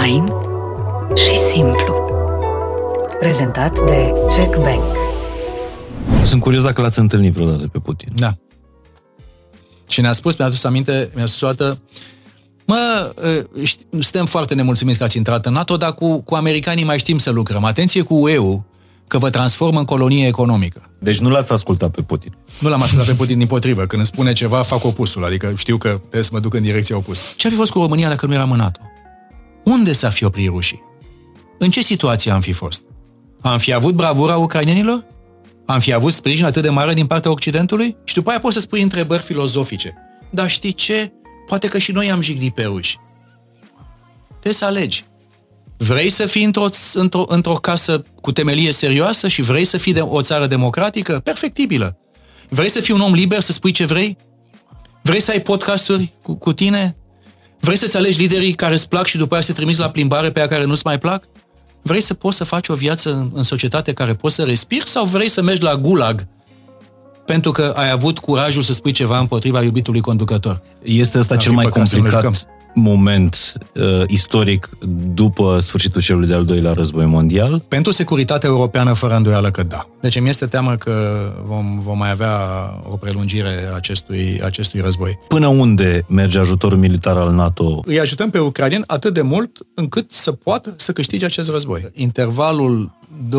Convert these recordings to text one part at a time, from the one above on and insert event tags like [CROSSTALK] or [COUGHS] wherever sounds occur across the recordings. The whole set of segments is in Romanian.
Fain și simplu. Prezentat de Check Bank. Sunt curios dacă l-ați întâlnit vreodată pe Putin. Da. Și ne-a spus, mi-a adus aminte, mi-a spus o dată, mă, ă, ști, suntem foarte nemulțumiți că ați intrat în NATO, dar cu, cu americanii mai știm să lucrăm. Atenție cu UE-ul, că vă transformă în colonie economică. Deci nu l-ați ascultat pe Putin. Nu l-am ascultat pe Putin din potrivă. Când îmi spune ceva, fac opusul. Adică știu că trebuie să mă duc în direcția opusă. Ce ar fi fost cu România dacă nu eram în NATO? Unde s-ar fi oprit rușii? În ce situație am fi fost? Am fi avut bravura ucrainenilor? Am fi avut sprijin atât de mare din partea Occidentului? Și după aia poți să spui întrebări filozofice. Dar știi ce? Poate că și noi am jignit pe ruși. Trebuie să alegi. Vrei să fii într-o, într-o, într-o casă cu temelie serioasă și vrei să fii de o țară democratică? Perfectibilă. Vrei să fii un om liber, să spui ce vrei? Vrei să ai podcasturi cu, cu tine? Vrei să-ți alegi liderii care îți plac și după aceea să te trimiți la plimbare pe aia care nu-ți mai plac? Vrei să poți să faci o viață în, în societate care poți să respiri sau vrei să mergi la gulag pentru că ai avut curajul să spui ceva împotriva iubitului conducător? Este ăsta cel mai complicat moment uh, istoric după sfârșitul celui de-al doilea război mondial? Pentru securitatea europeană, fără îndoială că da. Deci mi este teamă că vom, vom mai avea o prelungire a acestui, acestui război. Până unde merge ajutorul militar al NATO? Îi ajutăm pe ucrainieni atât de mult încât să poată să câștige acest război. Intervalul 2025-2030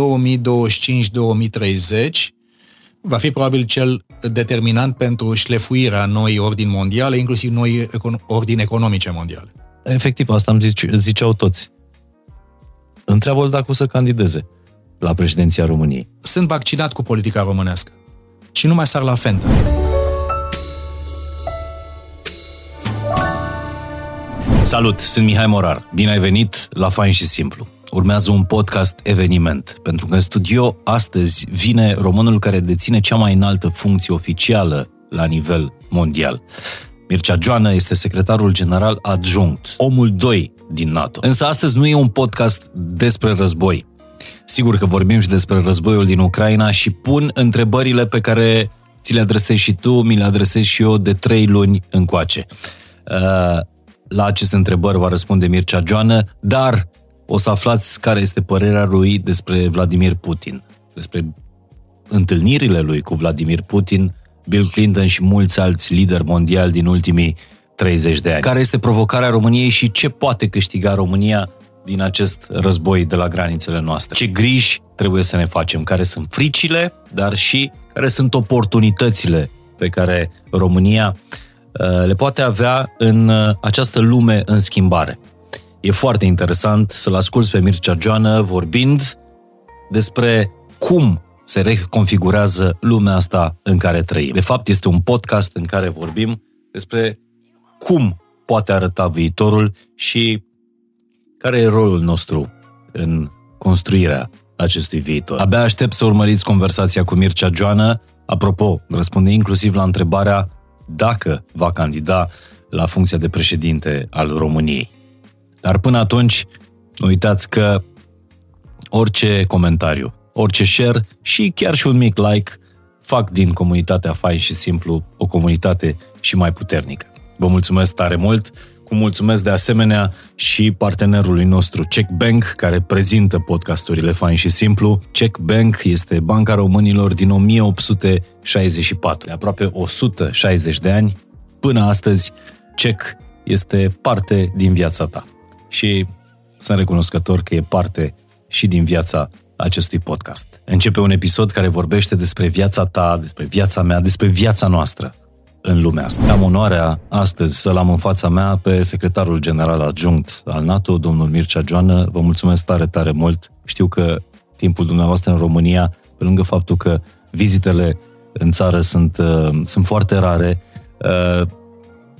va fi probabil cel determinant pentru șlefuirea noi ordini mondiale, inclusiv noi econ- ordini economice mondiale. Efectiv, asta îmi zice, ziceau toți. Întreabă-l dacă o să candideze la președinția României. Sunt vaccinat cu politica românească și nu mai sar la fentă. Salut, sunt Mihai Morar. Bine ai venit la Fain și Simplu urmează un podcast eveniment, pentru că în studio astăzi vine românul care deține cea mai înaltă funcție oficială la nivel mondial. Mircea Joană este secretarul general adjunct, omul 2 din NATO. Însă astăzi nu e un podcast despre război. Sigur că vorbim și despre războiul din Ucraina și pun întrebările pe care ți le adresezi și tu, mi le adresez și eu de trei luni încoace. Uh, la aceste întrebări va răspunde Mircea Joană, dar o să aflați care este părerea lui despre Vladimir Putin, despre întâlnirile lui cu Vladimir Putin, Bill Clinton și mulți alți lideri mondiali din ultimii 30 de ani. Care este provocarea României și ce poate câștiga România din acest război de la granițele noastre? Ce griji trebuie să ne facem? Care sunt fricile, dar și care sunt oportunitățile pe care România uh, le poate avea în uh, această lume în schimbare. E foarte interesant să-l asculți pe Mircea Joană vorbind despre cum se reconfigurează lumea asta în care trăim. De fapt, este un podcast în care vorbim despre cum poate arăta viitorul și care e rolul nostru în construirea acestui viitor. Abia aștept să urmăriți conversația cu Mircea Joană. Apropo, răspunde inclusiv la întrebarea dacă va candida la funcția de președinte al României. Dar până atunci, nu uitați că orice comentariu, orice share și chiar și un mic like fac din comunitatea Fain și Simplu o comunitate și mai puternică. Vă mulțumesc tare mult, cu mulțumesc de asemenea și partenerului nostru Check Bank, care prezintă podcasturile Fain și Simplu. Check Bank este Banca Românilor din 1864, de aproape 160 de ani. Până astăzi, Check este parte din viața ta și sunt recunoscător că e parte și din viața acestui podcast. Începe un episod care vorbește despre viața ta, despre viața mea, despre viața noastră în lumea asta. Am onoarea astăzi să-l am în fața mea pe secretarul general adjunct al NATO, domnul Mircea Joană. Vă mulțumesc tare, tare mult. Știu că timpul dumneavoastră în România, pe lângă faptul că vizitele în țară sunt, uh, sunt foarte rare, uh,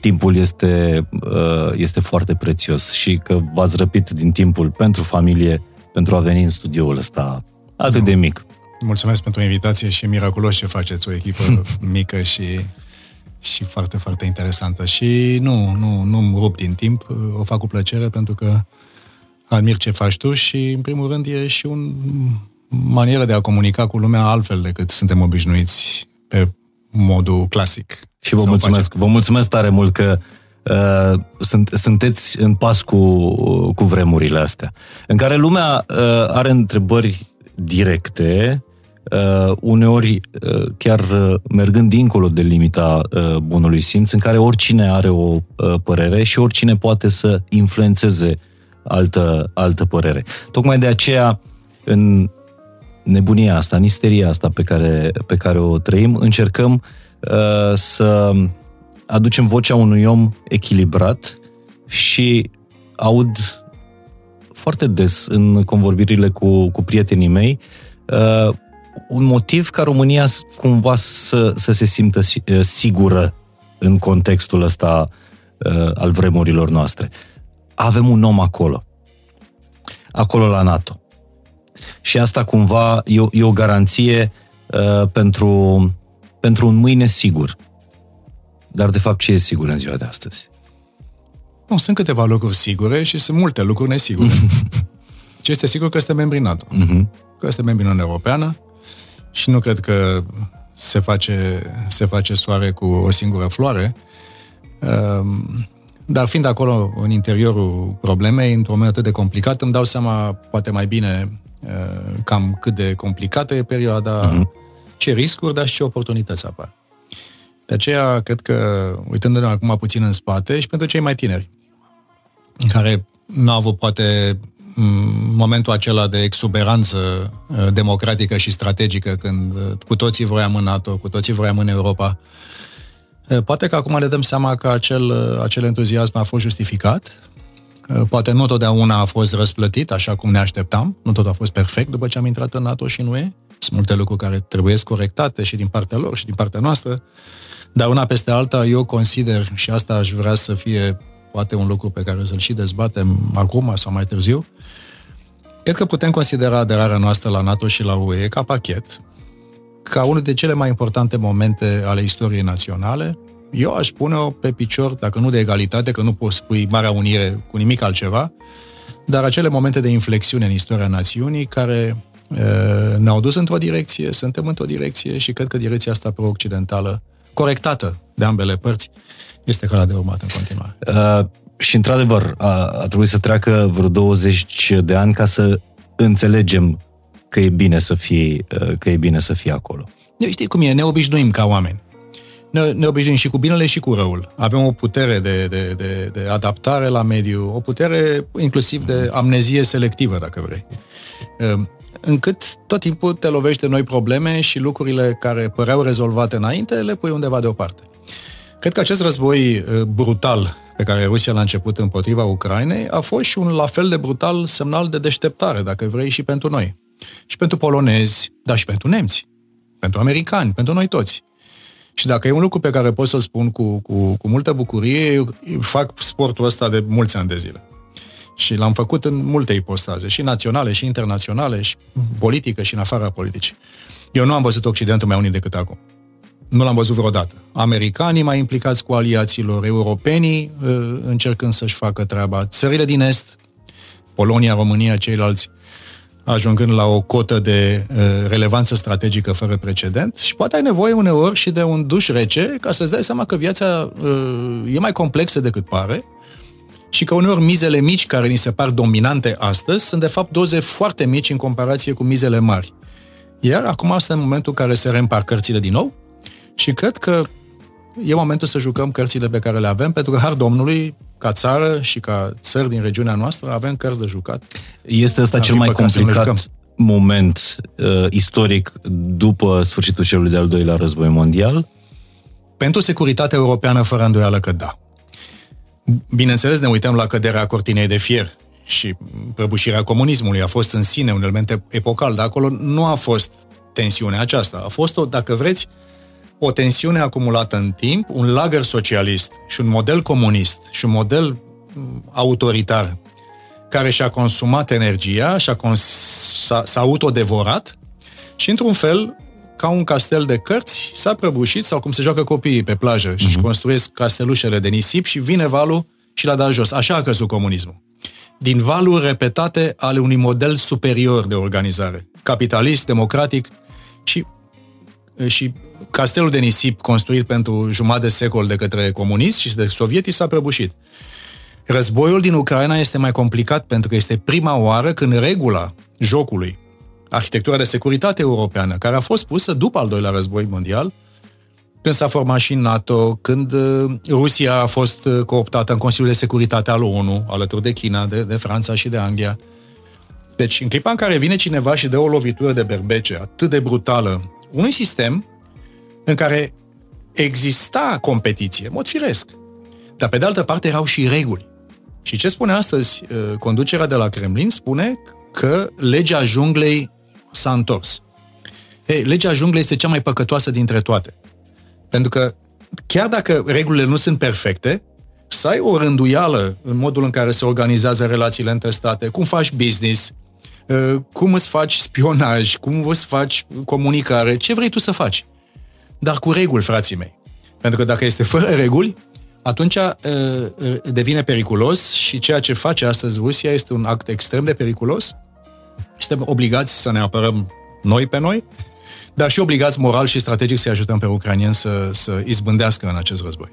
timpul este, uh, este foarte prețios și că v-ați răpit din timpul pentru familie pentru a veni în studioul ăsta atât no. de mic. Mulțumesc pentru invitație și miraculos ce faceți, o echipă mică și, și foarte, foarte interesantă. Și nu, nu, nu rup din timp, o fac cu plăcere pentru că admir ce faci tu și, în primul rând, e și un manieră de a comunica cu lumea altfel decât suntem obișnuiți pe modul clasic. Și vă mulțumesc, vă mulțumesc tare mult că uh, sunt, sunteți în pas cu, cu vremurile astea, în care lumea uh, are întrebări directe, uh, uneori uh, chiar uh, mergând dincolo de limita uh, bunului simț, în care oricine are o uh, părere și oricine poate să influențeze altă, altă părere. Tocmai de aceea, în nebunia asta, în isteria asta pe care, pe care o trăim, încercăm uh, să aducem vocea unui om echilibrat și aud foarte des în convorbirile cu, cu prietenii mei uh, un motiv ca România cumva să, să se simtă uh, sigură în contextul ăsta uh, al vremurilor noastre. Avem un om acolo. Acolo la NATO. Și asta cumva e o, e o garanție uh, pentru, pentru un mâine sigur. Dar de fapt ce e sigur în ziua de astăzi? Nu, sunt câteva lucruri sigure și sunt multe lucruri nesigure. [LAUGHS] ce este sigur că este membri NATO. Uh-huh. Că este membri în Europeană și nu cred că se face, se face soare cu o singură floare. Um, dar fiind acolo în interiorul problemei, într-un moment atât de complicat, îmi dau seama poate mai bine uh, cam cât de complicată e perioada, uh-huh. Ce riscuri, dar și ce oportunități apar. De aceea, cred că, uitându-ne acum puțin în spate, și pentru cei mai tineri, care nu au avut poate momentul acela de exuberanță uh, democratică și strategică, când uh, cu toții vroiam în NATO, cu toții vroiam în Europa, uh, poate că acum le dăm seama că acel, acel entuziasm a fost justificat, poate nu totdeauna a fost răsplătit așa cum ne așteptam, nu tot a fost perfect după ce am intrat în NATO și nu e. Sunt multe lucruri care trebuie corectate și din partea lor și din partea noastră, dar una peste alta eu consider, și asta aș vrea să fie poate un lucru pe care să-l și dezbatem acum sau mai târziu, cred că putem considera aderarea noastră la NATO și la UE ca pachet, ca unul de cele mai importante momente ale istoriei naționale. Eu aș pune-o pe picior, dacă nu de egalitate, că nu poți spui Marea Unire cu nimic altceva, dar acele momente de inflexiune în istoria națiunii care e, ne-au dus într-o direcție, suntem într-o direcție și cred că direcția asta pro-occidentală, corectată de ambele părți, este calea de urmat în continuare. Uh, și într-adevăr, a, a trebuit să treacă vreo 20 de ani ca să înțelegem că e bine să fie, uh, că e bine să fie acolo. Știi cum e, ne obișnuim ca oameni. Ne, ne obișnuim și cu binele și cu răul. Avem o putere de, de, de, de adaptare la mediu, o putere inclusiv de amnezie selectivă, dacă vrei. Uh, încât tot timpul te lovești de noi probleme și lucrurile care păreau rezolvate înainte le pui undeva deoparte. Cred că acest război uh, brutal pe care Rusia l-a început împotriva Ucrainei a fost și un la fel de brutal semnal de deșteptare, dacă vrei, și pentru noi. Și pentru polonezi, dar și pentru nemți, pentru americani, pentru noi toți. Și dacă e un lucru pe care pot să-l spun cu, cu, cu multă bucurie, eu fac sportul ăsta de mulți ani de zile. Și l-am făcut în multe ipostaze, și naționale, și internaționale, și politică, și în afara politicii. Eu nu am văzut Occidentul mai unit decât acum nu l-am văzut vreodată. Americanii mai implicați cu aliaților, europenii uh, încercând să-și facă treaba, țările din Est, Polonia, România, ceilalți, ajungând la o cotă de uh, relevanță strategică fără precedent și poate ai nevoie uneori și de un duș rece ca să-ți dai seama că viața uh, e mai complexă decât pare și că uneori mizele mici care ni se par dominante astăzi sunt de fapt doze foarte mici în comparație cu mizele mari. Iar acum asta în momentul în care se reîmpar cărțile din nou și cred că e momentul să jucăm cărțile pe care le avem, pentru că, har Domnului, ca țară și ca țări din regiunea noastră, avem cărți de jucat. Este ăsta cel mai complicat moment uh, istoric după sfârșitul celui de-al doilea război mondial? Pentru securitatea europeană, fără îndoială că da. Bineînțeles, ne uităm la căderea cortinei de fier și prăbușirea comunismului. A fost în sine un element epocal, dar acolo nu a fost tensiunea aceasta. A fost, o, dacă vreți, o tensiune acumulată în timp, un lagăr socialist și un model comunist și un model mm, autoritar care și-a consumat energia, și-a cons- s-a, s-a autodevorat și, într-un fel, ca un castel de cărți, s-a prăbușit, sau cum se joacă copiii pe plajă și uh-huh. construiesc castelușele de nisip și vine valul și l-a dat jos. Așa a căzut comunismul. Din valuri repetate ale unui model superior de organizare, capitalist, democratic și, și castelul de nisip construit pentru jumătate de secol de către comuniști și de sovietici s-a prăbușit. Războiul din Ucraina este mai complicat pentru că este prima oară când regula jocului, arhitectura de securitate europeană, care a fost pusă după al doilea război mondial, când s-a format și NATO, când uh, Rusia a fost uh, cooptată în Consiliul de Securitate al ONU, alături de China, de, de Franța și de Anglia. Deci, în clipa în care vine cineva și dă o lovitură de berbece atât de brutală unui sistem în care exista competiție, mod firesc, dar pe de altă parte erau și reguli. Și ce spune astăzi uh, conducerea de la Kremlin? Spune că legea junglei s-a întors. Ei, legea junglei este cea mai păcătoasă dintre toate. Pentru că chiar dacă regulile nu sunt perfecte, să ai o rânduială în modul în care se organizează relațiile între state, cum faci business, uh, cum îți faci spionaj, cum îți faci comunicare, ce vrei tu să faci. Dar cu reguli, frații mei. Pentru că dacă este fără reguli, atunci uh, uh, devine periculos și ceea ce face astăzi Rusia este un act extrem de periculos. Suntem obligați să ne apărăm noi pe noi, dar și obligați moral și strategic să ajutăm pe ucranieni să, să izbândească în acest război.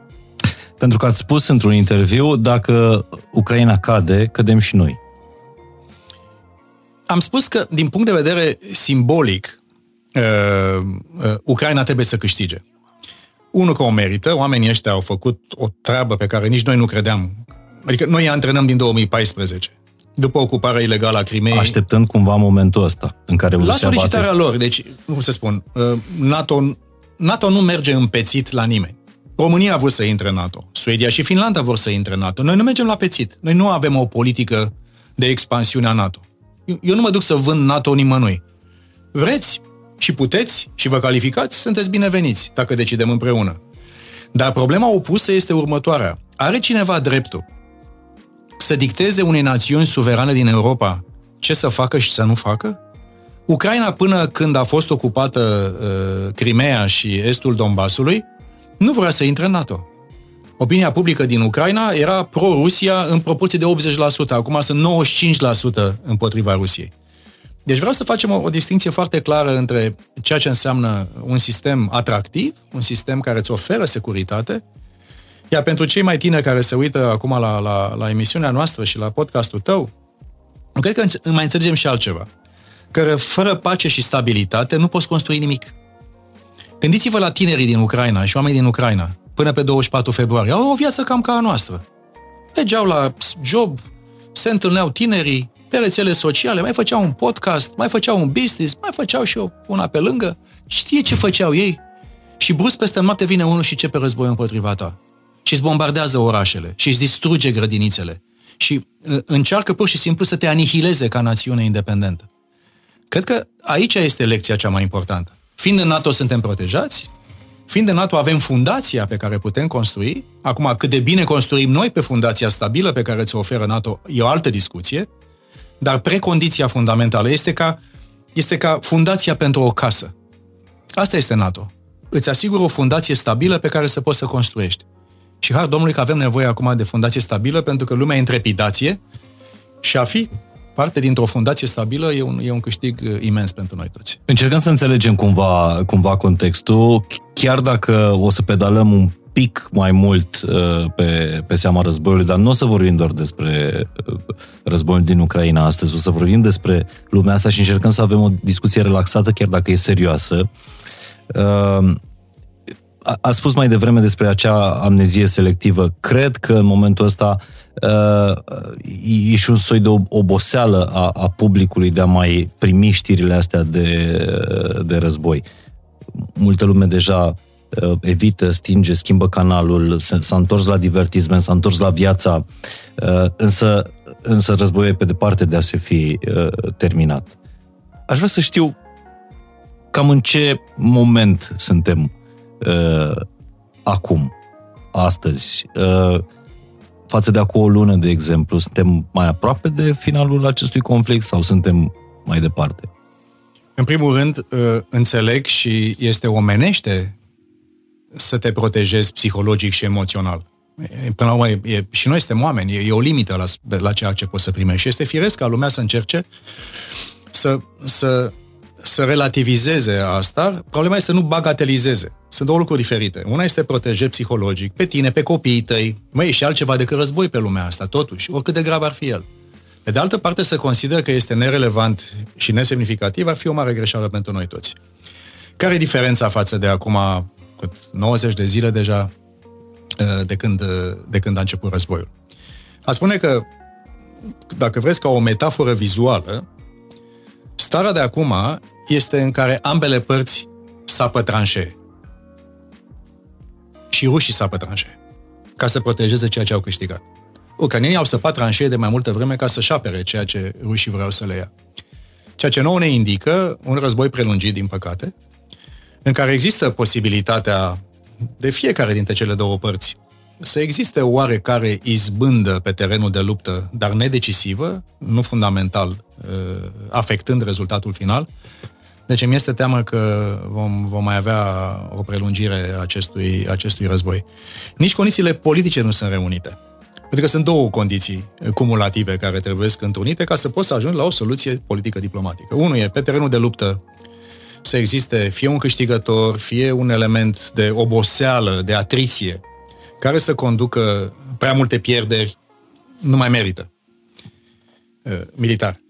Pentru că ați spus într-un interviu, dacă Ucraina cade, cădem și noi. Am spus că, din punct de vedere simbolic, uh, uh, Ucraina trebuie să câștige. Unul că o merită, oamenii ăștia au făcut o treabă pe care nici noi nu credeam. Adică noi îi antrenăm din 2014 după ocuparea ilegală a Crimei. Așteptând cumva momentul ăsta în care La solicitarea abate. lor, deci, cum să spun, uh, NATO, NATO nu merge împețit la nimeni. România a vrut să intre în NATO, Suedia și Finlanda vor să intre în NATO. Noi nu mergem la pețit. Noi nu avem o politică de expansiune a NATO. Eu nu mă duc să vând NATO nimănui. Vreți și puteți și vă calificați, sunteți bineveniți, dacă decidem împreună. Dar problema opusă este următoarea. Are cineva dreptul să dicteze unei națiuni suverane din Europa ce să facă și să nu facă? Ucraina, până când a fost ocupată uh, Crimea și estul Donbasului, nu vrea să intre în NATO. Opinia publică din Ucraina era pro-Rusia în proporție de 80%, acum sunt 95% împotriva Rusiei. Deci vreau să facem o, o distinție foarte clară între ceea ce înseamnă un sistem atractiv, un sistem care îți oferă securitate, iar pentru cei mai tineri care se uită acum la, la, la emisiunea noastră și la podcastul tău, cred că mai înțelegem și altceva. Că fără pace și stabilitate nu poți construi nimic. Gândiți-vă la tinerii din Ucraina și oamenii din Ucraina, până pe 24 februarie. Au o viață cam ca a noastră. Mergeau la job, se întâlneau tinerii pe rețele sociale, mai făceau un podcast, mai făceau un business, mai făceau și o, una pe lângă. Știe ce făceau ei? Și brusc peste noapte vine unul și ce pe război împotriva ta și îți bombardează orașele și îți distruge grădinițele și uh, încearcă pur și simplu să te anihileze ca națiune independentă. Cred că aici este lecția cea mai importantă. Fiind în NATO suntem protejați, fiind în NATO avem fundația pe care putem construi, acum cât de bine construim noi pe fundația stabilă pe care ți-o oferă NATO e o altă discuție, dar precondiția fundamentală este ca, este ca fundația pentru o casă. Asta este NATO. Îți asigură o fundație stabilă pe care să poți să construiești. Și har Domnului că avem nevoie acum de fundație stabilă, pentru că lumea e în trepidație și a fi parte dintr-o fundație stabilă e un, e un câștig uh, imens pentru noi toți. Încercăm să înțelegem cumva, cumva contextul, chiar dacă o să pedalăm un pic mai mult uh, pe, pe seama războiului, dar nu o să vorbim doar despre uh, războiul din Ucraina astăzi, o să vorbim despre lumea asta și încercăm să avem o discuție relaxată, chiar dacă e serioasă. Uh, a spus mai devreme despre acea amnezie selectivă. Cred că în momentul ăsta uh, e și un soi de oboseală a, a publicului de a mai primi știrile astea de, de război. Multă lume deja uh, evită, stinge, schimbă canalul, s-a întors la divertisment, s-a întors la viața, uh, însă, însă războiul e pe departe de a se fi uh, terminat. Aș vrea să știu cam în ce moment suntem uh, acum, astăzi, uh, față de acum o lună, de exemplu, suntem mai aproape de finalul acestui conflict sau suntem mai departe? În primul rând, uh, înțeleg și este omenește să te protejezi psihologic și emoțional. Până la urmă, e, e, și noi suntem oameni, e, e o limită la, la ceea ce poți să primești. Și este firesc ca lumea să încerce să, să, să relativizeze asta. Problema e să nu bagatelizeze. Sunt două lucruri diferite. Una este protejezi psihologic pe tine, pe copiii tăi. Mai e și altceva decât război pe lumea asta, totuși, oricât de grav ar fi el. Pe de altă parte, să consider că este nerelevant și nesemnificativ ar fi o mare greșeală pentru noi toți. Care e diferența față de acum cât 90 de zile deja uh, de când, uh, de când a început războiul? A spune că, dacă vreți, ca o metaforă vizuală, starea de acum este în care ambele părți sapă tranșee. Și rușii sapă tranșee. Ca să protejeze ceea ce au câștigat. Ucranienii au săpat tranșee de mai multă vreme ca să-și apere ceea ce rușii vreau să le ia. Ceea ce nouă ne indică un război prelungit, din păcate, în care există posibilitatea de fiecare dintre cele două părți să existe oarecare izbândă pe terenul de luptă, dar nedecisivă, nu fundamental, uh, afectând rezultatul final. Deci mi este teamă că vom, vom mai avea o prelungire a acestui, acestui război. Nici condițiile politice nu sunt reunite. Pentru că sunt două condiții cumulative care trebuie întrunite ca să poți să ajungi la o soluție politică diplomatică. Unul e pe terenul de luptă să existe fie un câștigător, fie un element de oboseală, de atriție, care să conducă prea multe pierderi, nu mai merită uh, militar.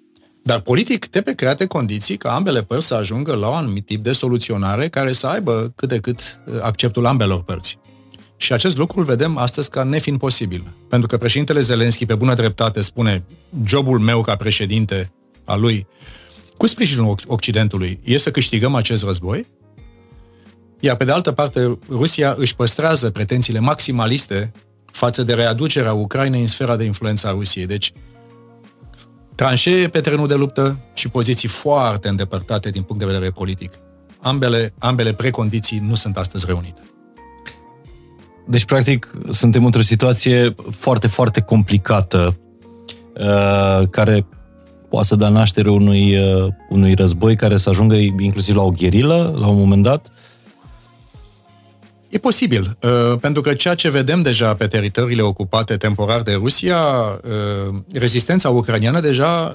Dar politic trebuie create condiții ca ambele părți să ajungă la un anumit tip de soluționare care să aibă cât de cât uh, acceptul ambelor părți. Și acest lucru îl vedem astăzi ca nefiind posibil. Pentru că președintele Zelenski, pe bună dreptate, spune jobul meu ca președinte al lui, cu sprijinul Occidentului, e să câștigăm acest război, iar pe de altă parte, Rusia își păstrează pretențiile maximaliste față de readucerea Ucrainei în sfera de influență a Rusiei. Deci, tranșee pe terenul de luptă și poziții foarte îndepărtate din punct de vedere politic. Ambele, ambele precondiții nu sunt astăzi reunite. Deci, practic, suntem într-o situație foarte, foarte complicată, uh, care poate să dea naștere unui, uh, unui război care să ajungă inclusiv la o gherilă, la un moment dat. E posibil, uh, pentru că ceea ce vedem deja pe teritoriile ocupate temporar de Rusia, rezistența ucraniană deja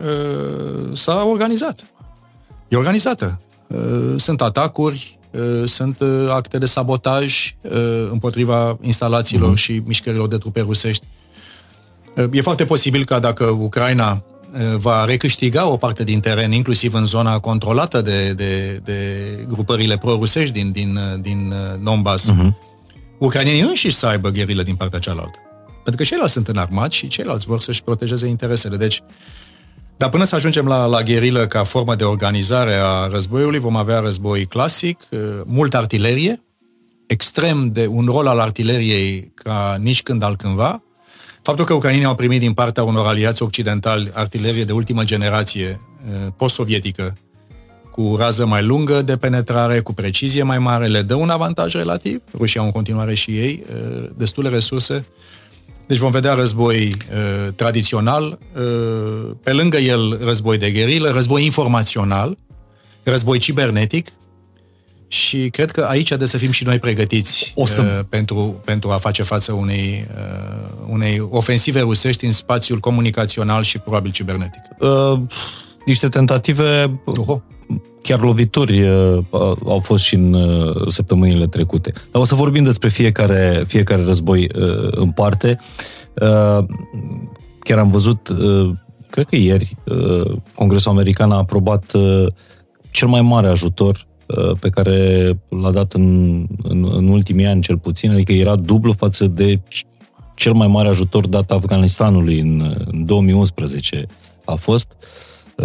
s-a organizat. E organizată. Sunt atacuri, Uh, sunt uh, acte de sabotaj uh, împotriva instalațiilor uh-huh. și mișcărilor de trupe rusești. E foarte posibil ca dacă Ucraina va recâștiga o parte din teren, inclusiv în zona controlată de, de, de grupările pro-rusești din, din, din Donbass, uh-huh. ucranienii înșiși să aibă gherilă din partea cealaltă. Pentru că ceilalți sunt înarmați și ceilalți vor să-și protejeze interesele. Deci, uh, dar până să ajungem la, la gherilă ca formă de organizare a războiului, vom avea război clasic, uh, multă artilerie, extrem de un rol al artileriei ca nici când al cândva. Faptul că ucrainii au primit din partea unor aliați occidentali artilerie de ultimă generație uh, post-sovietică, cu rază mai lungă de penetrare, cu precizie mai mare, le dă un avantaj relativ. Rusia au în continuare și ei uh, destule resurse deci vom vedea război uh, tradițional, uh, pe lângă el război de gherilă, război informațional, război cibernetic și cred că aici trebuie să fim și noi pregătiți o să... uh, pentru, pentru a face față unei, uh, unei ofensive rusești în spațiul comunicațional și probabil cibernetic. Uh, niște tentative Oho chiar lovituri uh, au fost și în uh, săptămânile trecute. Dar o să vorbim despre fiecare, fiecare război uh, în parte. Uh, chiar am văzut, uh, cred că ieri, uh, Congresul American a aprobat uh, cel mai mare ajutor uh, pe care l-a dat în, în, în ultimii ani cel puțin, adică era dublu față de cel mai mare ajutor dat Afganistanului în, în 2011 a fost.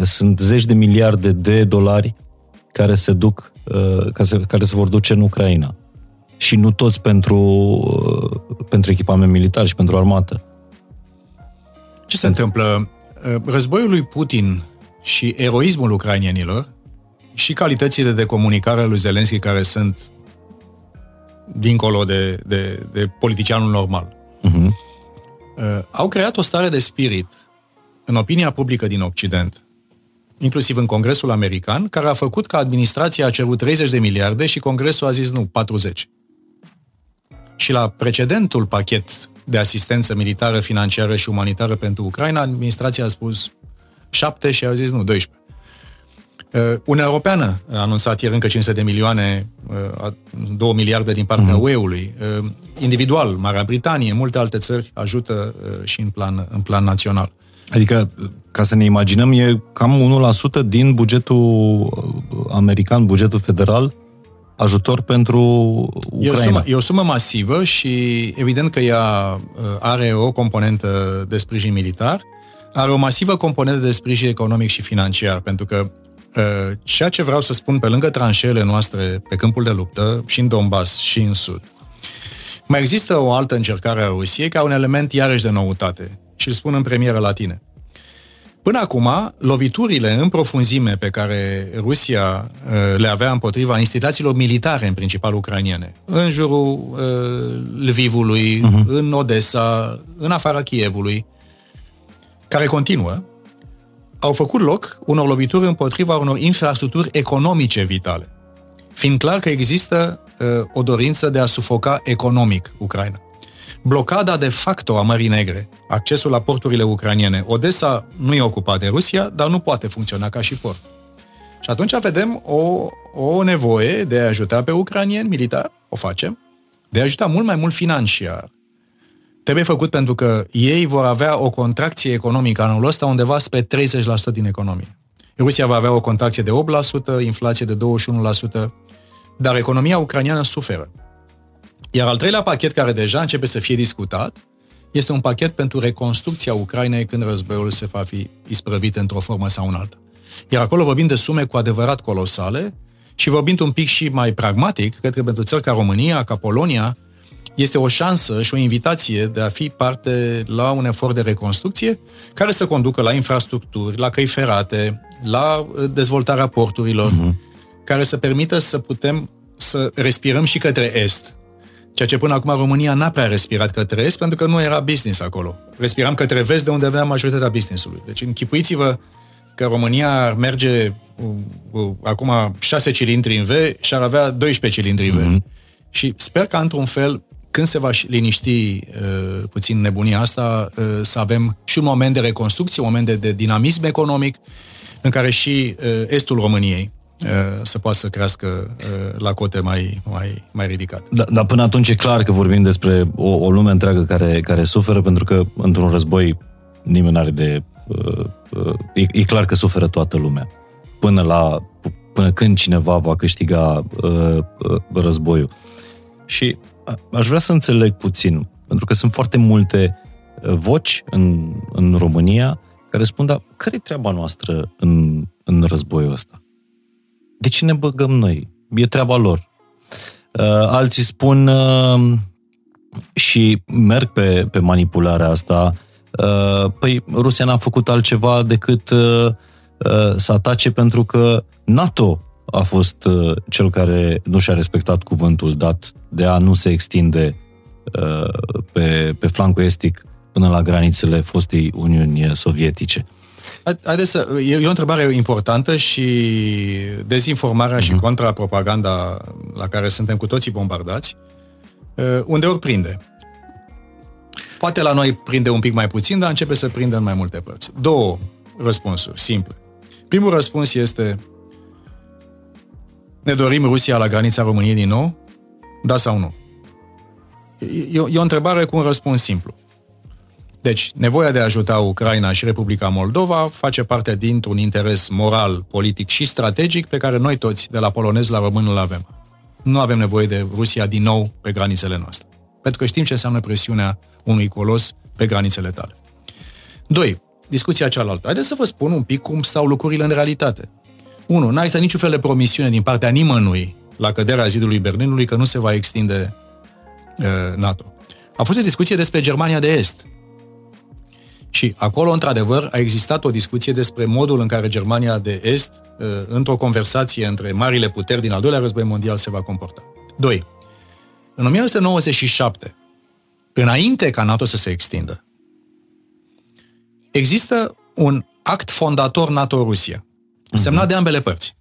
Sunt zeci de miliarde de dolari care se duc, uh, care se vor duce în Ucraina. Și nu toți pentru, uh, pentru echipament militar și pentru armată. Ce se întâmplă? Uh, războiul lui Putin și eroismul ucrainienilor și calitățile de comunicare lui Zelenski care sunt dincolo de, de, de politicianul normal, uh-huh. au creat o stare de spirit în opinia publică din Occident inclusiv în Congresul American, care a făcut ca administrația a cerut 30 de miliarde și Congresul a zis nu, 40. Și la precedentul pachet de asistență militară, financiară și umanitară pentru Ucraina, administrația a spus 7 și a zis nu, 12. Uniunea Europeană a anunțat ieri încă 500 de milioane, 2 miliarde din partea mm-hmm. UE-ului. Individual, Marea Britanie, multe alte țări ajută și în plan, în plan național. Adică, ca să ne imaginăm, e cam 1% din bugetul american, bugetul federal, ajutor pentru Ucraina. E o, sumă, e o sumă masivă și evident că ea are o componentă de sprijin militar, are o masivă componentă de sprijin economic și financiar, pentru că ceea ce vreau să spun pe lângă tranșeele noastre pe câmpul de luptă, și în Donbass și în Sud, mai există o altă încercare a Rusiei ca un element iarăși de noutate și îl spun în premieră la tine. Până acum, loviturile în profunzime pe care Rusia uh, le avea împotriva instituțiilor militare, în principal ucrainiene, în jurul uh, Lvivului, uh-huh. în Odessa, în afara Kievului, care continuă, au făcut loc unor lovituri împotriva unor infrastructuri economice vitale, fiind clar că există uh, o dorință de a sufoca economic Ucraina blocada de facto a Mării Negre, accesul la porturile ucraniene. Odessa nu e ocupat de Rusia, dar nu poate funcționa ca și port. Și atunci vedem o, o nevoie de a ajuta pe ucranieni militar, o facem, de a ajuta mult mai mult financiar. Trebuie făcut pentru că ei vor avea o contracție economică anul ăsta undeva spre 30% din economie. Rusia va avea o contracție de 8%, inflație de 21%, dar economia ucraniană suferă. Iar al treilea pachet care deja începe să fie discutat este un pachet pentru reconstrucția Ucrainei când războiul se va fi isprăvit într-o formă sau în alta. Iar acolo vorbim de sume cu adevărat colosale și vorbind un pic și mai pragmatic, cred că pentru țări ca România, ca Polonia, este o șansă și o invitație de a fi parte la un efort de reconstrucție care să conducă la infrastructuri, la căi ferate, la uh, dezvoltarea porturilor, uh-huh. care să permită să putem să respirăm și către est, Ceea ce până acum România n-a prea respirat către est, pentru că nu era business acolo. Respiram către vest, de unde venea majoritatea businessului. Deci închipuiți-vă că România ar merge uh, uh, acum 6 cilindri în V și ar avea 12 cilindri în V. Mm-hmm. Și sper că, într-un fel, când se va liniști uh, puțin nebunia asta, uh, să avem și un moment de reconstrucție, un moment de, de dinamism economic, în care și uh, estul României Uh, să poată să crească uh, la cote mai, mai, mai ridicat. Da, dar până atunci e clar că vorbim despre o, o lume întreagă care, care suferă, pentru că într-un război nimeni nu are de... Uh, uh, e, e clar că suferă toată lumea. Până, la, până când cineva va câștiga uh, uh, războiul. Și aș vrea să înțeleg puțin, pentru că sunt foarte multe voci în, în România care spun, dar care e treaba noastră în, în războiul ăsta? De ce ne băgăm noi? E treaba lor. Uh, alții spun uh, și merg pe, pe manipularea asta. Uh, păi Rusia n-a făcut altceva decât să atace pentru că NATO a fost cel care nu și-a respectat cuvântul dat de a nu se extinde pe, pe flancul estic până la granițele fostei Uniuni Sovietice. Haideți să, e, e o întrebare importantă și dezinformarea uh-huh. și mhm. contrapropaganda la care suntem cu toții bombardați, uh, undeori prinde. Poate la noi prinde un pic mai puțin, dar începe să prindă în mai multe părți. Două răspunsuri simple. Primul răspuns este ne dorim Rusia la granița României din nou? Da sau nu? E, e o întrebare cu un răspuns simplu. Deci, nevoia de a ajuta Ucraina și Republica Moldova face parte dintr-un interes moral, politic și strategic pe care noi toți, de la polonez la român, îl avem. Nu avem nevoie de Rusia din nou pe granițele noastre. Pentru că știm ce înseamnă presiunea unui colos pe granițele tale. Doi, discuția cealaltă. Haideți să vă spun un pic cum stau lucrurile în realitate. Unu, n-a existat niciun fel de promisiune din partea nimănui la căderea zidului Berlinului că nu se va extinde uh, NATO. A fost o discuție despre Germania de Est, și acolo, într-adevăr, a existat o discuție despre modul în care Germania de Est, uh, într-o conversație între marile puteri din al doilea război mondial, se va comporta. 2. În 1997, înainte ca NATO să se extindă, există un act fondator NATO-Rusia, semnat uh-huh. de ambele părți,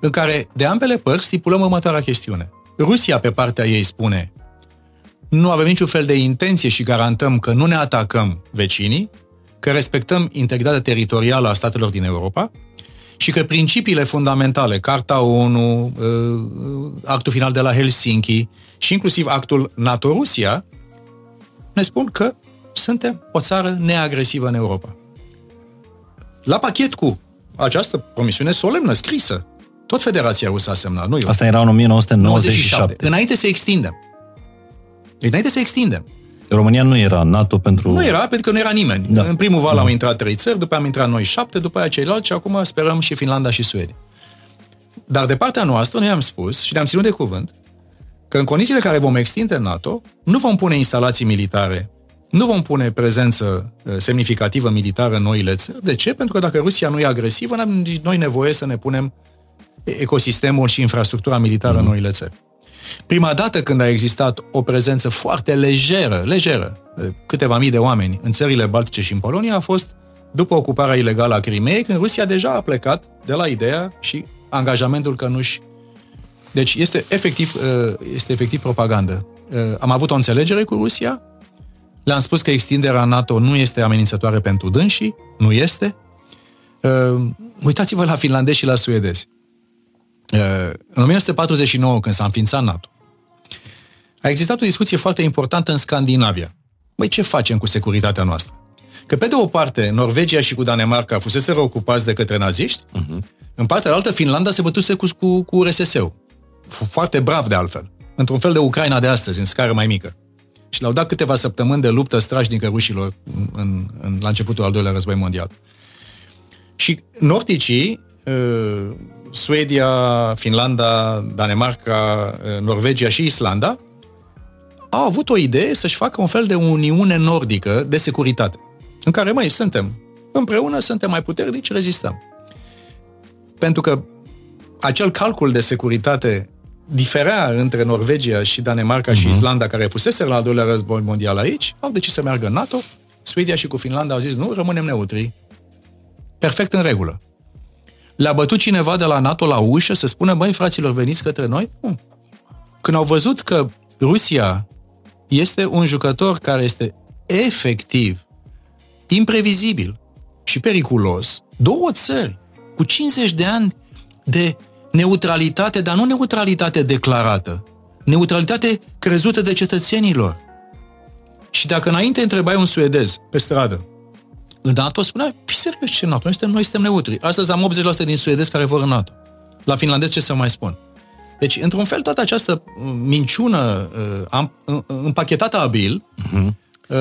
în care de ambele părți stipulăm următoarea chestiune. Rusia, pe partea ei, spune nu avem niciun fel de intenție și garantăm că nu ne atacăm vecinii, că respectăm integritatea teritorială a statelor din Europa și că principiile fundamentale, Carta ONU, uh, actul final de la Helsinki și inclusiv actul NATO-Rusia, ne spun că suntem o țară neagresivă în Europa. La pachet cu această promisiune solemnă, scrisă, tot Federația Rusă a semnat, nu eu. Asta era în 1997. 97. Înainte să extindem. Înainte să extindem. România nu era NATO pentru... Nu era, pentru că nu era nimeni. Da. În primul val da. au intrat trei țări, după am intrat noi șapte, după aia ceilalți și acum sperăm și Finlanda și Suedia. Dar de partea noastră, noi am spus și ne-am ținut de cuvânt că în condițiile care vom extinde NATO, nu vom pune instalații militare, nu vom pune prezență uh, semnificativă militară în noile țări. De ce? Pentru că dacă Rusia nu e agresivă, n-am nici noi nevoie să ne punem ecosistemul și infrastructura militară mm. în noile țări. Prima dată când a existat o prezență foarte lejeră, lejeră, câteva mii de oameni în țările Baltice și în Polonia a fost după ocuparea ilegală a Crimeei, când Rusia deja a plecat de la ideea și angajamentul că nu-și... Deci este efectiv, uh, este efectiv propagandă. Uh, am avut o înțelegere cu Rusia, le-am spus că extinderea NATO nu este amenințătoare pentru dânsii, nu este. Uh, uitați-vă la finlandezi și la suedezi. În 1949, când s-a înființat NATO, a existat o discuție foarte importantă în Scandinavia. Băi, ce facem cu securitatea noastră? Că pe de o parte, Norvegia și cu Danemarca fusese ocupați de către naziști, uh-huh. în partea altă, Finlanda se bătuse cu, cu, cu RSS-ul. Foarte brav de altfel. Într-un fel de Ucraina de astăzi, în scară mai mică. Și le-au dat câteva săptămâni de luptă strașnică rușilor în, în, la începutul al doilea război mondial. Și nordicii, uh, Suedia, Finlanda, Danemarca, Norvegia și Islanda au avut o idee să-și facă un fel de uniune nordică de securitate, în care, mai suntem împreună, suntem mai puternici, rezistăm. Pentru că acel calcul de securitate diferea între Norvegia și Danemarca uh-huh. și mhm. Islanda, care fusese la al doilea război mondial aici, au decis să meargă în NATO, Suedia și cu Finlanda au zis, nu, rămânem neutri. Perfect în regulă. Le-a bătut cineva de la NATO la ușă să spună, băi, fraților, veniți către noi? Nu. Când au văzut că Rusia este un jucător care este efectiv imprevizibil și periculos, două țări cu 50 de ani de neutralitate, dar nu neutralitate declarată, neutralitate crezută de cetățenilor. Și dacă înainte întrebai un suedez pe stradă, în NATO spunea, fi serios ce NATO, noi suntem, noi suntem neutri. Astăzi am 80% din suedezi care vor în NATO. La finlandez ce să mai spun? Deci, într-un fel, toată această uh, minciună uh, uh, împachetată abil, uh-huh. uh,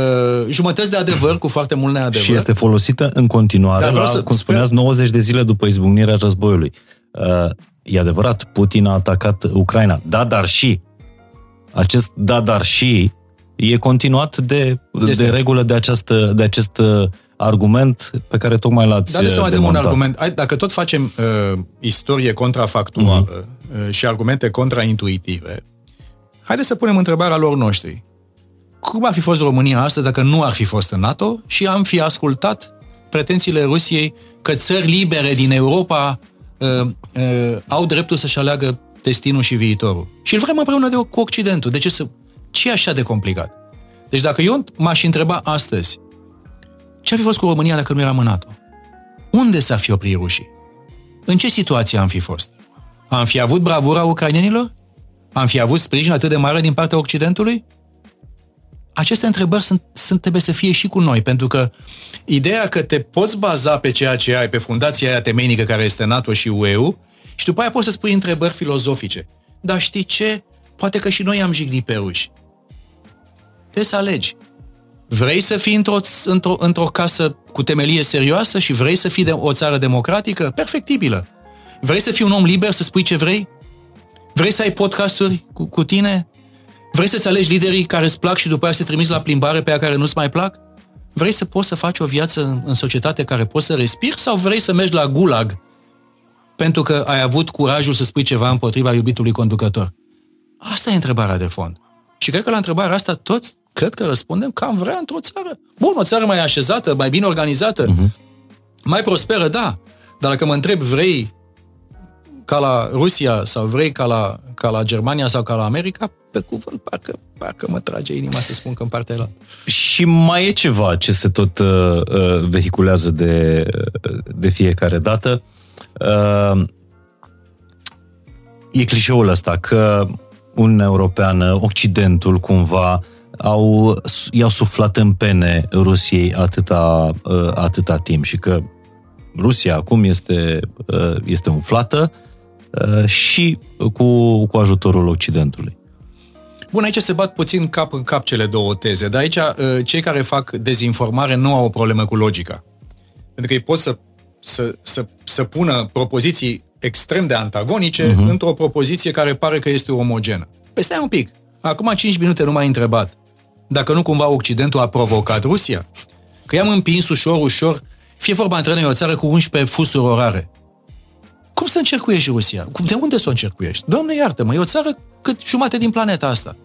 jumătăți de adevăr cu foarte mult neadevăr. Și este folosită în continuare, la, să, cum spuneați, 90 de zile după izbucnirea războiului. Uh, e adevărat, Putin a atacat Ucraina. Da, dar și. Acest da, dar și e continuat de, de regulă de, această, de acest uh, argument pe care tocmai l-ați Dar să mai dăm un argument. Dacă tot facem uh, istorie contrafactuală uh-huh. uh, și argumente contraintuitive, haideți să punem întrebarea lor noștri. Cum ar fi fost România astăzi dacă nu ar fi fost în NATO și am fi ascultat pretențiile Rusiei că țări libere din Europa uh, uh, au dreptul să-și aleagă destinul și viitorul. Și îl vrem împreună de, cu Occidentul. De ce să... Ce e așa de complicat? Deci dacă eu m-aș întreba astăzi ce ar fi fost cu România dacă nu eram în NATO? Unde s-ar fi oprit rușii? În ce situație am fi fost? Am fi avut bravura ucrainenilor? Am fi avut sprijin atât de mare din partea Occidentului? Aceste întrebări sunt, sunt, trebuie să fie și cu noi, pentru că ideea că te poți baza pe ceea ce ai, pe fundația aia temeinică care este NATO și UE, și după aia poți să spui întrebări filozofice. Dar știi ce? Poate că și noi am jignit pe ruși. Trebuie să alegi. Vrei să fii într-o, într-o, într-o casă cu temelie serioasă și vrei să fii de o țară democratică? Perfectibilă. Vrei să fii un om liber, să spui ce vrei? Vrei să ai podcasturi cu, cu tine? Vrei să-ți alegi liderii care îți plac și după aceea să te trimiți la plimbare pe aia care nu-ți mai plac? Vrei să poți să faci o viață în, în societate care poți să respiri sau vrei să mergi la gulag pentru că ai avut curajul să spui ceva împotriva iubitului conducător? Asta e întrebarea de fond. Și cred că la întrebarea asta toți cred că răspundem că am vrea într-o țară. Bun, o țară mai așezată, mai bine organizată, uh-huh. mai prosperă, da. Dar dacă mă întreb, vrei ca la Rusia sau vrei ca la, ca la Germania sau ca la America, pe cuvânt, parcă, parcă mă trage inima să spun că în partea la. Și mai e ceva ce se tot uh, uh, vehiculează de, uh, de fiecare dată. Uh, e clișeul ăsta că Uniunea Europeană, Occidentul cumva, au, i-au suflat în pene Rusiei atâta, uh, atâta timp și că Rusia acum este, uh, este umflată uh, și cu, cu ajutorul Occidentului. Bun, aici se bat puțin cap în cap cele două teze, dar aici cei care fac dezinformare nu au o problemă cu logica. Pentru că ei pot să, să, să, să pună propoziții extrem de antagonice uh-huh. într-o propoziție care pare că este omogenă. Păi stai un pic. Acum 5 minute nu m-ai întrebat dacă nu cumva Occidentul a provocat Rusia. Că i-am împins ușor, ușor, fie vorba între noi o țară cu 11 fusuri orare. Cum să încercuiești Rusia? De unde să o încercuiești? Doamne, iartă-mă, e o țară cât jumate din planeta asta.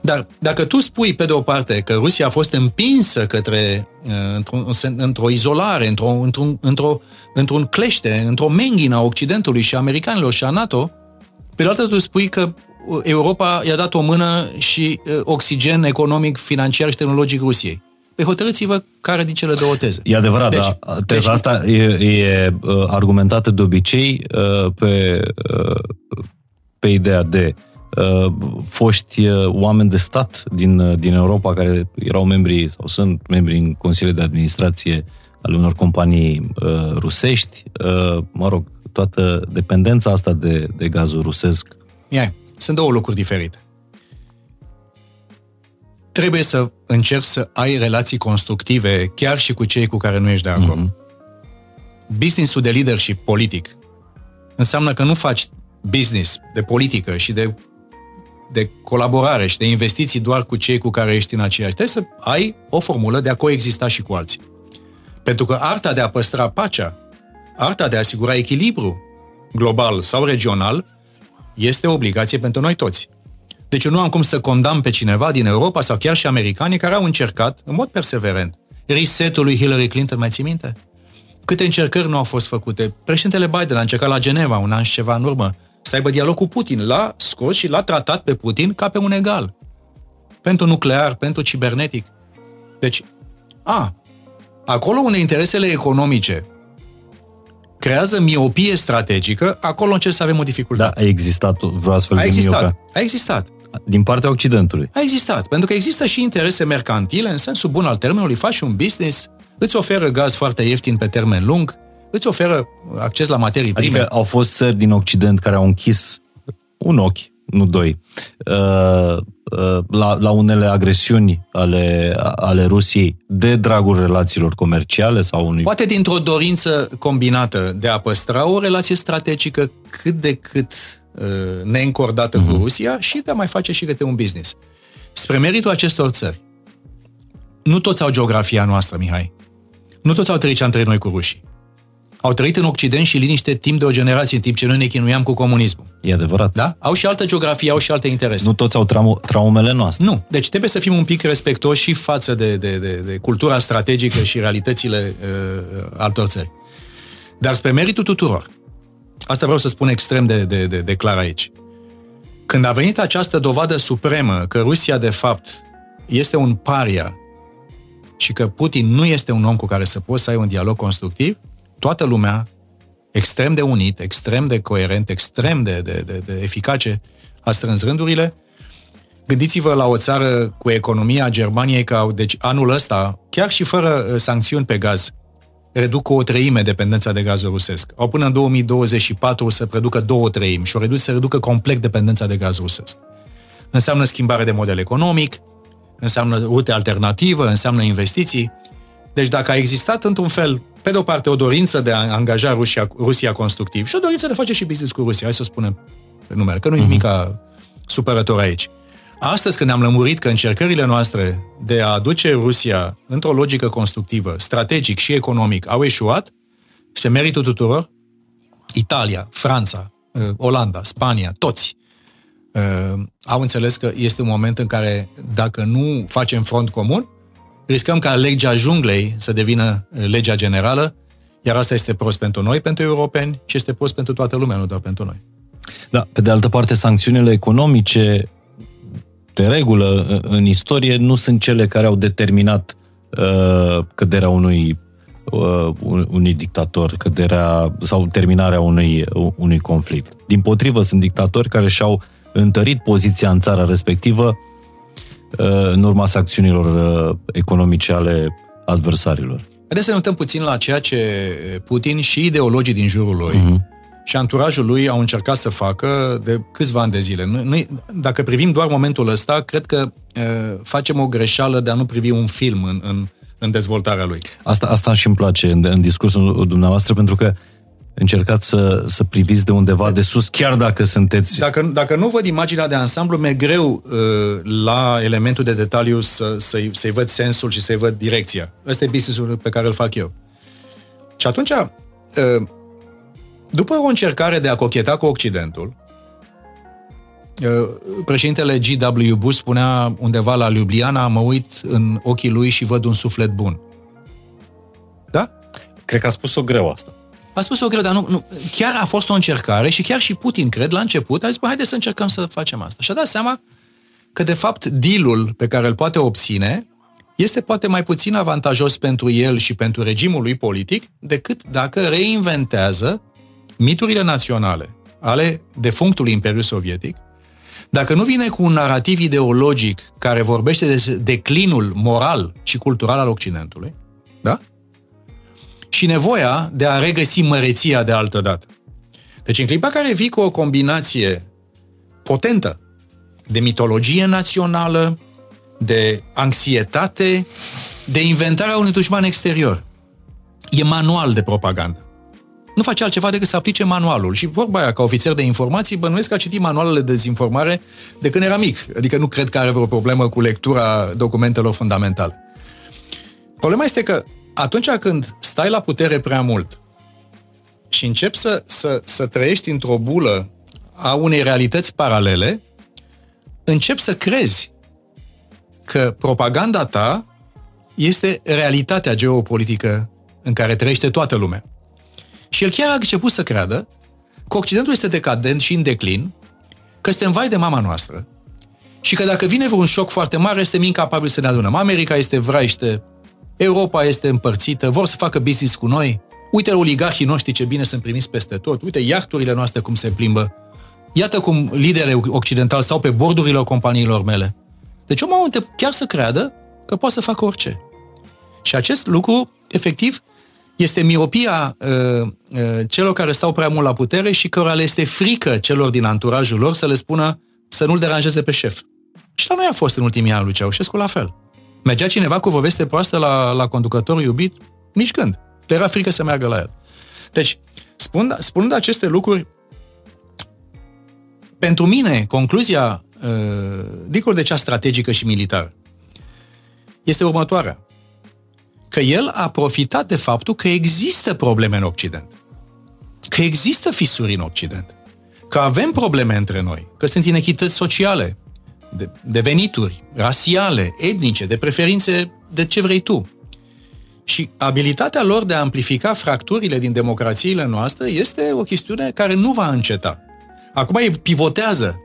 Dar dacă tu spui, pe de o parte, că Rusia a fost împinsă către, uh, într-o, într-o izolare, într-o, într-un, într-o, într-un clește, într-o menghină a Occidentului și a americanilor și a NATO, pe de altă tu spui că Europa i-a dat o mână și uh, oxigen economic, financiar și tehnologic Rusiei. Pe hotărâți-vă care din cele două teze. E adevărat, deci, da. Teza deci, asta e, e uh, argumentată de obicei pe, pe ideea de Uh, foști uh, oameni de stat din, uh, din Europa care erau membri sau sunt membri în consiliile de administrație ale unor companii uh, rusești, uh, mă rog, toată dependența asta de, de gazul rusesc. Ia, sunt două lucruri diferite. Trebuie să încerci să ai relații constructive chiar și cu cei cu care nu ești de acord. Mm-hmm. Business-ul de leadership politic înseamnă că nu faci business de politică și de de colaborare și de investiții doar cu cei cu care ești în aceeași. Trebuie să ai o formulă de a coexista și cu alții. Pentru că arta de a păstra pacea, arta de a asigura echilibru global sau regional, este o obligație pentru noi toți. Deci eu nu am cum să condamn pe cineva din Europa sau chiar și americanii care au încercat, în mod perseverent, resetul lui Hillary Clinton, mai ții minte? Câte încercări nu au fost făcute? Președintele Biden a încercat la Geneva un an și ceva în urmă să aibă dialog cu Putin. L-a scos și l-a tratat pe Putin ca pe un egal. Pentru nuclear, pentru cibernetic. Deci, a, acolo unde interesele economice creează miopie strategică, acolo încerc să avem o dificultate. Da, a existat vreo astfel a de existat, miopie. A existat. Din partea Occidentului. A existat, pentru că există și interese mercantile, în sensul bun al termenului, faci un business, îți oferă gaz foarte ieftin pe termen lung, îți oferă acces la materii adică prime. au fost țări din Occident care au închis un ochi, nu doi, uh, uh, la, la unele agresiuni ale, ale Rusiei de dragul relațiilor comerciale sau unui... Poate dintr-o dorință combinată de a păstra o relație strategică cât de cât uh, neîncordată uh-huh. cu mhm. Rusia și de a mai face și câte un business. Spre meritul acestor țări, nu toți au geografia noastră, Mihai. Nu toți au trăit ce am trăit noi cu rușii au trăit în Occident și liniște timp de o generație, în timp ce noi ne chinuiam cu comunismul. E adevărat. Da? Au și altă geografie, au și alte interese. Nu toți au trau- traumele noastre. Nu. Deci trebuie să fim un pic respectoși și față de, de, de, de cultura strategică și realitățile uh, altor țări. Dar spre meritul tuturor, asta vreau să spun extrem de, de, de, de clar aici, când a venit această dovadă supremă că Rusia, de fapt, este un paria și că Putin nu este un om cu care să poți să ai un dialog constructiv, toată lumea, extrem de unit, extrem de coerent, extrem de, de, de, de eficace, a strâns rândurile. Gândiți-vă la o țară cu economia Germaniei, că deci anul ăsta, chiar și fără uh, sancțiuni pe gaz, reduc cu o treime dependența de gazul rusesc. Au până în 2024 să producă două treimi și o reduc să reducă complet dependența de gaz rusesc. Înseamnă schimbare de model economic, înseamnă rute alternativă, înseamnă investiții. Deci dacă a existat într-un fel pe de o parte, o dorință de a angaja Rusia, Rusia constructiv și o dorință de a face și business cu Rusia, hai să spunem pe numele, că nu e uh-huh. nimica supărător aici. Astăzi, când ne-am lămurit că încercările noastre de a aduce Rusia într-o logică constructivă, strategic și economic, au eșuat, spre meritul tuturor, Italia, Franța, uh, Olanda, Spania, toți uh, au înțeles că este un moment în care, dacă nu facem front comun, riscăm ca legea junglei să devină uh, legea generală, iar asta este prost pentru noi, pentru europeni, și este prost pentru toată lumea, nu doar pentru noi. Da, pe de altă parte, sancțiunile economice, de regulă, în istorie, nu sunt cele care au determinat uh, căderea unui uh, unui dictator, căderea sau terminarea unui, unui conflict. Din potrivă, sunt dictatori care și-au întărit poziția în țara respectivă uh, în urma sancțiunilor uh, economice ale adversarilor. Haideți să ne uităm puțin la ceea ce Putin și ideologii din jurul lui uh-huh și anturajul lui au încercat să facă de câțiva ani de zile. Noi, dacă privim doar momentul ăsta, cred că e, facem o greșeală de a nu privi un film în, în, în dezvoltarea lui. Asta, asta și îmi place în, în discursul dumneavoastră, pentru că încercați să, să priviți de undeva de sus, chiar dacă sunteți... Dacă, dacă nu văd imaginea de ansamblu, mi-e greu uh, la elementul de detaliu să, să-i, să-i văd sensul și să-i văd direcția. Ăsta e business pe care îl fac eu. Și atunci, uh, după o încercare de a cocheta cu Occidentul, uh, președintele G.W. Bush spunea undeva la Ljubljana, mă uit în ochii lui și văd un suflet bun. Da? Cred că a spus-o greu asta. A spus-o greu, dar nu, nu, chiar a fost o încercare și chiar și Putin, cred, la început, a zis, bă, haide să încercăm să facem asta. Și a dat seama că, de fapt, dealul pe care îl poate obține este poate mai puțin avantajos pentru el și pentru regimul lui politic decât dacă reinventează miturile naționale ale defunctului Imperiu Sovietic, dacă nu vine cu un narativ ideologic care vorbește de declinul moral și cultural al Occidentului, da? Și nevoia de a regăsi măreția de altă dată. Deci în clipa care vii cu o combinație potentă de mitologie națională, de anxietate, de inventarea unui dușman exterior. E manual de propagandă nu face altceva decât să aplice manualul. Și vorba aia, ca ofițer de informații, bănuiesc că a citit manualele de dezinformare de când era mic. Adică nu cred că are vreo problemă cu lectura documentelor fundamentale. Problema este că atunci când stai la putere prea mult și începi să, să, să trăiești într-o bulă a unei realități paralele, începi să crezi că propaganda ta este realitatea geopolitică în care trăiește toată lumea. Și el chiar a început să creadă că Occidentul este decadent și în declin, că suntem vai de mama noastră și că dacă vine vreun șoc foarte mare, suntem incapabili să ne adunăm. America este vraiște, Europa este împărțită, vor să facă business cu noi, uite oligarhii noștri ce bine sunt primiți peste tot, uite iarturile noastre cum se plimbă, iată cum liderii occidentali stau pe bordurile companiilor mele. Deci omul a chiar să creadă că poate să facă orice. Și acest lucru, efectiv, este miopia uh, uh, celor care stau prea mult la putere și cărora le este frică celor din anturajul lor să le spună să nu-l deranjeze pe șef. Și la noi a fost în ultimii ani lui Ceaușescu la fel. Mergea cineva cu o veste proastă la, la conducătorul iubit? Nici când. Le era frică să meargă la el. Deci, spun, spunând aceste lucruri, pentru mine, concluzia, uh, dincolo de cea strategică și militară, este următoarea că el a profitat de faptul că există probleme în Occident. Că există fisuri în Occident. Că avem probleme între noi. Că sunt inechități sociale, de, de venituri, rasiale, etnice, de preferințe, de ce vrei tu. Și abilitatea lor de a amplifica fracturile din democrațiile noastre este o chestiune care nu va înceta. Acum pivotează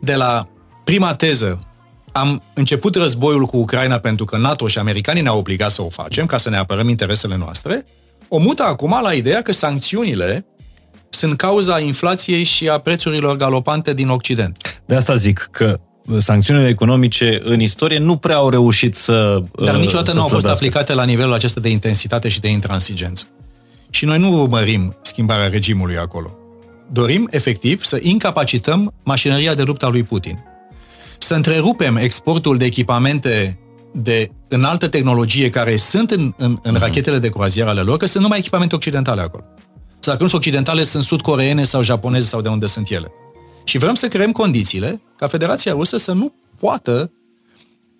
de la prima teză am început războiul cu Ucraina pentru că NATO și americanii ne-au obligat să o facem, ca să ne apărăm interesele noastre, o mută acum la ideea că sancțiunile sunt cauza inflației și a prețurilor galopante din Occident. De asta zic că sancțiunile economice în istorie nu prea au reușit să Dar niciodată să nu au fost aplicate la nivelul acesta de intensitate și de intransigență. Și noi nu urmărim schimbarea regimului acolo. Dorim, efectiv, să incapacităm mașinăria de luptă a lui Putin să întrerupem exportul de echipamente de înaltă tehnologie care sunt în, în, în uh-huh. rachetele de croazieră ale lor, că sunt numai echipamente occidentale acolo. Sau dacă nu sunt occidentale, sunt sud-coreene sau japoneze sau de unde sunt ele. Și vrem să creăm condițiile ca Federația Rusă să nu poată,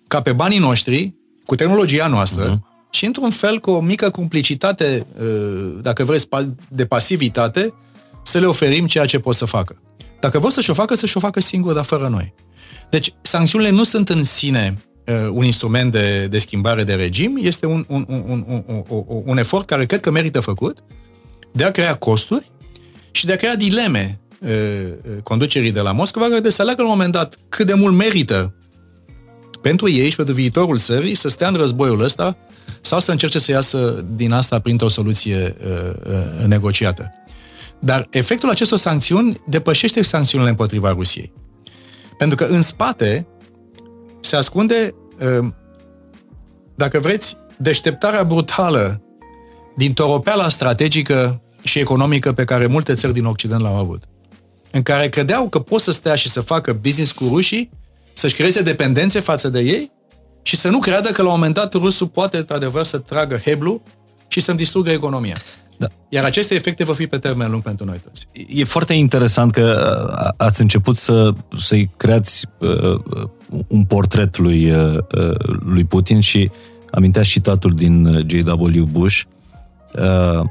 ca pe banii noștri, cu tehnologia noastră, uh-huh. și într-un fel cu o mică complicitate, uh, dacă vreți, de pasivitate, să le oferim ceea ce pot să facă. Dacă vor să-și o facă, să-și o facă singur, dar fără noi. Deci, sancțiunile nu sunt în sine uh, un instrument de, de schimbare de regim, este un, un, un, un, un, un efort care cred că merită făcut de a crea costuri și de a crea dileme uh, uh conducerii de la Moscova, de să aleagă la un moment dat cât de mult merită pentru ei și pentru viitorul țării să stea în războiul ăsta sau să încerce să iasă din asta printr-o soluție uh, uh, negociată. Dar efectul acestor sancțiuni depășește sancțiunile împotriva Rusiei. Pentru că în spate se ascunde, uh, dacă vreți, deșteptarea brutală din toropeala strategică și economică pe care multe țări din Occident l-au avut. În care credeau că pot să stea și să facă business cu rușii, să-și creeze dependențe față de ei și să nu creadă că la un moment dat rusul poate, într-adevăr, să tragă heblu și să-mi distrugă economia. Da. Iar aceste efecte vor fi pe termen lung pentru noi toți. E foarte interesant că ați început să, să-i creați uh, un portret lui, uh, lui Putin și amintea și tatul din J.W. Bush. Uh,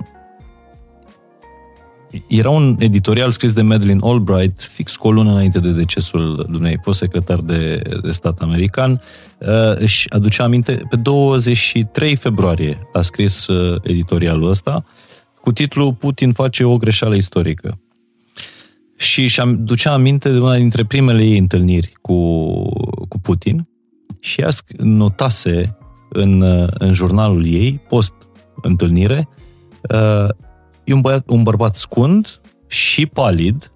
era un editorial scris de Madeleine Albright, fix cu o lună înainte de decesul dumnei, fost secretar de, de stat american, uh, își aducea aminte, pe 23 februarie a scris uh, editorialul ăsta, cu titlul Putin face o greșeală istorică. Și și ducea aminte de una dintre primele ei întâlniri cu, cu Putin și ea notase în, uh, în jurnalul ei, post-întâlnire, E un, băiat, un bărbat scund și palid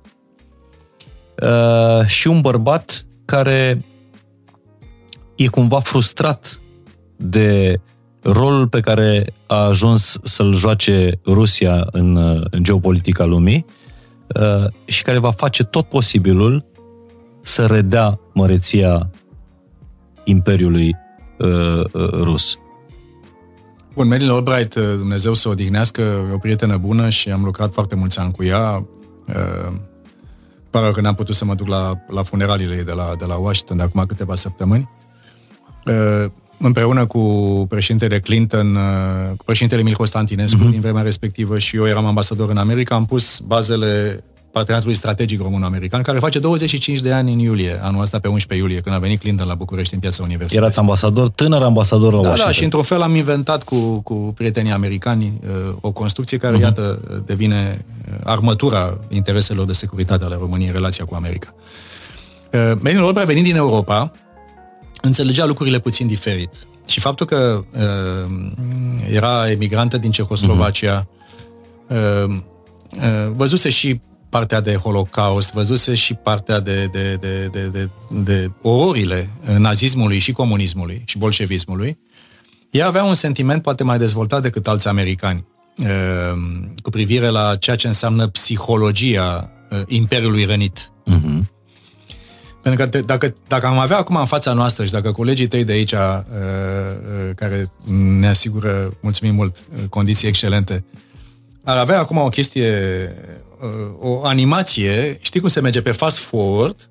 uh, și un bărbat care e cumva frustrat de rolul pe care a ajuns să-l joace Rusia în, în geopolitica lumii uh, și care va face tot posibilul să redea măreția Imperiului uh, uh, rus. Bun, Marilyn Albright, uh, Dumnezeu să o odihnească, e o prietenă bună și am lucrat foarte mulți ani cu ea. Uh, pare că n-am putut să mă duc la, la funeraliile de la, de la Washington de acum câteva săptămâni. Uh, împreună cu președintele Clinton, cu președintele Emil Constantinescu uh-huh. din vremea respectivă și eu eram ambasador în America, am pus bazele parteneriatului strategic român-american, care face 25 de ani în iulie, anul ăsta pe 11 iulie, când a venit Clinton la București în piața Universității. Erați ambasador, tânăr ambasador la da, Washington. Da, și într-un fel am inventat cu, cu prietenii americani uh, o construcție care, uh-huh. iată, devine uh, armătura intereselor de securitate ale României în relația cu America. Uh, Menin Olbra, venind din Europa, înțelegea lucrurile puțin diferit. Și faptul că uh, era emigrantă din Cehoslovacia, uh-huh. uh, uh, văzuse și partea de Holocaust, văzuse și partea de, de, de, de, de, de ororile nazismului și comunismului și bolșevismului, ea avea un sentiment poate mai dezvoltat decât alți americani uh, cu privire la ceea ce înseamnă psihologia uh, Imperiului Rănit. Uh-huh. Pentru că te, dacă, dacă am avea acum în fața noastră și dacă colegii tăi de aici, uh, uh, care ne asigură, mulțumim mult, uh, condiții excelente, ar avea acum o chestie, uh, o animație, știi cum se merge pe fast forward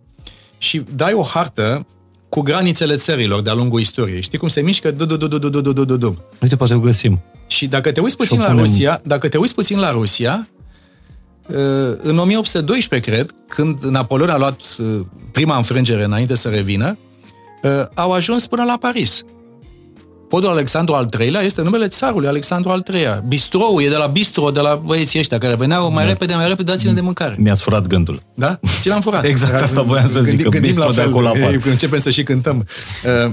și dai o hartă cu granițele țărilor de-a lungul istoriei. Știi cum se mișcă? Du, du, du, du, du, du, du, du. Uite, poate o găsim. Și dacă te uiți puțin la Rusia, dacă te uiți puțin la Rusia, în 1812, cred, când Napoleon a luat prima înfrângere înainte să revină, au ajuns până la Paris. Podul Alexandru al III-lea este numele țarului Alexandru al III-lea. Bistrou e de la bistro, de la băieții ăștia care veneau mai da. repede, mai repede, dați-ne de mâncare. Mi-ați furat gândul. Da? Ți l-am furat. [LAUGHS] exact asta voiam să zic, gândim, bistro la fel, de acolo apar. Începem să și cântăm. Uh,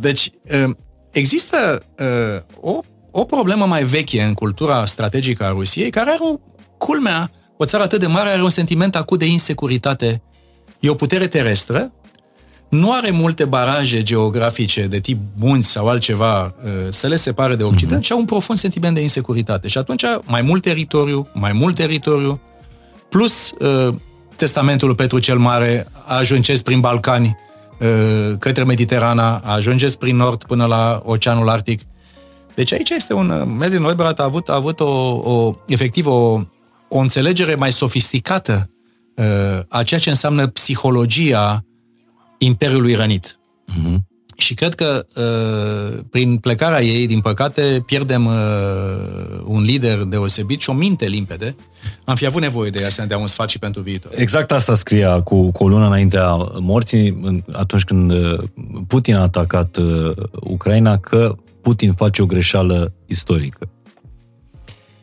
deci, uh, există uh, o, o problemă mai veche în cultura strategică a Rusiei, care are o culmea, o țară atât de mare are un sentiment acut de insecuritate. E o putere terestră, nu are multe baraje geografice de tip munți sau altceva uh, să le separe de Occident uh-huh. și au un profund sentiment de insecuritate. Și atunci mai mult teritoriu, mai mult teritoriu, plus uh, testamentul Petru cel Mare, ajungeți prin Balcani uh, către Mediterana, ajungeți prin nord până la Oceanul Arctic. Deci aici este un... Uh, Medin Neubrat a avut, a avut o, o, efectiv o, o înțelegere mai sofisticată uh, a ceea ce înseamnă psihologia Imperiului Rănit. Uh-huh. Și cred că uh, prin plecarea ei, din păcate, pierdem uh, un lider deosebit și o minte limpede. Am fi avut nevoie de ea să ne dea un sfat și pentru viitor. Exact asta scria cu, cu o lună înaintea morții, atunci când uh, Putin a atacat uh, Ucraina, că Putin face o greșeală istorică.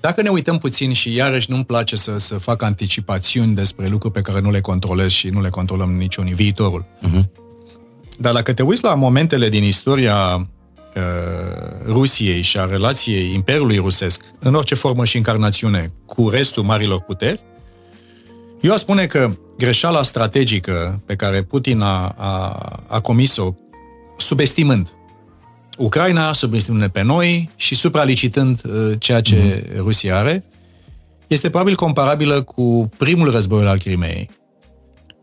Dacă ne uităm puțin și iarăși nu-mi place să, să fac anticipațiuni despre lucruri pe care nu le controlez și nu le controlăm niciunii, viitorul. Uh-huh. Dar dacă te uiți la momentele din istoria Rusiei și a relației Imperiului Rusesc, în orice formă și încarnațiune, cu restul marilor puteri, eu aș spune că greșeala strategică pe care Putin a, a, a comis-o, subestimând Ucraina, subestimând pe noi și supralicitând uh, ceea ce mm-hmm. Rusia are, este probabil comparabilă cu primul război al Crimeei, 1853-1856,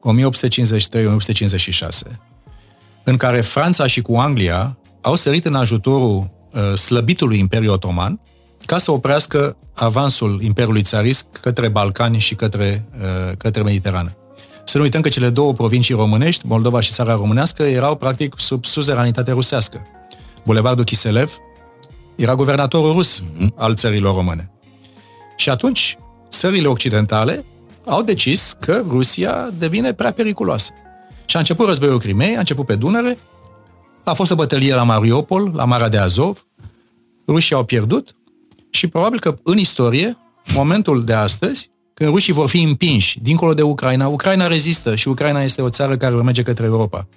în care Franța și cu Anglia au sărit în ajutorul uh, slăbitului Imperiu Otoman ca să oprească avansul Imperiului Țarist către Balcani și către, uh, către Mediterană. Să nu uităm că cele două provincii românești, Moldova și țara românească, erau practic sub suzeranitate rusească. Bulevardul Chiselev era guvernatorul rus mm-hmm. al țărilor române. Și atunci, țările occidentale au decis că Rusia devine prea periculoasă. Și a început războiul Crimei, a început pe Dunăre, a fost o bătălie la Mariupol, la Marea de Azov, rușii au pierdut și probabil că în istorie, momentul de astăzi, când rușii vor fi împinși dincolo de Ucraina, Ucraina rezistă și Ucraina este o țară care merge către Europa.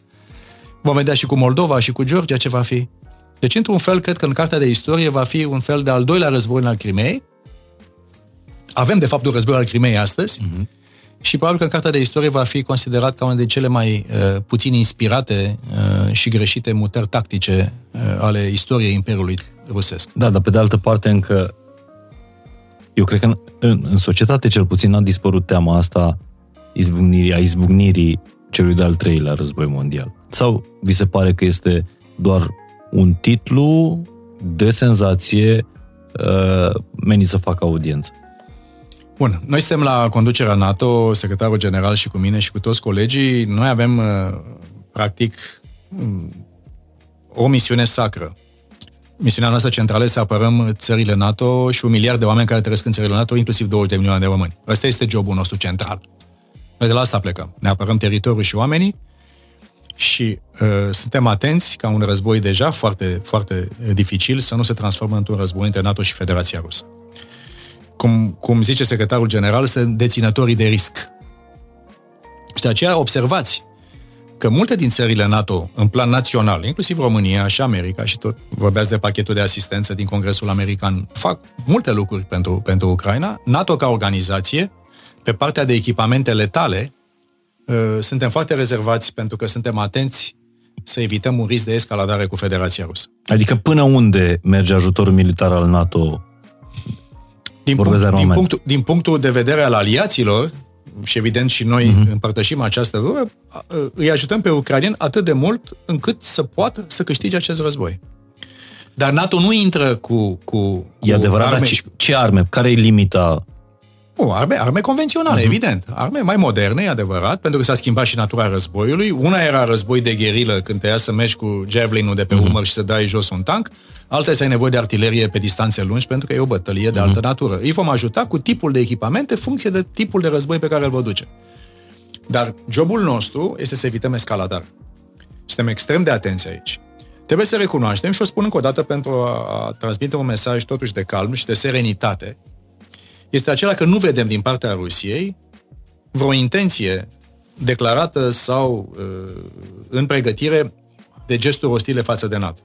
Vom vedea și cu Moldova și cu Georgia ce va fi. Deci, într-un fel, cred că în cartea de istorie va fi un fel de al doilea război al Crimei. Avem, de fapt, un război al Crimei astăzi. Uh-huh. Și probabil că în cartea de istorie va fi considerat ca una de cele mai uh, puțin inspirate uh, și greșite mutări tactice uh, ale istoriei Imperiului Rusesc. Da, dar pe de altă parte încă eu cred că în, în, în societate cel puțin a dispărut teama asta izbucnirii, a izbucnirii celui de-al treilea război mondial. Sau vi se pare că este doar un titlu de senzație uh, menit să facă audiență. Bun, noi suntem la conducerea NATO, secretarul general și cu mine și cu toți colegii. Noi avem, uh, practic, mm, o misiune sacră. Misiunea noastră centrală este să apărăm țările NATO și un miliard de oameni care trăiesc în țările NATO, inclusiv 20 de milioane de români. Ăsta este jobul nostru central. Noi de la asta plecăm. Ne apărăm teritoriul și oamenii și uh, suntem atenți ca un război deja foarte, foarte dificil să nu se transformă într-un război între NATO și Federația Rusă. Cum, cum zice secretarul general, sunt deținătorii de risc. Și de aceea observați că multe din țările NATO, în plan național, inclusiv România și America, și tot vorbeați de pachetul de asistență din Congresul American, fac multe lucruri pentru, pentru Ucraina. NATO ca organizație, pe partea de echipamente letale, Uh, suntem foarte rezervați pentru că suntem atenți să evităm un risc de escaladare cu Federația Rusă. Adică până unde merge ajutorul militar al NATO? Din, punct, din, punctul, din punctul de vedere al aliaților, și evident și noi uh-huh. împărtășim această vără, uh, îi ajutăm pe ucrainieni atât de mult încât să poată să câștige acest război. Dar NATO nu intră cu, cu, cu e adevărat, arme. Ce, ce arme? Care e limita nu, arme, arme convenționale, uh-huh. evident. Arme mai moderne, e adevărat, pentru că s-a schimbat și natura războiului. Una era război de gherilă, când te ia să mergi cu javelinul de pe uh-huh. umăr și să dai jos un tank. Alta să ai nevoie de artilerie pe distanțe lungi, pentru că e o bătălie de uh-huh. altă natură. Îi vom ajuta cu tipul de echipamente, funcție de tipul de război pe care îl vor duce. Dar jobul nostru este să evităm escaladar. Suntem extrem de atenți aici. Trebuie să recunoaștem și o spun încă o dată pentru a transmite un mesaj totuși de calm și de serenitate, este acela că nu vedem din partea Rusiei vreo intenție declarată sau uh, în pregătire de gesturi ostile față de NATO.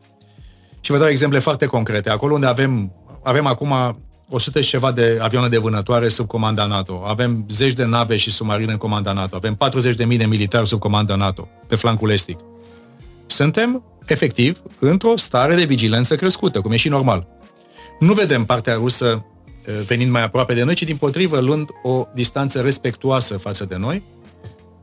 Și vă dau exemple foarte concrete. Acolo unde avem, avem acum 100 și ceva de avioane de vânătoare sub comanda NATO, avem zeci de nave și submarine în comanda NATO, avem 40.000 de militari sub comanda NATO pe flancul estic. Suntem, efectiv, într-o stare de vigilență crescută, cum e și normal. Nu vedem partea rusă Uh, venind mai aproape de noi, ci din potrivă luând o distanță respectuoasă față de noi.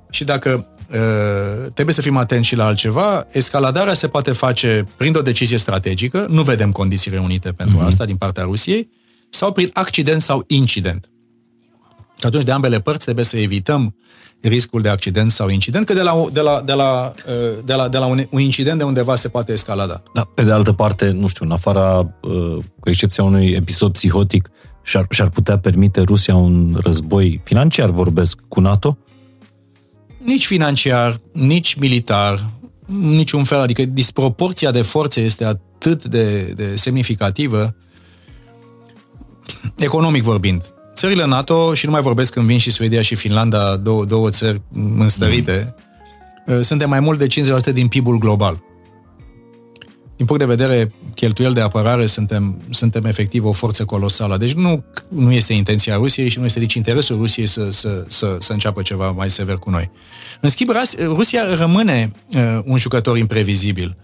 Și dacă uh, trebuie să fim atenți și la altceva, escaladarea se poate face prin o decizie strategică, nu vedem condițiile unite pentru mm-hmm. asta din partea Rusiei, sau prin accident sau incident. Și atunci, de ambele părți, trebuie să evităm riscul de accident sau incident, că de la, de la, de la, uh, de la, de la un, un incident de undeva se poate escalada. Da, pe de altă parte, nu știu, în afara, cu excepția unui episod psihotic, și-ar, și-ar putea permite Rusia un război financiar, vorbesc, cu NATO? Nici financiar, nici militar, niciun fel. Adică disproporția de forțe este atât de, de semnificativă, economic vorbind. Țările NATO, și nu mai vorbesc când vin și Suedia și Finlanda, două, două țări înstărite, mm. suntem mai mult de 50% din PIB-ul global. din punct de vedere cheltuiel de apărare, suntem, suntem efectiv o forță colosală. Deci nu, nu este intenția Rusiei și nu este nici interesul Rusiei să, să, să, să înceapă ceva mai sever cu noi. În schimb, Rusia rămâne uh, un jucător imprevizibil.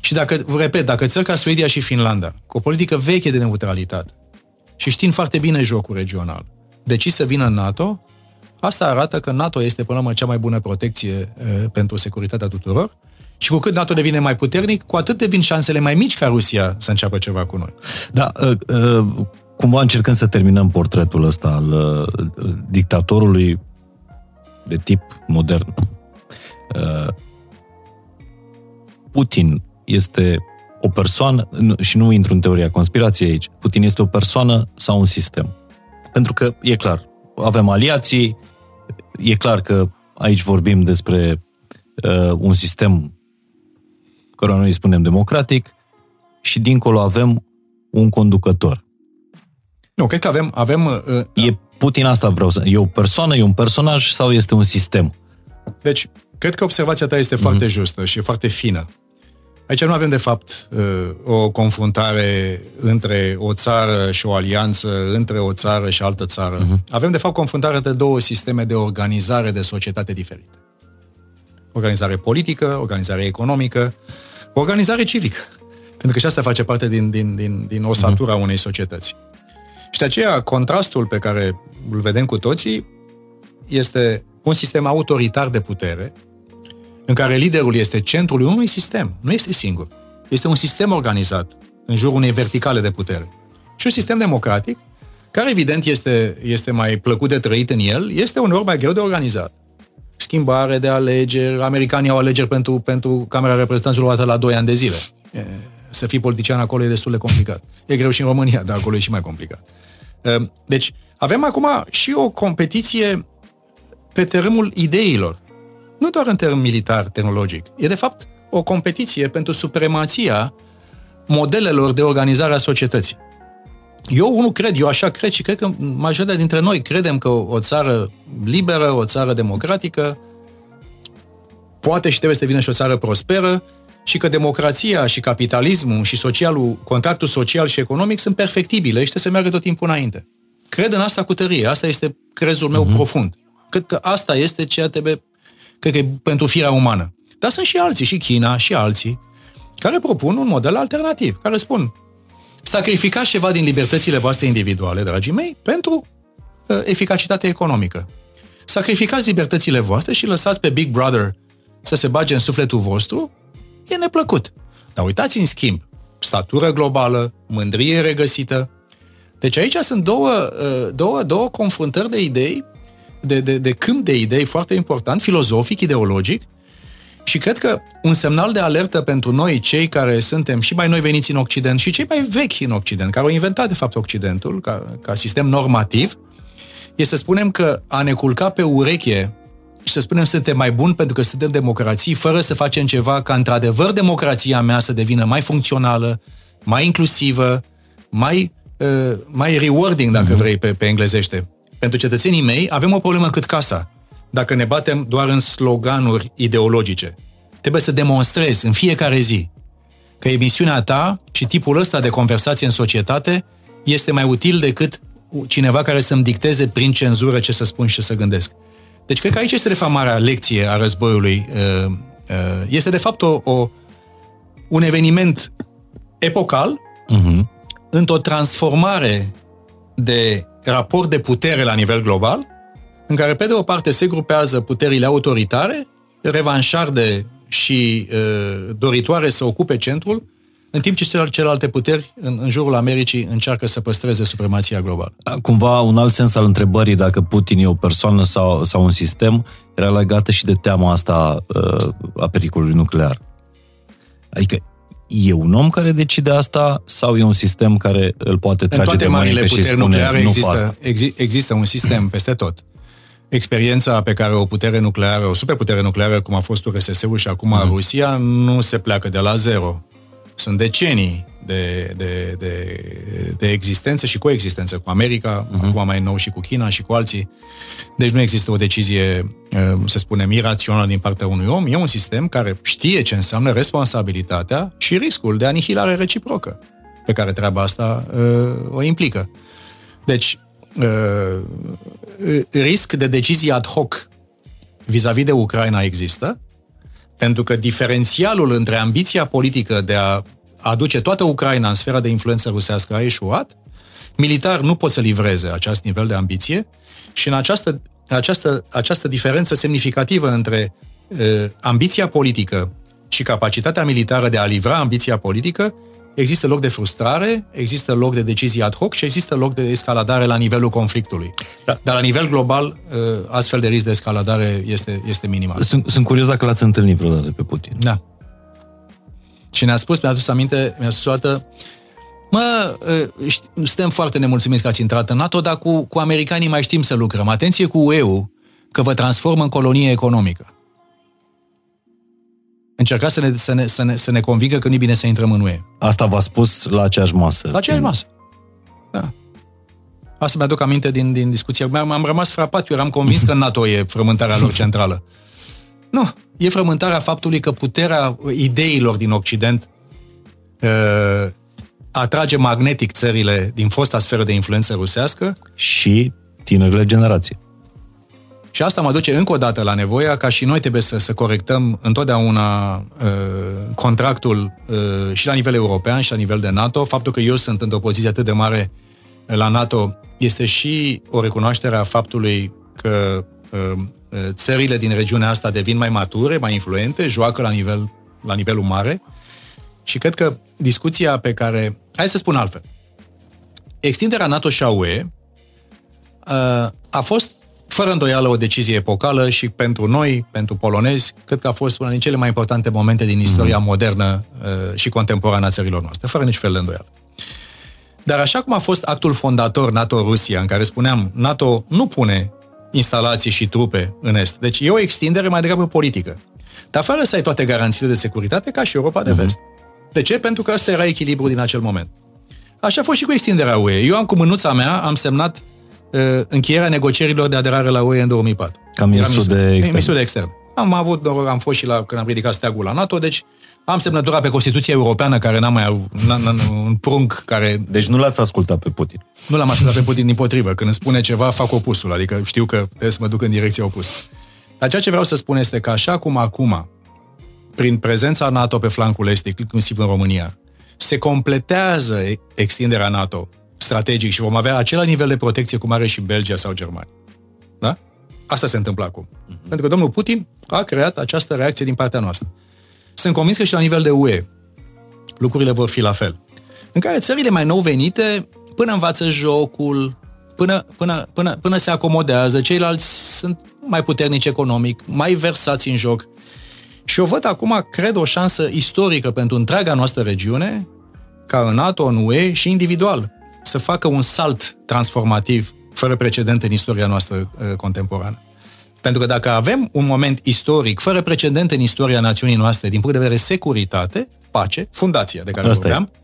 Și dacă, repet, dacă țări ca Suedia și Finlanda, cu o politică veche de neutralitate, și știind foarte bine jocul regional, deci să vină în NATO, asta arată că NATO este până la urmă cea mai bună protecție uh, pentru securitatea tuturor și cu cât NATO devine mai puternic, cu atât devin șansele mai mici ca Rusia să înceapă ceva cu noi. Da, uh, uh, cumva încercăm să terminăm portretul ăsta al uh, dictatorului de tip modern. Putin este o persoană, și nu intru în teoria conspirației aici, Putin este o persoană sau un sistem? Pentru că e clar, avem aliații, e clar că aici vorbim despre uh, un sistem care noi îi spunem democratic, și dincolo avem un conducător. Nu, cred că avem... avem uh, e Putin asta vreau să... E o persoană, e un personaj sau este un sistem? Deci, cred că observația ta este mm-hmm. foarte justă și foarte fină. Aici nu avem, de fapt, uh, o confruntare între o țară și o alianță, între o țară și altă țară. Mm-hmm. Avem, de fapt, confruntare de două sisteme de organizare de societate diferite. Organizare politică, organizare economică, organizare civică. Pentru că și asta face parte din, din, din, din osatura mm-hmm. unei societăți. Și de aceea, contrastul pe care îl vedem cu toții este un sistem autoritar de putere, în care liderul este centrul unui sistem, nu este singur. Este un sistem organizat în jurul unei verticale de putere. Și un sistem democratic, care evident este, este mai plăcut de trăit în el, este uneori mai greu de organizat. Schimbare de alegeri, americanii au alegeri pentru, pentru Camera Reprezentanților o dată la 2 ani de zile. E, să fii politician acolo e destul de complicat. E greu și în România, dar acolo e și mai complicat. Deci, avem acum și o competiție pe terenul ideilor nu doar în termen militar, tehnologic. E, de fapt, o competiție pentru supremația modelelor de organizare a societății. Eu nu cred, eu așa cred și cred că majoritatea dintre noi credem că o țară liberă, o țară democratică, poate și trebuie să devină și o țară prosperă și că democrația și capitalismul și socialul, contractul social și economic sunt perfectibile și trebuie să meargă tot timpul înainte. Cred în asta cu tărie. Asta este crezul meu uh-huh. profund. Cred că asta este ceea trebuie cred că e pentru firea umană. Dar sunt și alții, și China, și alții, care propun un model alternativ, care spun sacrificați ceva din libertățile voastre individuale, dragii mei, pentru uh, eficacitate economică. Sacrificați libertățile voastre și lăsați pe Big Brother să se bage în sufletul vostru, e neplăcut. Dar uitați, în schimb, statură globală, mândrie regăsită. Deci aici sunt două, uh, două, două confruntări de idei de, de, de câmp de idei foarte important, filozofic, ideologic, și cred că un semnal de alertă pentru noi, cei care suntem și mai noi veniți în Occident și cei mai vechi în Occident, care au inventat de fapt Occidentul ca, ca sistem normativ, e să spunem că a ne culca pe ureche și să spunem suntem mai buni pentru că suntem democrații, fără să facem ceva ca într-adevăr democrația mea să devină mai funcțională, mai inclusivă, mai, uh, mai rewarding, dacă mm-hmm. vrei, pe, pe englezește pentru cetățenii mei, avem o problemă cât casa. Dacă ne batem doar în sloganuri ideologice. Trebuie să demonstrezi în fiecare zi că emisiunea ta și tipul ăsta de conversație în societate este mai util decât cineva care să-mi dicteze prin cenzură ce să spun și ce să gândesc. Deci cred că aici este de fapt marea lecție a războiului. Uh, uh, este de fapt o, o, un eveniment epocal uh-huh. într-o transformare de raport de putere la nivel global, în care, pe de o parte, se grupează puterile autoritare, revanșarde și uh, doritoare să ocupe centrul, în timp ce celelalte puteri în, în jurul Americii încearcă să păstreze supremația globală. Cumva, un alt sens al întrebării dacă Putin e o persoană sau, sau un sistem era legată și de teama asta uh, a pericolului nuclear. Adică e un om care decide asta sau e un sistem care îl poate trage de mâine și spune nucleare nu există, exi, există un sistem peste tot. Experiența pe care o putere nucleară, o superputere nucleară, cum a fost URSS-ul și acum mm. Rusia, nu se pleacă de la zero. Sunt decenii de, de, de, de existență și coexistență cu America, uh-huh. acum mai nou și cu China și cu alții. Deci nu există o decizie, uh, să spunem, irațională din partea unui om. E un sistem care știe ce înseamnă responsabilitatea și riscul de anihilare reciprocă pe care treaba asta uh, o implică. Deci, uh, risc de decizie ad hoc vis-a-vis de Ucraina există, pentru că diferențialul între ambiția politică de a aduce toată Ucraina în sfera de influență rusească a eșuat, militar nu pot să livreze acest nivel de ambiție și în această, această, această diferență semnificativă între uh, ambiția politică și capacitatea militară de a livra ambiția politică, există loc de frustrare, există loc de decizii ad hoc și există loc de escaladare la nivelul conflictului. Da. Dar la nivel global, uh, astfel de risc de escaladare este, este minimal. Sunt, sunt curios dacă l-ați întâlnit vreodată pe Putin. Da. Și ne-a spus, mi-a adus aminte, mi-a spus toată, mă, uh, suntem foarte nemulțumiți că ați intrat în NATO, dar cu, cu americanii mai știm să lucrăm. Atenție cu UE, că vă transformă în colonie economică încerca să ne, să, ne, să, ne, să ne convingă că nu e bine să intrăm în UE. Asta v-a spus la aceeași masă. La aceeași masă. Da. Asta mi-aduc aminte din, din discuția. M-am, am rămas frapat, eu eram convins că NATO e frământarea lor centrală. Nu, e frământarea faptului că puterea ideilor din Occident uh, atrage magnetic țările din fosta sferă de influență rusească. Și tinerile generații. Și asta mă duce încă o dată la nevoia ca și noi trebuie să, să corectăm întotdeauna uh, contractul uh, și la nivel european și la nivel de NATO. Faptul că eu sunt într-o poziție atât de mare la NATO este și o recunoaștere a faptului că uh, țările din regiunea asta devin mai mature, mai influente, joacă la, nivel, la nivelul mare și cred că discuția pe care... Hai să spun altfel. Extinderea NATO și a UE uh, a fost fără îndoială o decizie epocală și pentru noi, pentru polonezi, cred că a fost una din cele mai importante momente din istoria mm. modernă uh, și contemporană a țărilor noastre, fără nici fel de îndoială. Dar așa cum a fost actul fondator NATO-Rusia, în care spuneam, NATO nu pune instalații și trupe în Est, deci e o extindere mai degrabă politică, dar fără să ai toate garanțiile de securitate ca și Europa de mm-hmm. Vest. De ce? Pentru că ăsta era echilibru din acel moment. Așa a fost și cu extinderea UE. Eu am cu mânuța mea, am semnat Uh, încheierea negocierilor de aderare la UE în 2004. Ca ministru de extern. Ministru de extern. Am avut, am fost și la, când am ridicat steagul la NATO, deci am semnătura pe Constituția Europeană, care n-am mai un prunc care... Deci nu l-ați ascultat pe Putin. Nu l-am ascultat pe Putin din potrivă. Când îmi spune ceva, fac opusul. Adică știu că trebuie să mă duc în direcția opusă. Dar ceea ce vreau să spun este că așa cum acum, prin prezența NATO pe flancul estic, inclusiv în România, se completează extinderea NATO strategic și vom avea același nivel de protecție cum are și Belgia sau Germania. Da? Asta se întâmplă acum. Uh-huh. Pentru că domnul Putin a creat această reacție din partea noastră. Sunt convins că și la nivel de UE lucrurile vor fi la fel. În care țările mai nou venite, până învață jocul, până, până, până, până se acomodează, ceilalți sunt mai puternici economic, mai versați în joc. Și eu văd acum, cred, o șansă istorică pentru întreaga noastră regiune, ca în NATO, în UE și individual să facă un salt transformativ fără precedent în istoria noastră uh, contemporană. Pentru că dacă avem un moment istoric fără precedent în istoria națiunii noastre din punct de vedere securitate, pace, fundația de care Asta vorbeam, e.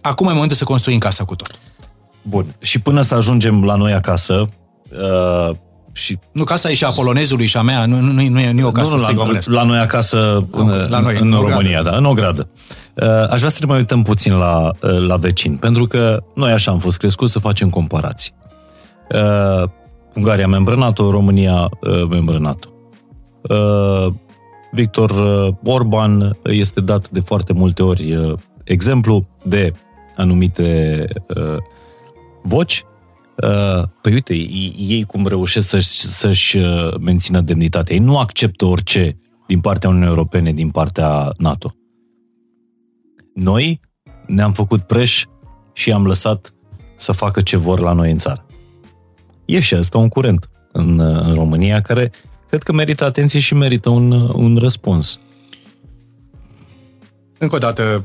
acum e momentul să construim casa cu tot. Bun. Și până să ajungem la noi acasă, uh, și... Nu, casa e și a polonezului și a mea, nu, nu, nu, nu, e, nu e o casă nu, nu, la, la noi acasă, în, la noi, în, în România, da, în o gradă. Uh, aș vrea să ne mai uităm puțin la, uh, la vecin, pentru că noi așa am fost crescuți să facem comparații. Uh, Ungaria membră NATO, România membră NATO. Victor Orban este dat de foarte multe ori exemplu de anumite voci. Păi uite, ei cum reușesc să-și, să-și mențină demnitatea. Ei nu acceptă orice din partea Uniunii Europene, din partea NATO. Noi ne-am făcut preș și am lăsat să facă ce vor la noi în țară. E și asta un curent în, în România care cred că merită atenție și merită un, un răspuns. Încă o dată,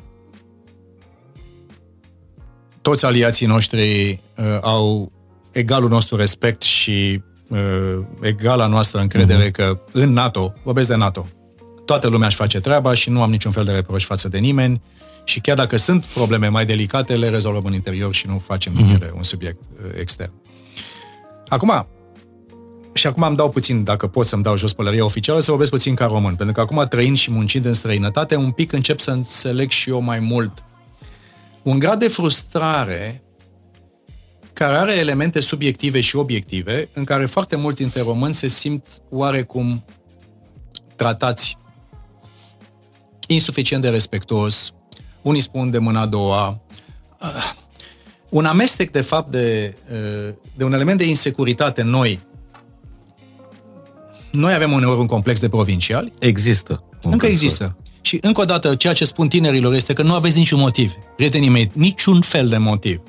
toți aliații noștri uh, au egalul nostru respect și uh, egala noastră încredere uh-huh. că în NATO, vorbesc de NATO, toată lumea își face treaba și nu am niciun fel de reproș față de nimeni Și chiar dacă sunt probleme mai delicate, le rezolvăm în interior și nu facem din ele un subiect uh, extern. Acum, și acum îmi dau puțin, dacă pot să-mi dau jos pălăria oficială, să vorbesc puțin ca român. Pentru că acum, trăind și muncind în străinătate, un pic încep să înțeleg și eu mai mult un grad de frustrare care are elemente subiective și obiective, în care foarte mulți dintre români se simt oarecum tratați insuficient de respectuos, unii spun de mâna a doua, uh, un amestec, de fapt, de, uh, de un element de insecuritate noi. Noi avem uneori un complex de provinciali. Există. Încă există. Și încă o dată, ceea ce spun tinerilor este că nu aveți niciun motiv. Prietenii mei, niciun fel de motiv.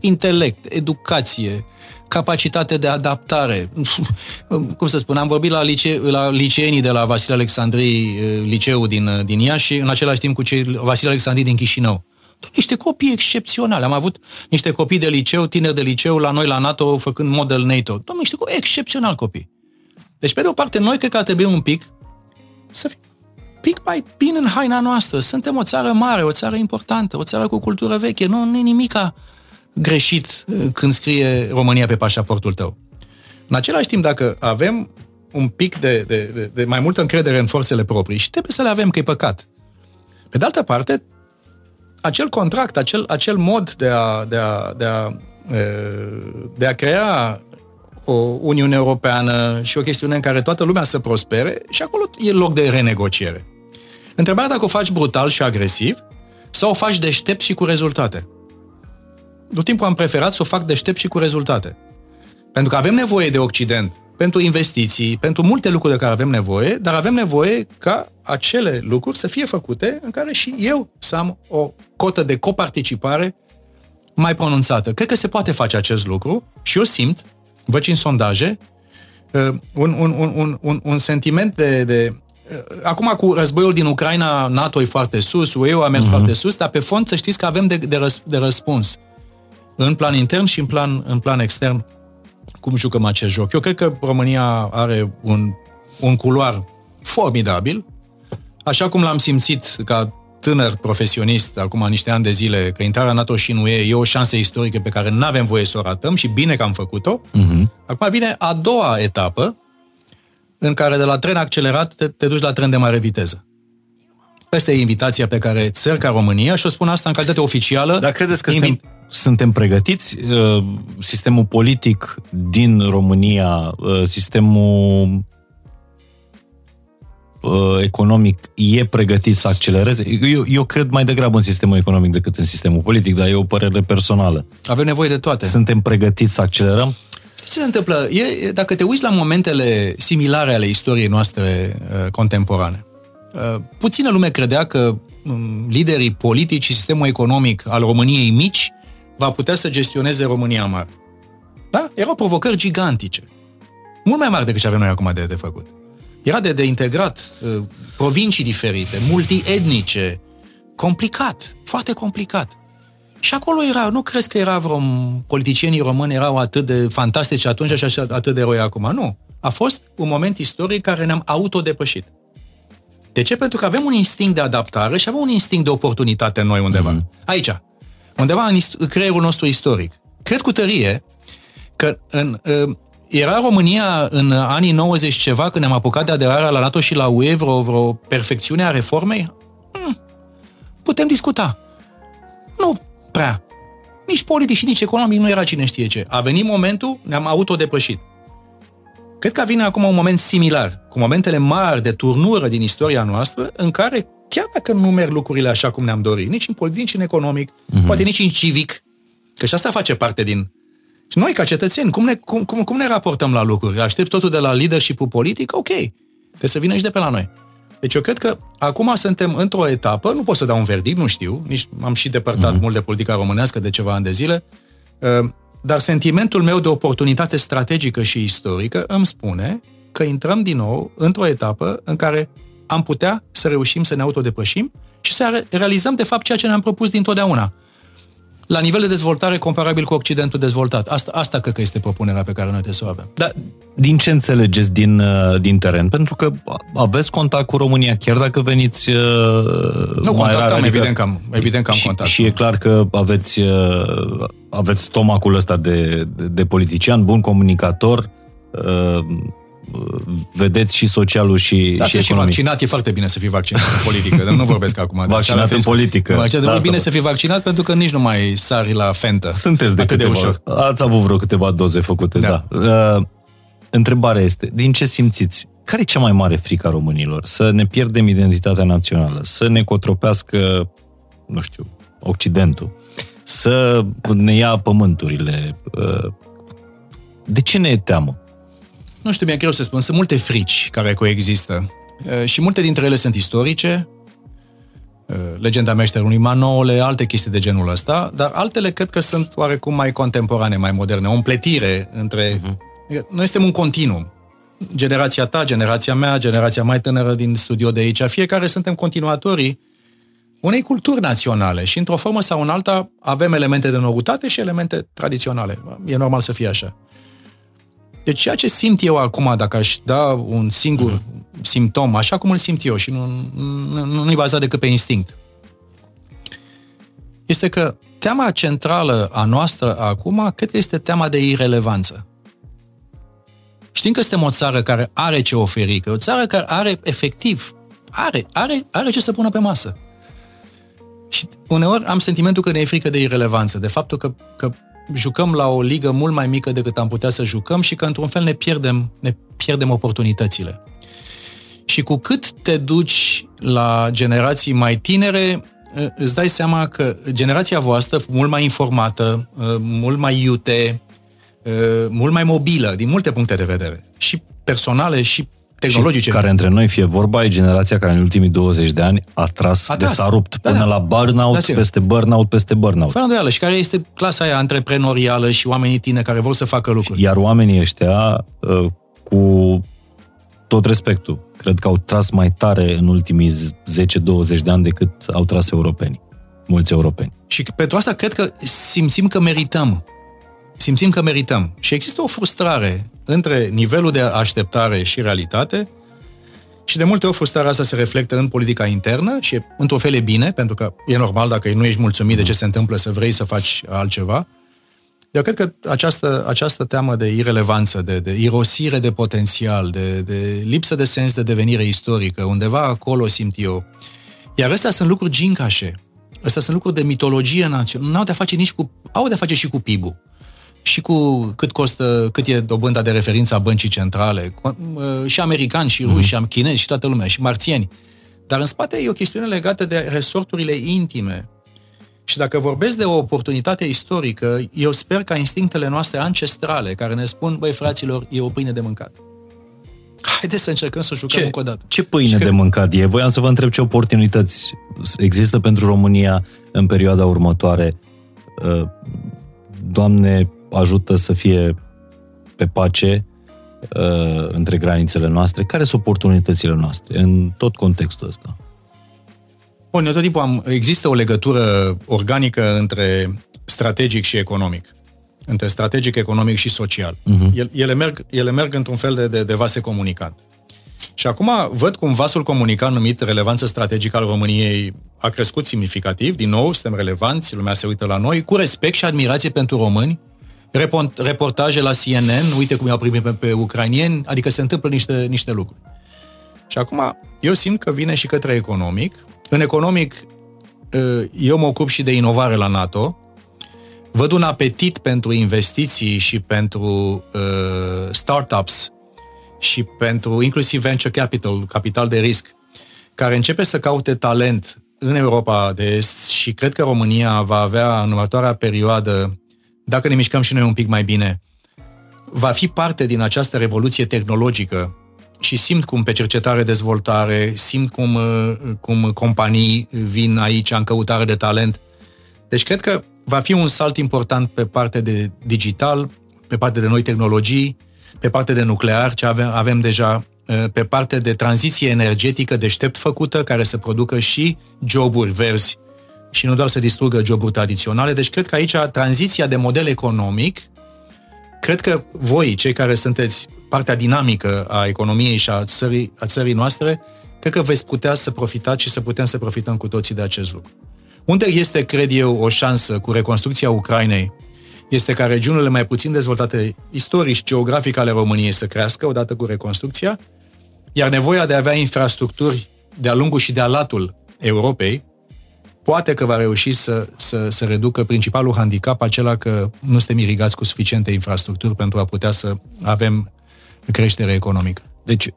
Intelect, educație, capacitate de adaptare. [LAUGHS] Cum să spun, am vorbit la, lice, la liceenii de la Vasile Alexandrii, eh, liceu din, eh, din Iași, în același timp cu cei Vasile Alexandrii din Chișinău. Niște copii excepționale. Am avut niște copii de liceu, tineri de liceu, la noi la NATO, făcând model NATO. Domnule, niște copii excepțional copii. Deci, pe de o parte, noi cred că ar trebui un pic să fim pic mai bine în haina noastră. Suntem o țară mare, o țară importantă, o țară cu cultură veche. Nu, nu e nimica greșit uh, când scrie România pe pașaportul tău. În același timp, dacă avem un pic de, de, de, de mai multă încredere în forțele proprii și trebuie să le avem, că e păcat. Pe de altă parte, acel contract, acel, acel mod de a, de a, de a, de a crea o Uniune Europeană și o chestiune în care toată lumea să prospere și acolo e loc de renegociere. Întrebarea dacă o faci brutal și agresiv sau o faci deștept și cu rezultate. Tot timpul am preferat să o fac deștept și cu rezultate. Pentru că avem nevoie de Occident pentru investiții, pentru multe lucruri de care avem nevoie, dar avem nevoie ca acele lucruri să fie făcute în care și eu să am o cotă de coparticipare mai pronunțată. Cred că se poate face acest lucru și eu simt, văd și în sondaje, uh, un, un, un, un, un, un sentiment de, de uh, Acum cu războiul din Ucraina, NATO e foarte sus, UE a mers uh-huh. foarte sus, dar pe fond să știți că avem de, de, răs, de răspuns în plan intern și în plan, în plan extern cum jucăm acest joc. Eu cred că România are un, un culoar formidabil, așa cum l-am simțit ca tânăr profesionist, acum niște ani de zile, că intrarea NATO și nu e, e o șansă istorică pe care nu avem voie să o ratăm și bine că am făcut-o. Uh-huh. Acum vine a doua etapă, în care de la tren accelerat te, te duci la tren de mare viteză. Asta e invitația pe care țări ca România, și o spun asta în calitate oficială... Dar credeți că invi- suntem, suntem pregătiți? Uh, sistemul politic din România, uh, sistemul uh, economic e pregătit să accelereze? Eu, eu cred mai degrabă în sistemul economic decât în sistemul politic, dar e o părere personală. Avem nevoie de toate. Suntem pregătiți să accelerăm? Știi ce se întâmplă? E, dacă te uiți la momentele similare ale istoriei noastre uh, contemporane, uh, puțină lume credea că um, liderii politici și sistemul economic al României mici va putea să gestioneze România mare. Da? Erau provocări gigantice. Mult mai mari decât ce avem noi acum de, de făcut. Era de, de integrat uh, provincii diferite, multietnice, complicat, foarte complicat. Și acolo era, nu crezi că era vreo politicienii români erau atât de fantastici atunci și atât de eroi acum. Nu. A fost un moment istoric care ne-am autodepășit. De ce? Pentru că avem un instinct de adaptare și avem un instinct de oportunitate în noi undeva. Mm-hmm. Aici undeva în creierul nostru istoric. Cred cu tărie că în, ă, era România în anii 90 ceva, când ne-am apucat de aderarea la NATO și la UE, vreo, vreo perfecțiune a reformei? Hmm, putem discuta. Nu prea. Nici politic și nici economic nu era cine știe ce. A venit momentul, ne-am autodepășit. Cred că vine acum un moment similar, cu momentele mari de turnură din istoria noastră, în care chiar dacă nu merg lucrurile așa cum ne-am dorit, nici în politic, nici în economic, mm-hmm. poate nici în civic, că și asta face parte din... Și noi, ca cetățeni, cum ne, cum, cum, cum ne raportăm la lucruri? Aștept totul de la leadership politic? Ok, trebuie să vină și de pe la noi. Deci eu cred că acum suntem într-o etapă, nu pot să dau un verdict, nu știu, nici am și depărtat mm-hmm. mult de politica românească de ceva ani de zile, uh, dar sentimentul meu de oportunitate strategică și istorică îmi spune că intrăm din nou într-o etapă în care am putea să reușim să ne autodepășim și să realizăm, de fapt, ceea ce ne-am propus dintotdeauna. La nivel de dezvoltare comparabil cu Occidentul dezvoltat. Asta, asta cred că este propunerea pe care noi trebuie să o avem. Dar din ce înțelegeți din, uh, din teren? Pentru că aveți contact cu România, chiar dacă veniți uh, Nu, contactăm, adică, evident că am, evident că am și, contact. Și e clar că aveți, uh, aveți stomacul ăsta de, de, de politician, bun comunicator, vedeți și socialul și, da, și și vaccinat, e foarte bine să fii vaccinat în politică, dar nu vorbesc acum. Vaccinat în politică. Vaccinat, da, e bine să fii vaccinat pentru că nici nu mai sari la fentă. Sunteți de câteva, de ușor. Ați avut vreo câteva doze făcute, da. da. Uh, întrebarea este, din ce simțiți? Care e cea mai mare frică a românilor? Să ne pierdem identitatea națională, să ne cotropească, nu știu, Occidentul, să ne ia pământurile. Uh, de ce ne e teamă? Nu știu, mi-e greu să spun. Sunt multe frici care coexistă. Și multe dintre ele sunt istorice, legenda meșterului Manole, alte chestii de genul ăsta, dar altele cred că sunt oarecum mai contemporane, mai moderne. O împletire între... Uh-huh. Noi suntem un continuum. Generația ta, generația mea, generația mai tânără din studio de aici, fiecare suntem continuatorii unei culturi naționale și într-o formă sau în alta avem elemente de noutate și elemente tradiționale. E normal să fie așa. Deci ceea ce simt eu acum, dacă aș da un singur mm-hmm. simptom, așa cum îl simt eu și nu, nu, nu, nu-i bazat decât pe instinct, este că teama centrală a noastră acum, cred că este teama de irelevanță. Știm că suntem o țară care are ce oferi, că o țară care are efectiv, are, are, are ce să pună pe masă. Și uneori am sentimentul că ne e frică de irelevanță, de faptul că, că jucăm la o ligă mult mai mică decât am putea să jucăm și că într-un fel ne pierdem, ne pierdem oportunitățile. Și cu cât te duci la generații mai tinere, îți dai seama că generația voastră, mult mai informată, mult mai iute, mult mai mobilă, din multe puncte de vedere, și personale și tehnologice. Și care între noi, fie vorba, e generația care în ultimii 20 de ani a tras, a tras. de s-a rupt da, până da. la burnout, da, peste burnout, peste burnout. Fără îndoială. Și care este clasa aia antreprenorială și oamenii tine care vor să facă lucruri. Iar oamenii ăștia, uh, cu tot respectul, cred că au tras mai tare în ultimii 10-20 de ani decât au tras europeni. Mulți europeni. Și pentru asta cred că simțim că merităm. Simțim că merităm. Și există o frustrare între nivelul de așteptare și realitate și de multe ori frustrarea asta se reflectă în politica internă și într-un fel e bine, pentru că e normal dacă nu ești mulțumit de ce se întâmplă să vrei să faci altceva. Eu cred că această, această teamă de irelevanță, de, de irosire de potențial, de, de lipsă de sens de devenire istorică, undeva acolo simt eu. Iar astea sunt lucruri gincașe. Astea sunt lucruri de mitologie națională. Nu au de-a face nici cu... Au de-a face și cu PIB-ul și cu cât costă, cât e dobânda de referință a băncii centrale, și americani, și ruși, mm-hmm. și chinezi, și toată lumea, și marțieni. Dar în spate e o chestiune legată de resorturile intime. Și dacă vorbesc de o oportunitate istorică, eu sper ca instinctele noastre ancestrale, care ne spun, băi, fraților, e o pâine de mâncat. Haideți să încercăm să jucăm ce, încă o dată. Ce pâine de mâncat e? Voiam să vă întreb ce oportunități există pentru România în perioada următoare. Doamne, ajută să fie pe pace uh, între granițele noastre. Care sunt oportunitățile noastre în tot contextul ăsta? Bun, eu tot timpul am, există o legătură organică între strategic și economic. Între strategic, economic și social. Uh-huh. Ele, merg, ele merg într-un fel de, de, de vase comunicant. Și acum văd cum vasul comunicant numit relevanță strategică al României a crescut semnificativ. Din nou, suntem relevanți, lumea se uită la noi, cu respect și admirație pentru români, reportaje la CNN, uite cum i-au primit pe, pe ucrainieni, adică se întâmplă niște, niște lucruri. Și acum, eu simt că vine și către economic. În economic, ă, eu mă ocup și de inovare la NATO. Văd un apetit pentru investiții și pentru uh, startups și pentru inclusiv venture capital, capital de risc, care începe să caute talent în Europa de Est și cred că România va avea în următoarea perioadă dacă ne mișcăm și noi un pic mai bine, va fi parte din această revoluție tehnologică și simt cum pe cercetare-dezvoltare, simt cum, uh, cum companii vin aici în căutare de talent. Deci cred că va fi un salt important pe partea de digital, pe partea de noi tehnologii, pe partea de nuclear, ce avem, avem deja, uh, pe partea de tranziție energetică deștept făcută, care să producă și joburi verzi și nu doar să distrugă joburi tradiționale. Deci cred că aici tranziția de model economic cred că voi, cei care sunteți partea dinamică a economiei și a țării, a țării noastre, cred că veți putea să profitați și să putem să profităm cu toții de acest lucru. Unde este, cred eu, o șansă cu reconstrucția Ucrainei, este ca regiunile mai puțin dezvoltate istoric și geografic ale României să crească odată cu reconstrucția, iar nevoia de a avea infrastructuri de-a lungul și de-a latul Europei, poate că va reuși să, să, să reducă principalul handicap, acela că nu suntem irigați cu suficiente infrastructuri pentru a putea să avem creștere economică. Deci,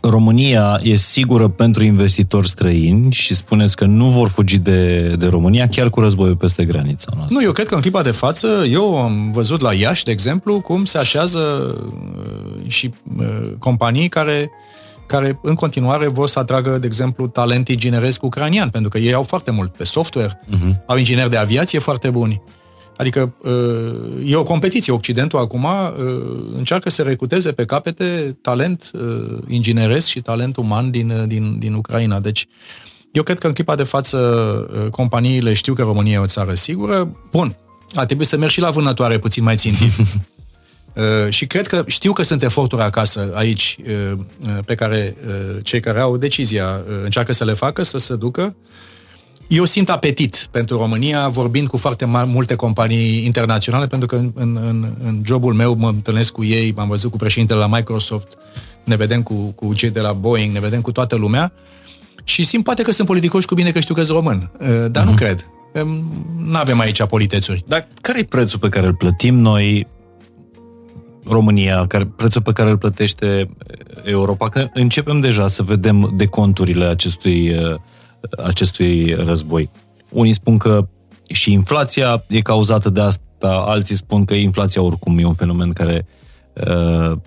România e sigură pentru investitori străini și spuneți că nu vor fugi de, de România chiar cu războiul peste granița noastră. Nu, eu cred că în clipa de față, eu am văzut la Iași, de exemplu, cum se așează uh, și uh, companii care care în continuare vor să atragă, de exemplu, talent ingineresc ucranian, pentru că ei au foarte mult pe software, uh-huh. au ingineri de aviație foarte buni. Adică uh, e o competiție. Occidentul acum uh, încearcă să recruteze pe capete talent uh, ingineresc și talent uman din, din, din Ucraina. Deci, eu cred că în clipa de față companiile știu că România e o țară sigură. Bun, a trebuit să merg și la vânătoare puțin mai țintit. [LAUGHS] Uh, și cred că știu că sunt eforturi acasă aici uh, uh, pe care cei care au decizia încearcă să le facă, să se ducă. Eu simt apetit pentru România, vorbind cu foarte multe companii internaționale, pentru că în, în, în jobul meu mă întâlnesc cu ei, m-am văzut cu președintele la Microsoft, ne vedem cu, cu cei de la Boeing, ne vedem cu toată lumea și simt poate că sunt politicoși cu bine că știu că sunt român, dar uh-huh. nu mhm. cred. Nu avem aici politețuri. Dar care e prețul pe care îl plătim noi România, care, prețul pe care îl plătește Europa, că începem deja să vedem deconturile acestui, acestui război. Unii spun că și inflația e cauzată de asta, alții spun că inflația oricum e un fenomen care uh,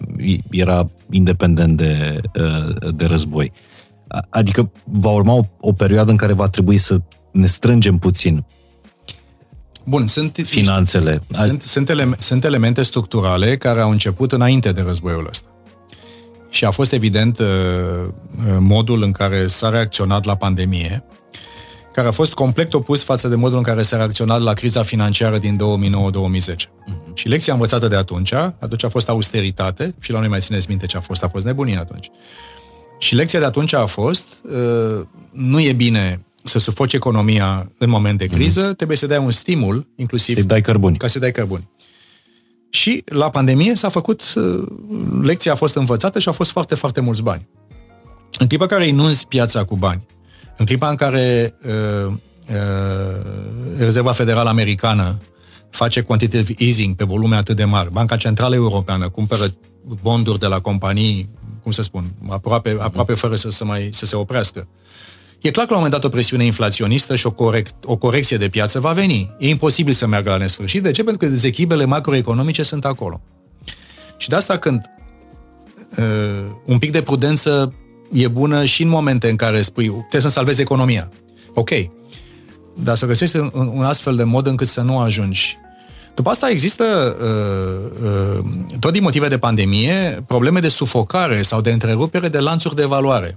era independent de, uh, de război. Adică va urma o, o perioadă în care va trebui să ne strângem puțin Bun, sunt finanțele. Sunt, sunt, ele, sunt elemente structurale care au început înainte de războiul ăsta. Și a fost evident uh, uh, modul în care s-a reacționat la pandemie, care a fost complet opus față de modul în care s-a reacționat la criza financiară din 2009-2010. Uh-huh. Și lecția învățată de atunci, atunci a fost austeritate, și la noi mai țineți minte ce a fost, a fost nebunie atunci. Și lecția de atunci a fost, uh, nu e bine să sufoci economia în moment de criză, mm-hmm. trebuie să dai un stimul, inclusiv... Să-i dai cărbuni. Ca să dai cărbuni. Și la pandemie s-a făcut, uh, lecția a fost învățată și au fost foarte, foarte mulți bani. În clipa care inunzi piața cu bani, în clipa în care uh, uh, Rezerva Federală Americană face quantitative easing pe volume atât de mari, Banca Centrală Europeană cumpără bonduri de la companii, cum să spun, aproape, aproape fără să, să, mai, să se oprească. E clar că la un moment dat o presiune inflaționistă și o, corect, o corecție de piață va veni. E imposibil să meargă la nesfârșit. De ce? Pentru că dezechilibrele macroeconomice sunt acolo. Și de asta când uh, un pic de prudență e bună și în momente în care spui trebuie să salvezi economia. Ok. Dar să găsești un, un astfel de mod încât să nu ajungi. După asta există, uh, uh, tot din motive de pandemie, probleme de sufocare sau de întrerupere de lanțuri de valoare.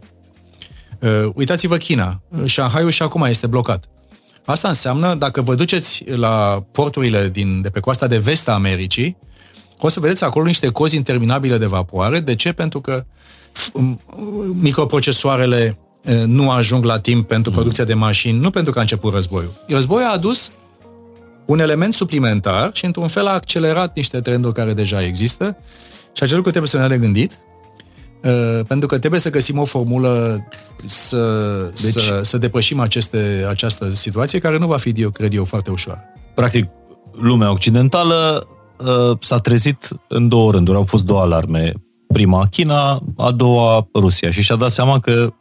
Uh, uitați-vă China. Shanghai-ul și acum este blocat. Asta înseamnă, dacă vă duceți la porturile din, de pe coasta de vest a Americii, o să vedeți acolo niște cozi interminabile de vapoare. De ce? Pentru că microprocesoarele uh, nu ajung la timp pentru mm. producția de mașini, nu pentru că a început războiul. Războiul a adus un element suplimentar și într-un fel a accelerat niște trenduri care deja există și acel lucru trebuie să ne de gândit Uh, pentru că trebuie să găsim o formulă să, deci, să, să depășim aceste, această situație, care nu va fi, eu cred eu, foarte ușoară. Practic, lumea occidentală uh, s-a trezit în două rânduri. Au fost două alarme. Prima China, a doua Rusia. Și și-a dat seama că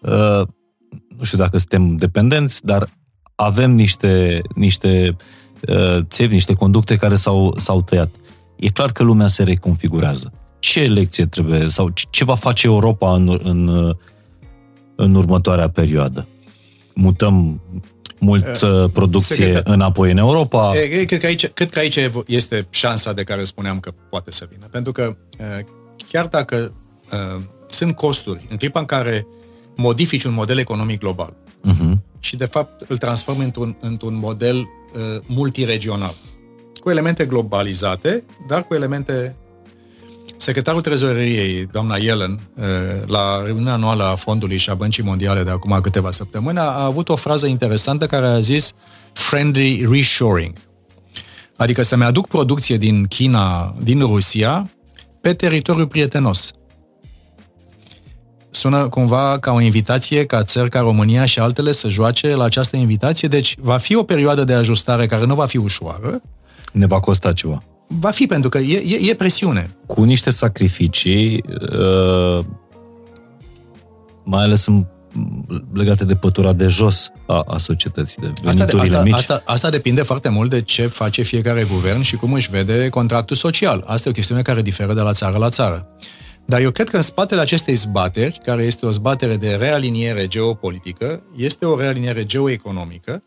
uh, nu știu dacă suntem dependenți, dar avem niște, niște uh, țevi, niște conducte care s-au, s-au tăiat. E clar că lumea se reconfigurează ce lecție trebuie sau ce va face Europa în, în, în următoarea perioadă? Mutăm mult uh, producție Secretar. înapoi în Europa? E, cred, că aici, cred că aici este șansa de care spuneam că poate să vină. Pentru că uh, chiar dacă uh, sunt costuri în clipa în care modifici un model economic global uh-huh. și de fapt îl transformi într-un, într-un model uh, multiregional, cu elemente globalizate, dar cu elemente Secretarul Trezoreriei, doamna Yellen, uh, la reuniunea anuală a Fondului și a Băncii Mondiale de acum câteva săptămâni, a avut o frază interesantă care a zis friendly reshoring. Adică să-mi aduc producție din China, din Rusia, pe teritoriul prietenos. Sună cumva ca o invitație ca țări ca România și altele să joace la această invitație, deci va fi o perioadă de ajustare care nu va fi ușoară. Ne va costa ceva. Va fi, pentru că e, e, e presiune. Cu niște sacrificii, uh, mai ales în legate de pătura de jos a, a societății, de veniturile asta, asta, mici. Asta, asta depinde foarte mult de ce face fiecare guvern și cum își vede contractul social. Asta e o chestiune care diferă de la țară la țară. Dar eu cred că în spatele acestei zbateri, care este o zbatere de realiniere geopolitică, este o realiniere geoeconomică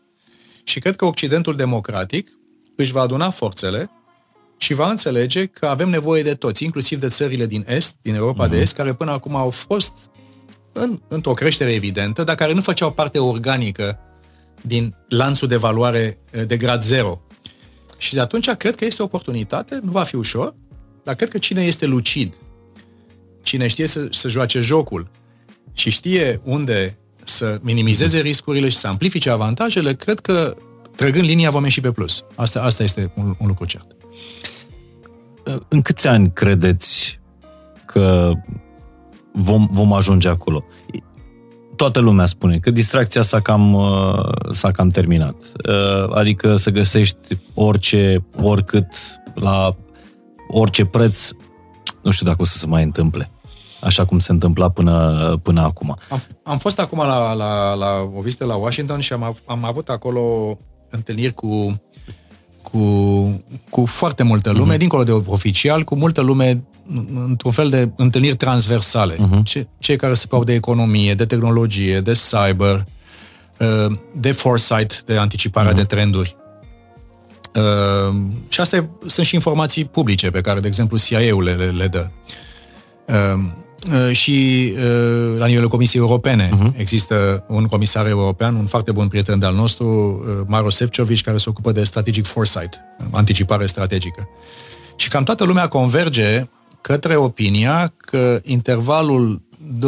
și cred că Occidentul democratic își va aduna forțele și va înțelege că avem nevoie de toți, inclusiv de țările din Est, din Europa uh-huh. de Est, care până acum au fost în, într-o creștere evidentă, dar care nu făceau parte organică din lanțul de valoare eh, de grad zero. Și de atunci cred că este o oportunitate, nu va fi ușor, dar cred că cine este lucid, cine știe să, să joace jocul și știe unde să minimizeze riscurile și să amplifice avantajele, cred că trăgând linia vom ieși pe plus. Asta, asta este un, un lucru cert. În câți ani credeți că vom, vom ajunge acolo. Toată lumea spune că distracția s-a cam, uh, s-a cam terminat. Uh, adică să găsești orice, oricât, la orice preț, nu știu dacă o să se mai întâmple așa cum se întâmpla până, până acum. Am, am fost acum la, la, la o vizită la Washington și am, am avut acolo întâlniri cu, cu, cu foarte multă lume, mm-hmm. dincolo de oficial, cu multă lume într-un fel de întâlniri transversale. Uh-huh. Ce, cei care se ocupă de economie, de tehnologie, de cyber, uh, de foresight, de anticiparea uh-huh. de trenduri. Uh, și astea sunt și informații publice pe care, de exemplu, CIA-ul le, le, le dă. Uh, și la nivelul Comisiei Europene uh-huh. există un comisar european, un foarte bun prieten de-al nostru, Maro Sefcovic, care se ocupă de strategic foresight, anticipare strategică. Și cam toată lumea converge către opinia că intervalul 2025-2030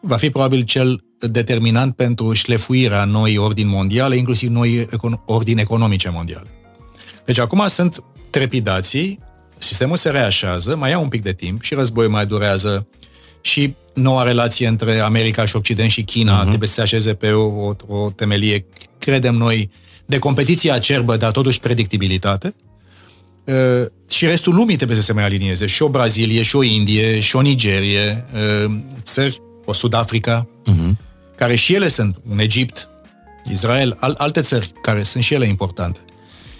va fi probabil cel determinant pentru șlefuirea noii ordini mondiale, inclusiv noi ordini economice mondiale. Deci acum sunt trepidații, sistemul se reașează, mai ia un pic de timp și războiul mai durează și noua relație între America și Occident și China uh-huh. trebuie să se așeze pe o, o, o temelie, credem noi, de competiție acerbă, dar totuși predictibilitate. Uh, și restul lumii trebuie să se mai alinieze. Și o Brazilie, și o Indie, și o Nigerie, uh, țări, o Sud-Africa, uh-huh. care și ele sunt, un Egipt, Israel, al, alte țări care sunt și ele importante.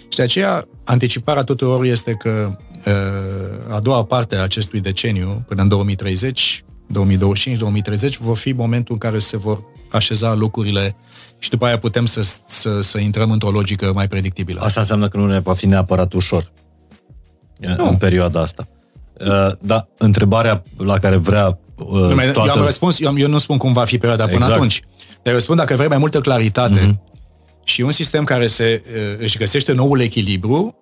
Și de aceea, anticiparea tuturor este că uh, a doua parte a acestui deceniu, până în 2030, 2025-2030, vor fi momentul în care se vor așeza lucrurile și după aia putem să, să, să intrăm într-o logică mai predictibilă. Asta înseamnă că nu ne va fi neapărat ușor nu. în perioada asta. Uh, da, întrebarea la care vrea uh, toată... Eu am răspuns, eu, eu nu spun cum va fi perioada până exact. atunci. Dar răspund dacă vrei mai multă claritate mm-hmm. și un sistem care se, uh, își găsește noul echilibru,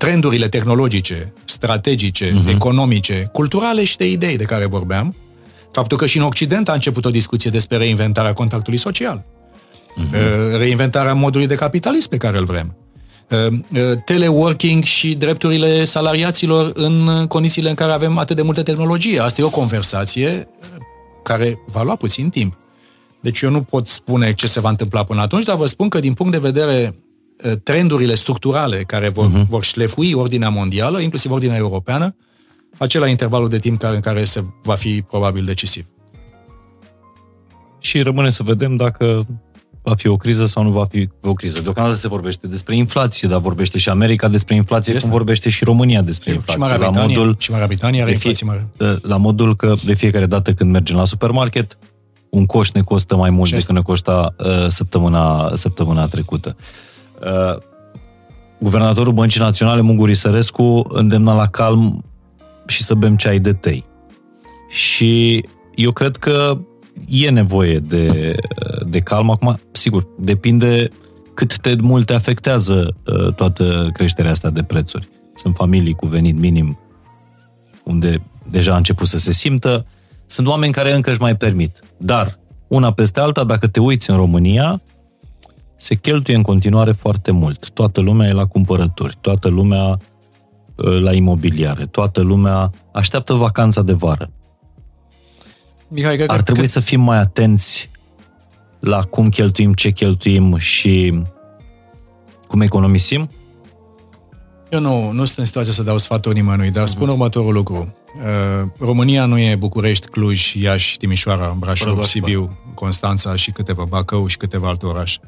trendurile tehnologice, strategice, mm-hmm. economice, culturale și de idei de care vorbeam, faptul că și în Occident a început o discuție despre reinventarea contractului social, mm-hmm. reinventarea modului de capitalism pe care îl vrem, Ehm, eh, teleworking și drepturile salariaților în condițiile în care avem atât de multă tehnologie. Asta e o conversație eh, care va lua puțin timp. Deci eu nu pot spune ce se va întâmpla până atunci, dar vă spun că din punct de vedere eh, trendurile structurale care vor, uh-huh. vor șlefui ordinea mondială, inclusiv ordinea europeană, acela intervalul de timp care, în care se va fi probabil decisiv. Și rămâne să vedem dacă va fi o criză sau nu va fi o criză. Deocamdată se vorbește despre inflație, dar vorbește și America despre inflație, este. cum vorbește și România despre inflație. Și Marea Britanie, la modul, și Marea Britanie are inflație mare. La modul că de fiecare dată când mergem la supermarket, un coș ne costă mai mult decât ne costa uh, săptămâna, săptămâna trecută. Uh, guvernatorul Băncii Naționale, Munguri Sărescu, îndemna la calm și să bem ceai de tei. Și eu cred că e nevoie de, de calm. Acum, sigur, depinde cât de mult te afectează uh, toată creșterea asta de prețuri. Sunt familii cu venit minim unde deja a început să se simtă, sunt oameni care încă își mai permit. Dar, una peste alta, dacă te uiți în România, se cheltuie în continuare foarte mult. Toată lumea e la cumpărături, toată lumea uh, la imobiliare, toată lumea așteaptă vacanța de vară. Mihai, cred Ar trebui că... să fim mai atenți la cum cheltuim, ce cheltuim și cum economisim? Eu nu, nu sunt în situația să dau sfaturi nimănui, dar uh-huh. spun următorul lucru. Uh, România nu e București, Cluj, Iași, Timișoara, Brașov, Sibiu, Constanța și câteva Bacău și câteva alte orașe.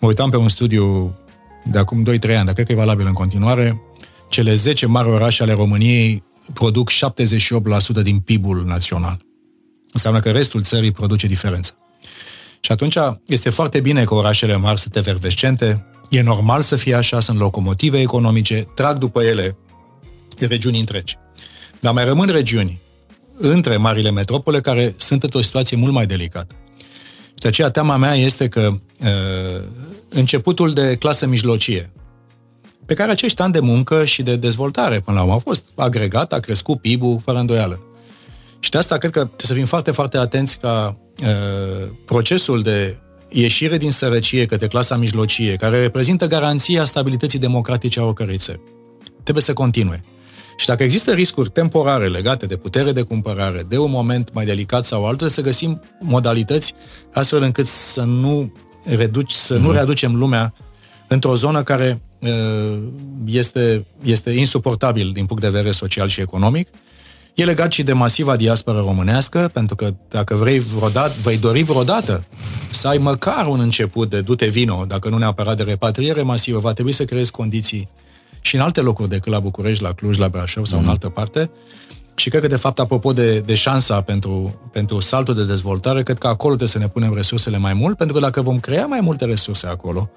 Mă uitam pe un studiu de acum 2-3 ani, dar cred că e valabil în continuare. Cele 10 mari orașe ale României produc 78% din PIB-ul național. Înseamnă că restul țării produce diferența. Și atunci este foarte bine că orașele mari sunt efervescente, e normal să fie așa, sunt locomotive economice, trag după ele regiuni întregi. Dar mai rămân regiuni între marile metropole care sunt într-o situație mult mai delicată. Și de aceea teama mea este că uh, începutul de clasă mijlocie, pe care acești ani de muncă și de dezvoltare până la urmă au fost agregat, a crescut PIB-ul fără îndoială. Și de asta cred că trebuie să fim foarte, foarte atenți ca uh, procesul de ieșire din sărăcie către clasa mijlocie, care reprezintă garanția stabilității democratice a oricărei țări, trebuie să continue. Și dacă există riscuri temporare legate de putere de cumpărare, de un moment mai delicat sau altul, să găsim modalități astfel încât să nu, reduci, să mm-hmm. nu mhm. readucem lumea într-o zonă care uh, este, este insuportabil din punct de vedere social și economic. E legat și de masiva diasporă românească, pentru că dacă vrei vreodată, vei dori vreodată să ai măcar un început de du-te vino, dacă nu neapărat de repatriere masivă, va trebui să creezi condiții și în alte locuri decât la București, la Cluj, la Brașov sau mm-hmm. în mhm. altă parte. Și cred că, de fapt, apropo de, de șansa pentru, pentru saltul de dezvoltare, cred că acolo trebuie să ne punem resursele mai mult, pentru că dacă vom crea mai multe resurse acolo,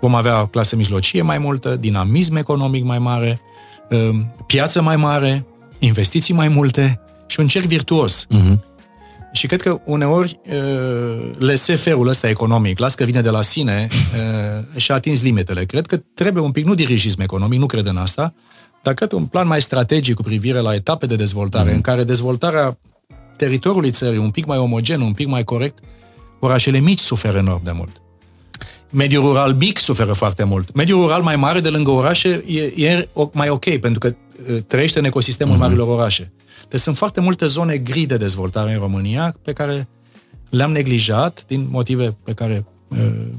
vom avea clasă mijlocie mai multă, dinamism economic mai mare, um, piață mai mare, investiții mai multe și un cerc virtuos. Mm-hmm. Și cred că uneori uh, leseferul ăsta economic, las că vine de la sine, uh, [LAUGHS] și-a atins limitele. Cred că trebuie un pic, nu dirigism economic, nu cred în asta, dar cred un plan mai strategic cu privire la etape de dezvoltare, mm. în care dezvoltarea teritoriului țării un pic mai omogen, un pic mai corect, orașele mici suferă enorm de mult. Mediul rural mic suferă foarte mult. Mediul rural mai mare de lângă orașe e, e mai ok, pentru că uh, trăiește în ecosistemul mm-hmm. marilor orașe. Deci sunt foarte multe zone gri de dezvoltare în România pe care le-am neglijat din motive pe care uh,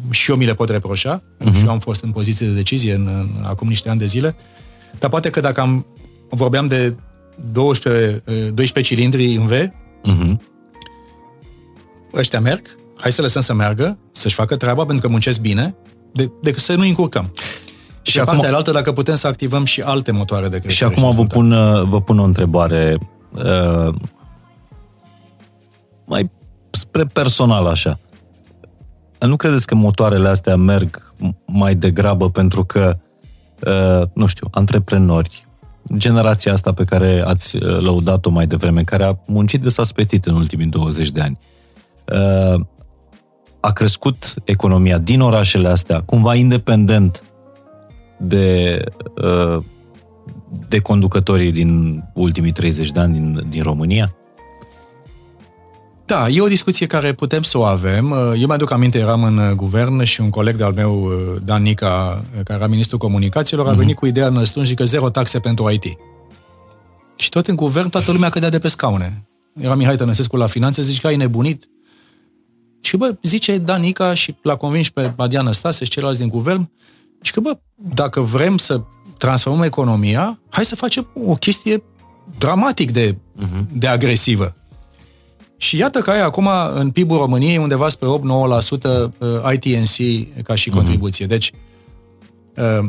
și eu mi le pot reproșa, uh-huh. și eu am fost în poziție de decizie în, în, acum niște ani de zile, dar poate că dacă am vorbeam de 12, 12 uh, cilindri în V, uh-huh. ăștia merg, hai să lăsăm să meargă, să-și facă treaba pentru că muncesc bine, de, decât să nu încurcăm. Și, și acum, partea altă, dacă putem să activăm și alte motoare de creștere. Și acum și vă pun, uh, vă pun o întrebare uh, mai spre personal așa. Nu credeți că motoarele astea merg mai degrabă pentru că, uh, nu știu, antreprenori, generația asta pe care ați uh, lăudat-o mai devreme, care a muncit de s-a spetit în ultimii 20 de ani, uh, a crescut economia din orașele astea, cumva independent de uh, de conducătorii din ultimii 30 de ani din, din România? Da, e o discuție care putem să o avem. Eu mi-aduc aminte, eram în guvern și un coleg de-al meu, Dan Nica, care era ministrul comunicațiilor, a mhm. venit uh-huh. cu ideea în și că zero taxe pentru IT. Și tot în guvern toată lumea cădea de pe scaune. Era Mihai Tănăsescu la finanțe, zice că ai nebunit. Și bă, zice Danica și l-a convins pe Badiana Stase și ceilalți din guvern, și că bă, dacă vrem să transformăm economia, hai să facem o chestie dramatic de, uh-huh. de agresivă. Și iată că ai acum în PIB-ul României undeva spre 8-9% ITNC ca și uh-huh. contribuție. Deci, uh,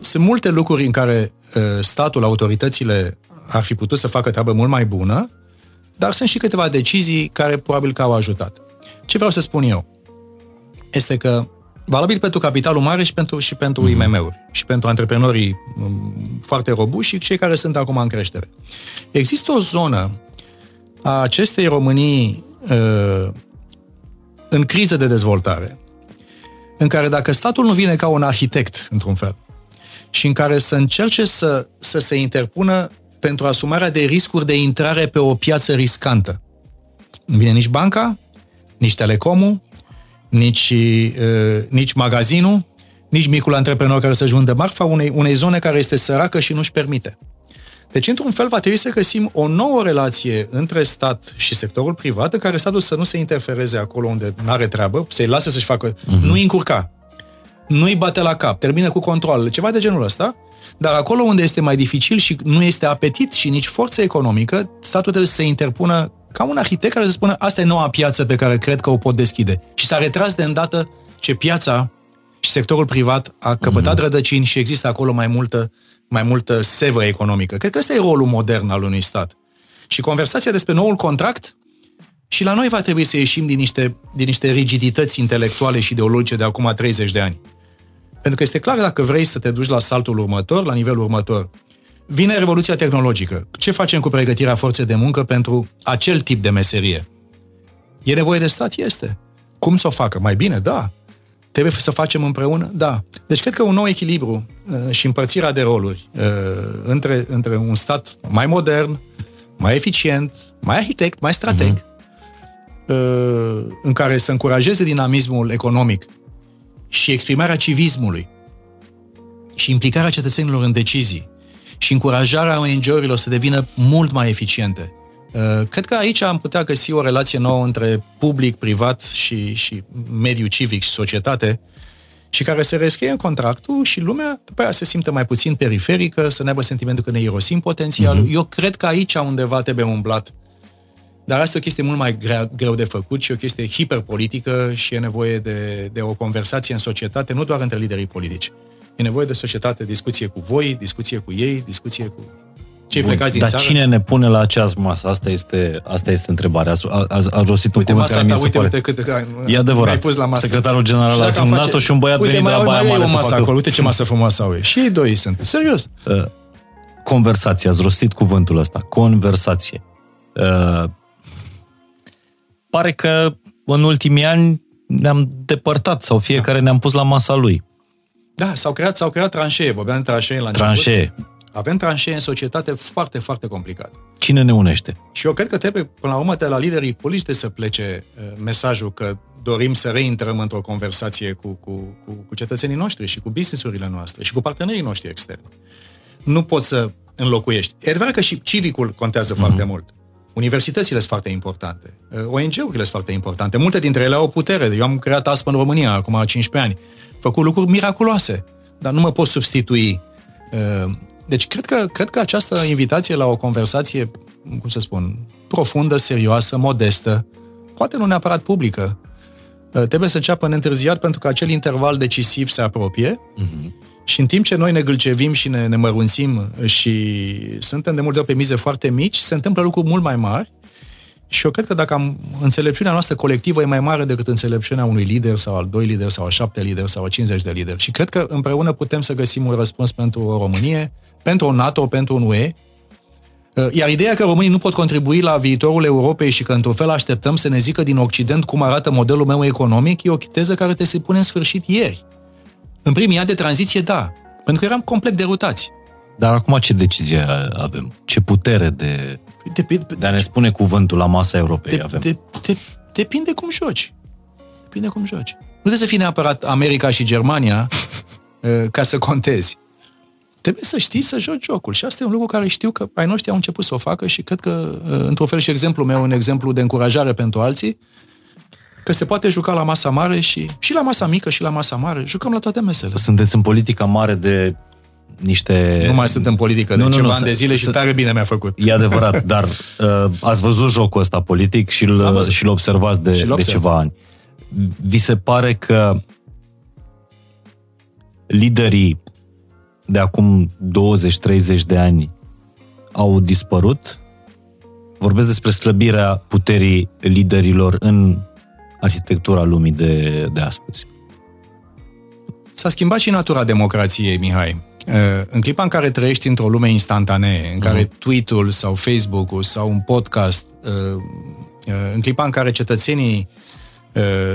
sunt multe lucruri în care uh, statul, autoritățile ar fi putut să facă treabă mult mai bună, dar sunt și câteva decizii care probabil că au ajutat. Ce vreau să spun eu este că valabil pentru capitalul mare și pentru, și pentru mm-hmm. IMM-uri și pentru antreprenorii mm, foarte robuși și cei care sunt acum în creștere. Există o zonă a acestei Românii uh, în criză de dezvoltare, în care dacă statul nu vine ca un arhitect, într-un fel, și în care să încerce să, să se interpună pentru asumarea de riscuri de intrare pe o piață riscantă. Nu vine nici banca, nici telecomul, nici, uh, nici magazinul, nici micul antreprenor care să-și vândă marfa unei, unei zone care este săracă și nu-și permite. Deci, într-un fel, va trebui să găsim o nouă relație între stat și sectorul privat, în care statul să nu se interfereze acolo unde nu are treabă, să-i lase să-și facă, uh-huh. nu-i încurca, nu-i bate la cap, termină cu controlele, ceva de genul ăsta, dar acolo unde este mai dificil și nu este apetit și nici forță economică, statul trebuie să se interpună ca un arhitect care să spună asta e noua piață pe care cred că o pot deschide. Și s-a retras de îndată ce piața și sectorul privat a căpătat mm-hmm. rădăcini și există acolo mai multă, mai multă sevă economică. Cred că ăsta e rolul modern al unui stat. Și conversația despre noul contract și la noi va trebui să ieșim din niște, din niște rigidități intelectuale și ideologice de acum 30 de ani. Pentru că este clar dacă vrei să te duci la saltul următor, la nivelul următor. Vine revoluția tehnologică. Ce facem cu pregătirea forței de muncă pentru acel tip de meserie? E nevoie de stat? Este. Cum să o facă? Mai bine? Da. Trebuie să facem împreună? Da. Deci cred că un nou echilibru uh, și împărțirea de roluri uh, între, între un stat mai modern, mai eficient, mai arhitect, mai strateg, uh-huh. în care să încurajeze dinamismul economic și exprimarea civismului și implicarea cetățenilor în decizii și încurajarea ONG-urilor să devină mult mai eficiente. Uh, cred că aici am putea găsi o relație nouă între public, privat și, și mediu civic și societate și care se rescrie în contractul și lumea după aia se simte mai puțin periferică, să ne aibă sentimentul că ne irosim potențialul. Uh-huh. Eu cred că aici undeva trebuie umblat. Dar asta e o chestie mult mai grea, greu de făcut și o chestie hiperpolitică și e nevoie de, de o conversație în societate, nu doar între liderii politici. E nevoie de societate, discuție cu voi, discuție cu ei, discuție cu cei plecați din Dar țară. cine ne pune la această masă? Asta este, asta este întrebarea. A, a, a rostit un Uite cuvânt care masa mi ta, se uite, pare. uite cât E adevărat. mi-ai pus la masă. Secretarul general Și a dacă am adunat-o și un băiat uite, venit de mai, la Baia mai Mare e o să masă facă- acolo, uite ce masă frumoasă au ei. Și ei doi sunt. Serios. Uh, conversație, ați rostit cuvântul ăsta, conversație. Uh, pare că în ultimii ani ne-am depărtat sau fiecare ne-am pus la masa lui. Da, s-au creat, s-au creat tranșee. Vorbeam de tranșee la început. Tranșee. Avem tranșee în societate foarte, foarte complicat. Cine ne unește? Și eu cred că trebuie, până la urmă, de la liderii politici să plece uh, mesajul că dorim să reintrăm într-o conversație cu, cu, cu, cu cetățenii noștri și cu businessurile noastre și cu partenerii noștri externi. Nu poți să înlocuiești. E adevărat că și civicul contează mm-hmm. foarte mult. Universitățile sunt foarte importante. Uh, ONG-urile sunt foarte importante. Multe dintre ele au putere. Eu am creat ASP în România acum 15 ani. Făcut lucruri miraculoase. Dar nu mă pot substitui. Uh, Deci cred că, cred că această invitație la o conversație, cum să spun, profundă, serioasă, modestă, poate nu neapărat publică, uh, trebuie să înceapă neîntârziat pentru că acel interval decisiv se apropie. Și în timp ce noi ne gâlcevim și ne, ne mărunțim și suntem de multe ori pe mize foarte mici, se întâmplă lucruri mult mai mari. Și eu cred că dacă am, înțelepciunea noastră colectivă e mai mare decât înțelepciunea unui lider sau al doi lideri sau al șapte lideri sau al 50 de lideri. Și cred că împreună putem să găsim un răspuns pentru o Românie, pentru un NATO, pentru un UE. Uh, Iar ideea că românii nu pot contribui la viitorul Europei și că într-un fel așteptăm să ne zică din Occident cum arată modelul meu economic, e o teză care te se pune în sfârșit ieri. În primii ani de tranziție, da. Pentru că eram complet derutați. Dar acum ce decizie avem? Ce putere de, Depinde, de a ne spune cuvântul la masa Europei de, avem? de, de, depinde cum joci. Depinde cum joci. Nu trebuie să fii neapărat America și Germania [LAUGHS] uh, ca să contezi. Trebuie să știi să joci jocul. Și asta e un lucru care știu că ai noștri au început să o facă și cred că, uh, într-un fel și exemplul meu, un exemplu de încurajare pentru alții, că se poate juca la masa mare și, și la masa mică și la masa mare. Jucăm la toate mesele. Sunteți în politica mare de niște... Nu mai sunt în politică de Nu, nu, ceva nu, ani de să- zile și să- tare bine mi-a făcut. E adevărat, [LAUGHS] dar uh, ați văzut jocul ăsta politic și Am îl, văzut. și îl observați de, Și-l de observ. ceva ani. Vi se pare că liderii de acum 20-30 de ani au dispărut? Vorbesc despre slăbirea puterii liderilor în arhitectura lumii de, de astăzi. S-a schimbat și natura democrației, Mihai. Uh, În clipa în care trăiești într-o lume instantanee, în care tweet-ul sau Facebook-ul sau un podcast, uh, uh, în clipa în care cetățenii uh,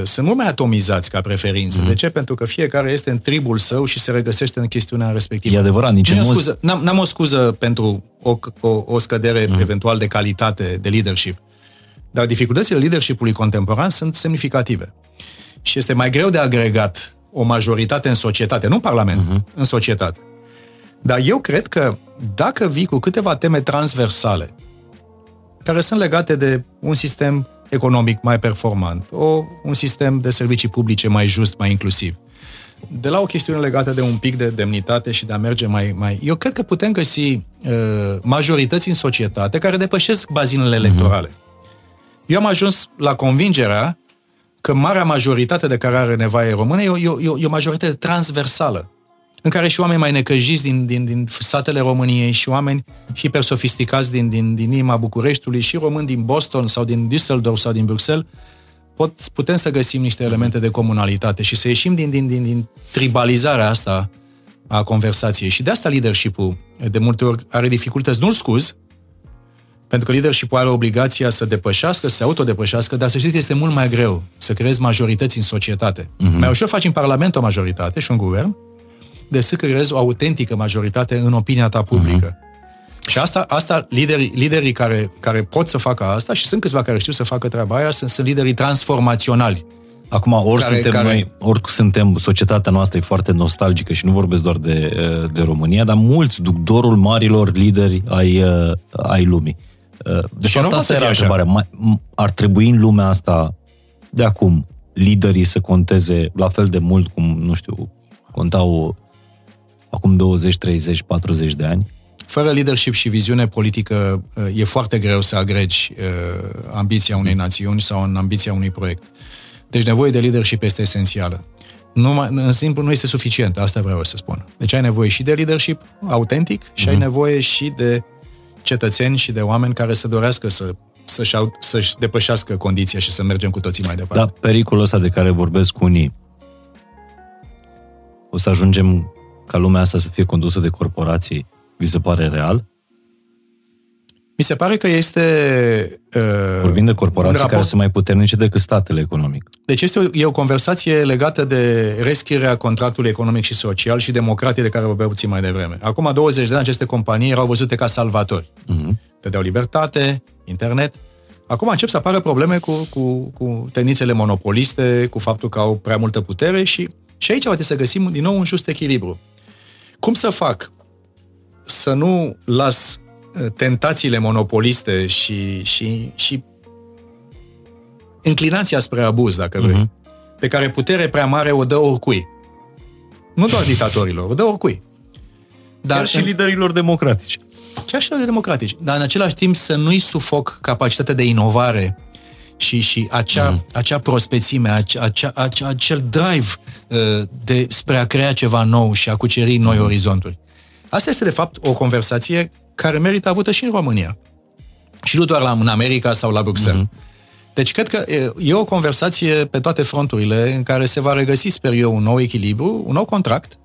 sunt mult mai atomizați ca preferință. Mm-hmm. De ce? Pentru că fiecare este în tribul său și se regăsește în chestiunea respectivă. E adevărat, nici nu scuză, n-am, n-am o scuză pentru o, o, o scădere mm-hmm. eventual de calitate de leadership. Dar dificultățile leadership-ului contemporan sunt semnificative. Și este mai greu de agregat o majoritate în societate, nu în Parlament, uh-huh. în societate. Dar eu cred că dacă vii cu câteva teme transversale, care sunt legate de un sistem economic mai performant, o, un sistem de servicii publice mai just, mai inclusiv, de la o chestiune legată de un pic de demnitate și de a merge mai... mai... Eu cred că putem găsi uh, majorități în societate care depășesc bazinele electorale. Uh-huh. Eu am ajuns la convingerea că marea majoritate de care are nevoie română e o, e, o, e o majoritate transversală, în care și oameni mai necăjiți din, din, din satele României și oameni hipersofisticați din, din, din inima Bucureștiului și români din Boston sau din Düsseldorf sau din Bruxelles, pot, putem să găsim niște elemente de comunalitate și să ieșim din, din, din, din tribalizarea asta a conversației. Și de asta leadership-ul de multe ori are dificultăți. Nu-l scuz, pentru că leadership are obligația să depășească, să se autodepășească, dar să știți că este mult mai greu să creezi majorități în societate. Uh-huh. Mai ușor faci în Parlament o majoritate și un guvern, decât să creezi o autentică majoritate în opinia ta publică. Uh-huh. Și asta, asta liderii, liderii care, care pot să facă asta, și sunt câțiva care știu să facă treaba aia, sunt, sunt liderii transformaționali. Acum, ori care, suntem care... noi, ori suntem, societatea noastră e foarte nostalgică și nu vorbesc doar de, de România, dar mulți duc dorul marilor lideri ai, ai lumii. De fapt, asta era întrebarea. Ar trebui în lumea asta de acum liderii să conteze la fel de mult cum, nu știu, contau acum 20, 30, 40 de ani? Fără leadership și viziune politică e foarte greu să agregi ambiția unei națiuni sau în ambiția unui proiect. Deci nevoie de leadership este esențială. Nu, în simplu nu este suficient, asta vreau să spun. Deci ai nevoie și de leadership autentic și mm-hmm. ai mhm. nevoie și de cetățeni și de oameni care să dorească să să-și, să-și depășească condiția și să mergem cu toții mai departe. Da, pericolul ăsta de care vorbesc unii, o să ajungem ca lumea asta să fie condusă de corporații, vi se pare real? Mi se pare că este... Uh, Vorbim de corporații raport... care sunt mai puternice decât statele economic. Deci este o, e o conversație legată de reschirea contractului economic și social și democratie de care vorbeam puțin mai devreme. Acum 20 de ani aceste companii erau văzute ca salvatori. Uh-huh. Dădeau libertate, internet. Acum încep să apară probleme cu, cu, cu tendințele monopoliste, cu faptul că au prea multă putere și, și aici trebuie să găsim din nou un just echilibru. Cum să fac să nu las tentațiile monopoliste și, și, și inclinația spre abuz, dacă vrei, uh-huh. pe care putere prea mare o dă oricui. Nu doar dictatorilor, o dă oricui. Dar Chiar și în... liderilor democratici. Chiar și liderilor democratici. Dar în același timp să nu-i sufoc capacitatea de inovare și, și acea, uh-huh. acea prospețime, acea, acea, acea, acel drive uh, de, spre a crea ceva nou și a cuceri noi uh-huh. orizonturi. Asta este, de fapt, o conversație care merită avută și în România. Și nu doar la, în America sau la Bruxelles. Mm-hmm. Deci cred că e o conversație pe toate fronturile în care se va regăsi, sper eu, un nou echilibru, un nou contract.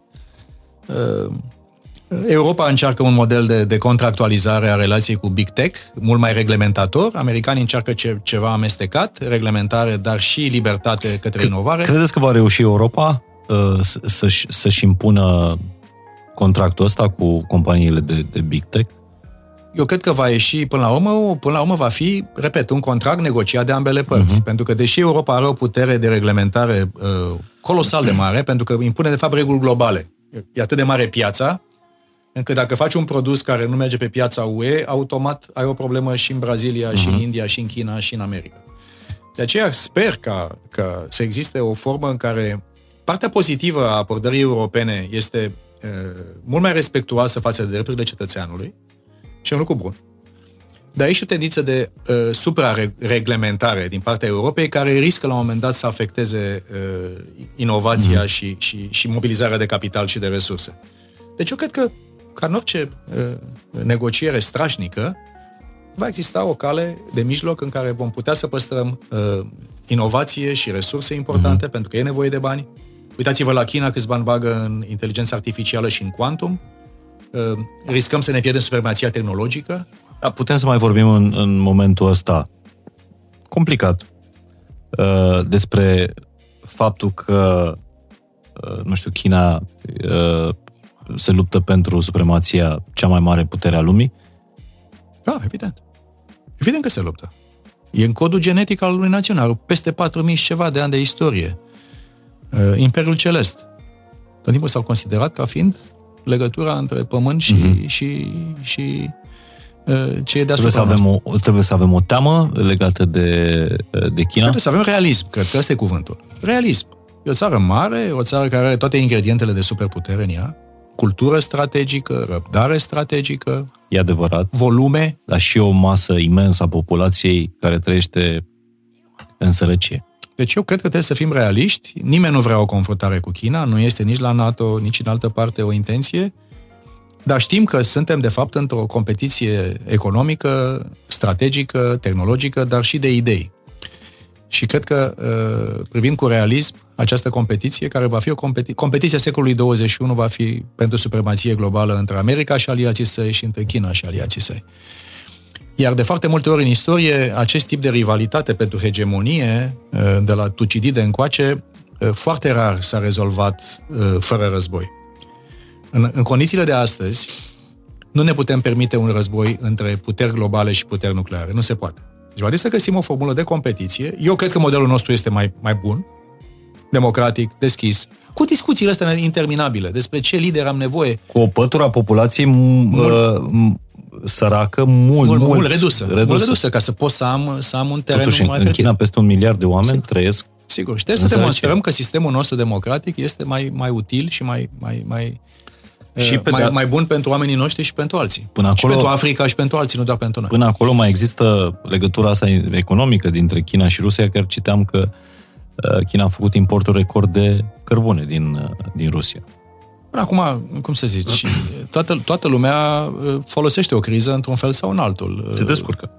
Uh, Europa încearcă un model de, de contractualizare a relației cu Big Tech, mult mai reglementator. Americanii încearcă ce, ceva amestecat, reglementare, dar și libertate către inovare. Credeți că va reuși Europa uh, să-și, să-și impună contractul ăsta cu companiile de, de Big Tech? eu cred că va ieși, până la urmă, până la urmă va fi, repet, un contract negociat de ambele părți. Uh-huh. Pentru că, deși Europa are o putere de reglementare uh, colosal de mare, pentru că impune, de fapt, reguli globale. E atât de mare piața, încât dacă faci un produs care nu merge pe piața UE, automat ai o problemă și în Brazilia, uh-huh. și în mhm. India, și în China, și în America. De aceea sper ca, ca să existe o formă în care partea pozitivă a abordării europene este uh, mult mai respectuoasă față de drepturile cetățeanului, și un lucru bun. Dar e și o tendință de uh, suprareglementare din partea Europei care riscă la un moment dat să afecteze uh, inovația mm-hmm. și, și, și mobilizarea de capital și de resurse. Deci eu cred că, ca în orice uh, negociere strașnică, va exista o cale de mijloc în care vom putea să păstrăm uh, inovație și resurse importante, mm-hmm. pentru că e nevoie de bani. Uitați-vă la China câți bani bagă în inteligență artificială și în quantum. Uh, riscăm să ne pierdem supremația tehnologică. Da, putem să mai vorbim în, în momentul ăsta complicat uh, despre faptul că, uh, nu știu, China uh, se luptă pentru supremația cea mai mare putere a lumii? Da, evident. Evident că se luptă. E în codul genetic al lui național, peste 4.000 și ceva de ani de istorie. Uh, Imperiul Celest. Tot timpul s-au considerat ca fiind legătura între pământ și, mm-hmm. și, și uh, ce e deasupra trebuie să, avem o, trebuie să avem o teamă legată de, uh, de China? Trebuie să avem realism, cred că ăsta e cuvântul. Realism. E o țară mare, o țară care are toate ingredientele de superputere în ea, cultură strategică, răbdare strategică. E adevărat. Volume. Dar și o masă imensă a populației care trăiește în sărăcie. Deci eu cred că trebuie să fim realiști. Nimeni nu vrea o confruntare cu China, nu este nici la NATO, nici în altă parte o intenție. Dar știm că suntem, de fapt, într-o competiție economică, strategică, tehnologică, dar și de idei. Și cred că, uh, privind cu realism, această competiție, care va fi o competi- competiție secolului 21, va fi pentru supremație globală între America și aliații săi și între China și aliații săi. Iar de foarte multe ori în istorie, acest tip de rivalitate pentru hegemonie, uh, de la Tucidide încoace, uh, foarte rar s-a rezolvat fără război. În, în condițiile de astăzi, nu ne putem permite un război între puteri globale și puteri nucleare. Nu se poate. Deci va să găsim o formulă de competiție. Eu cred că modelul nostru este mai, mai bun, democratic, deschis, cu discuțiile astea interminabile despre ce lider am nevoie. Cu o pătură a populației mult, uh, săracă mult, mult, mult, mult redusă, redusă. Mult redusă, ca să pot să am, să am un teren Totuși, mai în China peste un miliard de oameni Sigur. trăiesc Sigur, și trebuie să demonstrăm că sistemul nostru democratic este mai, mai util și mai, mai, mai, și pe mai, de mai bun pentru oamenii noștri și pentru alții. Până acolo, și pentru Africa și pentru alții, nu doar pentru noi. Până acolo mai există legătura asta economică dintre China și Rusia, chiar citeam că uh, China a făcut importul record de cărbune din, uh, din Rusia. Până acum, cum să zici, toată, toată lumea uh, folosește o criză într-un fel sau în altul. Se descurcă.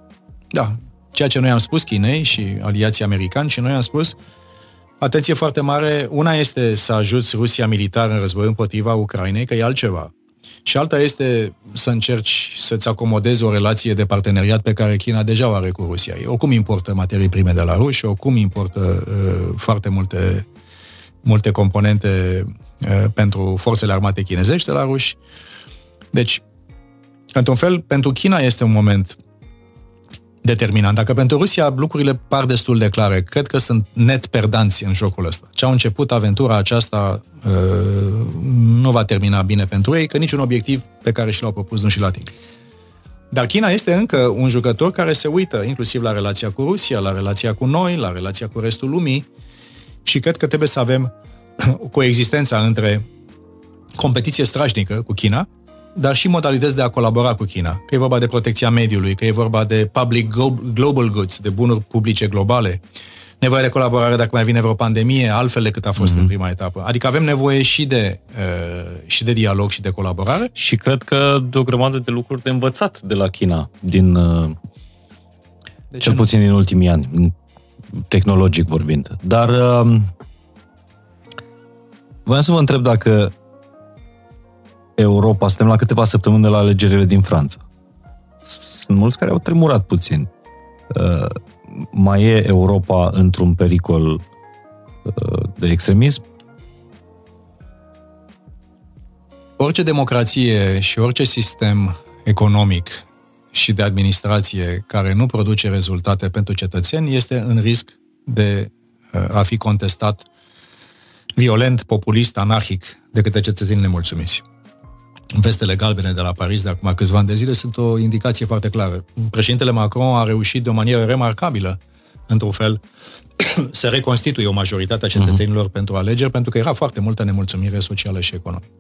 Da. Ceea ce noi am spus Chinei și aliații americani și noi am spus atenție foarte mare, una este să ajuți Rusia militar în război împotriva Ucrainei, că e altceva. Și alta este să încerci să-ți acomodezi o relație de parteneriat pe care China deja o are cu Rusia. Oricum importă materii prime de la ruși, oricum importă uh, foarte multe, multe componente uh, pentru forțele armate chinezești de la ruși. Deci, într-un fel, pentru China este un moment determinant. Dacă pentru Rusia lucrurile par destul de clare, cred că sunt net perdanți în jocul ăsta. Ce au început aventura aceasta uh, nu va termina bine pentru ei, că niciun obiectiv pe care și l-au propus nu și l ating. Dar China este încă un jucător care se uită inclusiv la relația cu Rusia, la relația cu noi, la relația cu restul lumii și cred că trebuie să avem [CLEARS THROAT] coexistența între competiție strașnică cu China, dar și modalități de a colabora cu China. Că e vorba de protecția mediului, că e vorba de public global goods, de bunuri publice globale, nevoie de colaborare dacă mai vine vreo pandemie, altfel decât a fost mm-hmm. în prima etapă. Adică avem nevoie și de, uh, și de dialog și de colaborare. Și cred că de o grămadă de lucruri de învățat de la China, din, uh, de cel puțin din ultimii ani, tehnologic vorbind. Dar uh, voiam să vă întreb dacă Europa, suntem la câteva săptămâni de la alegerile din Franța. Sunt mulți care au tremurat puțin. Uh, mai e Europa într-un pericol uh, de extremism? Orice democrație și orice sistem economic și de administrație care nu produce rezultate pentru cetățeni este în risc de uh, a fi contestat violent, populist, anarhic de către cetățenii nemulțumiți vestele galbene de la Paris de acum câțiva ani de zile sunt o indicație foarte clară. Președintele Macron a reușit de o manieră remarcabilă, într-un fel, [COUGHS] să reconstituie o majoritate a cetățenilor uh-huh. pentru alegeri, pentru că era foarte multă nemulțumire socială și economică.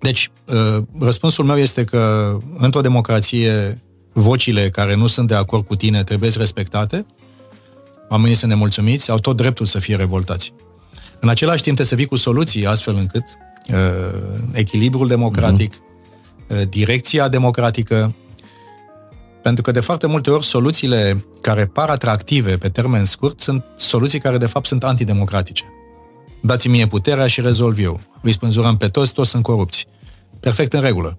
Deci, uh, răspunsul meu este că, într-o democrație, vocile care nu sunt de acord cu tine trebuie respectate, oamenii sunt nemulțumiți, au tot dreptul să fie revoltați. În același timp, trebuie să vii cu soluții astfel încât uh, echilibrul democratic, uh-huh. direcția democratică, pentru că de foarte multe ori soluțiile care par atractive pe termen scurt sunt soluții care de fapt sunt antidemocratice. Dați-mi mie puterea și rezolv eu. Îi spânzurăm pe toți, toți sunt corupți. Perfect în regulă.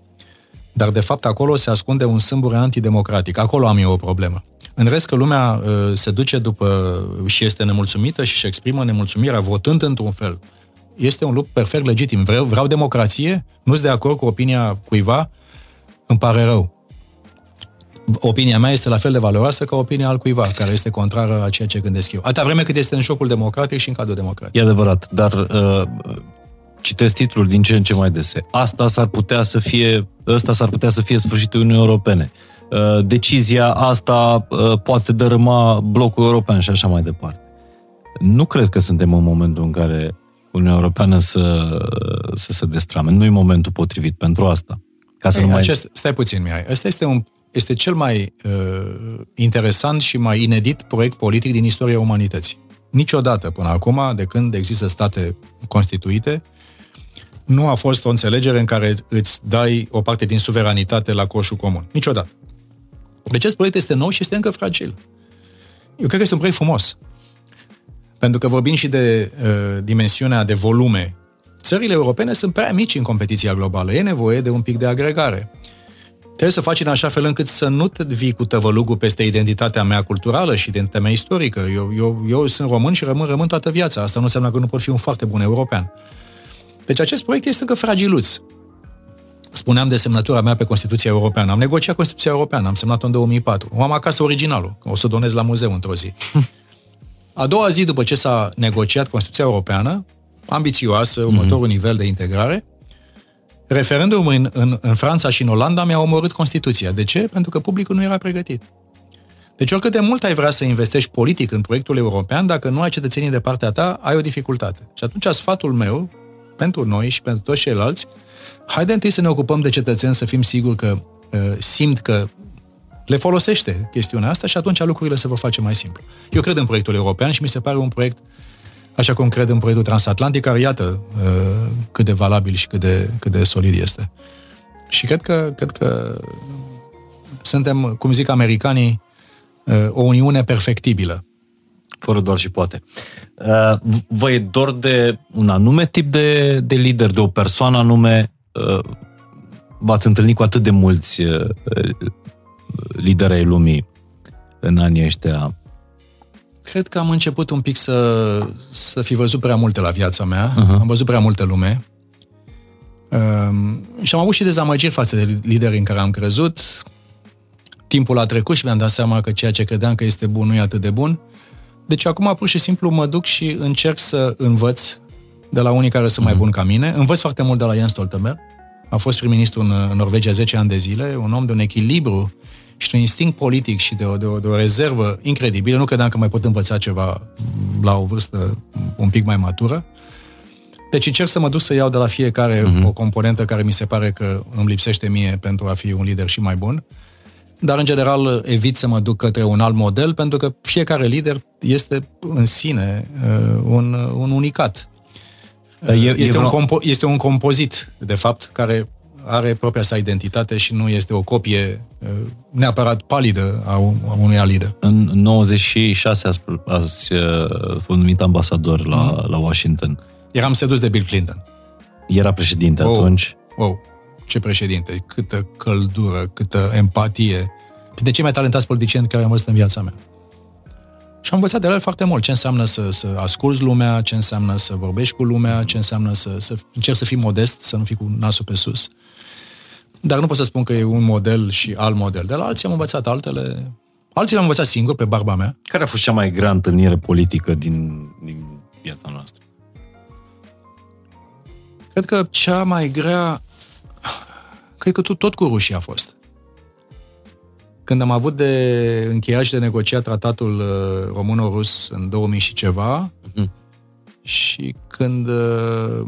dar de fapt acolo se ascunde un sâmbure antidemocratic. Acolo am eu o problemă. În rest că lumea uh, se duce după și este nemulțumită și își exprimă nemulțumirea votând într-un fel. Este un lucru perfect legitim. Vreau, vreau democrație, nu sunt de acord cu opinia cuiva, îmi pare rău. Opinia mea este la fel de valoroasă ca opinia al cuiva, care este contrară a ceea ce gândesc eu. Atâta vreme cât este în șocul democratic și în cadrul democratic. E adevărat, dar uh, citesc titlul din ce în ce mai dese. Asta s-ar putea să fie, ăsta s-ar putea să fie sfârșitul Uniunii Europene. Uh, decizia asta uh, poate dărâma blocul european și așa mai departe. Nu cred că suntem în momentul în care Uniunea Europeană să, să se destrame. Nu e momentul potrivit pentru asta. Ca să Ei, nu mai... acest, stai puțin, Mihai. Ăsta este, un, este cel mai uh, interesant și mai inedit proiect politic din istoria umanității. Niciodată până acum, de când există state constituite, nu a fost o înțelegere în care îți dai o parte din suveranitate la coșul comun. Niciodată. Deci acest proiect este nou și este încă fragil. Eu cred că este un proiect frumos. Pentru că vorbim și de uh, dimensiunea de volume. Țările europene sunt prea mici în competiția globală. E nevoie de un pic de agregare. Trebuie să faci în așa fel încât să nu te vii cu tăvălugul peste identitatea mea culturală și identitatea mea istorică. Eu, eu, eu sunt român și rămân rămân toată viața. Asta nu înseamnă că nu pot fi un foarte bun european. Deci acest proiect este încă fragiluț. Spuneam de semnătura mea pe Constituția Europeană. Am negociat Constituția Europeană, am semnat-o în 2004. O am acasă originalul, o să o donez la muzeu într-o zi. [LAUGHS] A doua zi după ce s-a negociat Constituția Europeană, ambițioasă, mhm. următorul mm-hmm. nivel de integrare, referendumul în, în, în Franța și în Olanda mi-a omorât Constituția. De ce? Pentru că publicul nu era pregătit. Deci oricât de mult ai vrea să investești politic în proiectul european, dacă nu ai cetățenii de partea ta, ai o dificultate. Și atunci sfatul meu, pentru noi și pentru toți ceilalți, haide întâi să ne ocupăm de cetățeni, să fim siguri că uh, simt că le folosește chestiunea asta și atunci lucrurile se vor face mai simplu. Eu cred în proiectul european și mi se pare un proiect, așa cum cred în proiectul transatlantic, care iată uh, cât de valabil și cât de, cât de solid este. Și cred că, cred că suntem, cum zic americanii, uh, o uniune perfectibilă. Fără doar și poate. Uh, vă e dor de un anume tip de, de lider, de o persoană anume? V-ați întâlnit cu atât de mulți lideri ai lumii în anii ăștia? Cred că am început un pic să, să fi văzut prea multe la viața mea. Uh-huh. Am văzut prea multă lume. Um, și am avut și dezamăgiri față de liderii în care am crezut. Timpul a trecut și mi-am dat seama că ceea ce credeam că este bun nu e atât de bun. Deci acum pur și simplu mă duc și încerc să învăț de la unii care sunt mai mhm. buni ca mine. Învăț foarte mult de la Jens Stoltenberg. A fost prim-ministru în Norvegia 10 ani de zile, un om de un echilibru și de un instinct politic și de o, de, o, de o rezervă incredibilă. Nu credeam că mai pot învăța ceva la o vârstă un pic mai matură. Deci încerc să mă duc să iau de la fiecare uh-huh. o componentă care mi se pare că îmi lipsește mie pentru a fi un lider și mai bun. Dar, în general, evit să mă duc către un alt model, pentru că fiecare lider este în sine uh, un, un unicat. E, este, e un compo- este un compozit, de fapt, care are propria sa identitate și nu este o copie uh, neapărat palidă a, unui alt lider. În 96 ați, ați uh, fost numit ambasador la, mm. la Washington. Eram sedus de Bill Clinton. Era președinte oh, atunci. Wow, ce președinte, câtă căldură, câtă empatie. De cei mai talentați politicieni care am văzut în viața mea. Și am învățat de la el foarte mult ce înseamnă să, să asculți lumea, ce înseamnă să vorbești cu lumea, ce înseamnă să, să încerci să fii modest, să nu fii cu nasul pe sus. Dar nu pot să spun că e un model și alt model. De la alții am învățat altele. Alții le-am învățat singur, pe barba mea. Care a fost cea mai grea întâlnire politică din, din viața noastră? Cred că cea mai grea... Cred că tot, tot cu rușii a fost. Când am avut de încheiat și de negociat tratatul uh, româno-rus în 2000 și ceva, uh-huh. și când uh,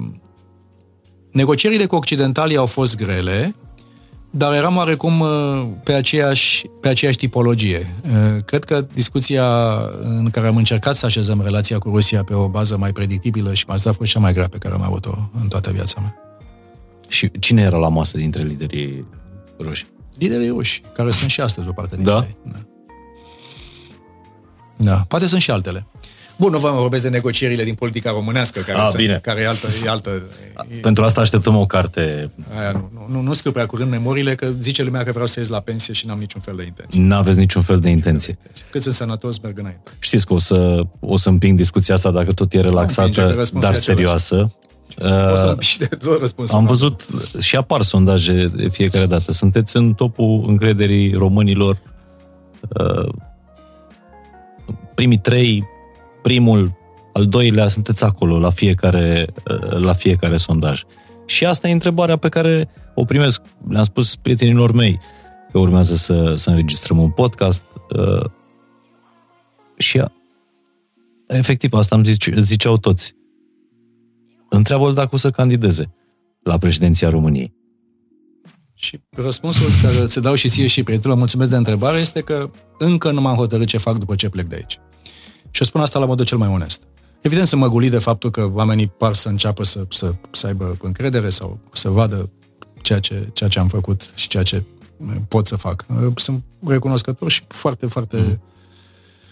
negocierile cu occidentalii au fost grele, dar eram oarecum uh, pe aceeași, pe aceeași tipologie. Uh, cred că discuția în care am încercat să așezăm relația cu Rusia pe o bază mai predictibilă și mai a fost cea mai grea pe care am avut-o în toată viața mea. Și cine era la masă dintre liderii ruși? Liderii ruși, care sunt și astăzi o parte dintre da? ei. Da. da. Poate sunt și altele. Bun, nu vă vorbesc de negocierile din politica românească, care, Ah, sunt, bine. care e altă... E altă e, Pentru asta așteptăm o carte. aia nu, nu, nu, nu scriu prea curând memoriile, că zice lumea că vreau să ies la pensie și n-am niciun fel de intenție. N-aveți niciun fel de intenție. Cât sunt sănătos, merg înainte. Știți că o să, o să împing discuția asta dacă tot e împinge, relaxată, că răspunsul dar e același. serioasă. O să Uh, am și de două răspunsuri. am văzut și apar sondaje de fiecare dată. Sunteți în topul încrederii românilor. Uh, primii trei, primul, al doilea, sunteți acolo la fiecare, uh, la fiecare sondaj. Și asta e întrebarea pe care o primesc. Le-am spus prietenilor mei că urmează să, să înregistrăm un podcast uh, și a, efectiv asta îmi zice, ziceau toți. Întreabă-l dacă o să candideze la președinția României. Și răspunsul care ți dau și ție și prietenilor, mulțumesc de întrebare, este că încă nu m-am hotărât ce fac după ce plec de aici. Și o spun asta la modul cel mai onest. Evident, sunt măgulit de faptul că oamenii par să înceapă să, să, să aibă încredere sau să vadă ceea ce, ceea ce am făcut și ceea ce pot să fac. Sunt recunoscător și foarte, foarte, mm.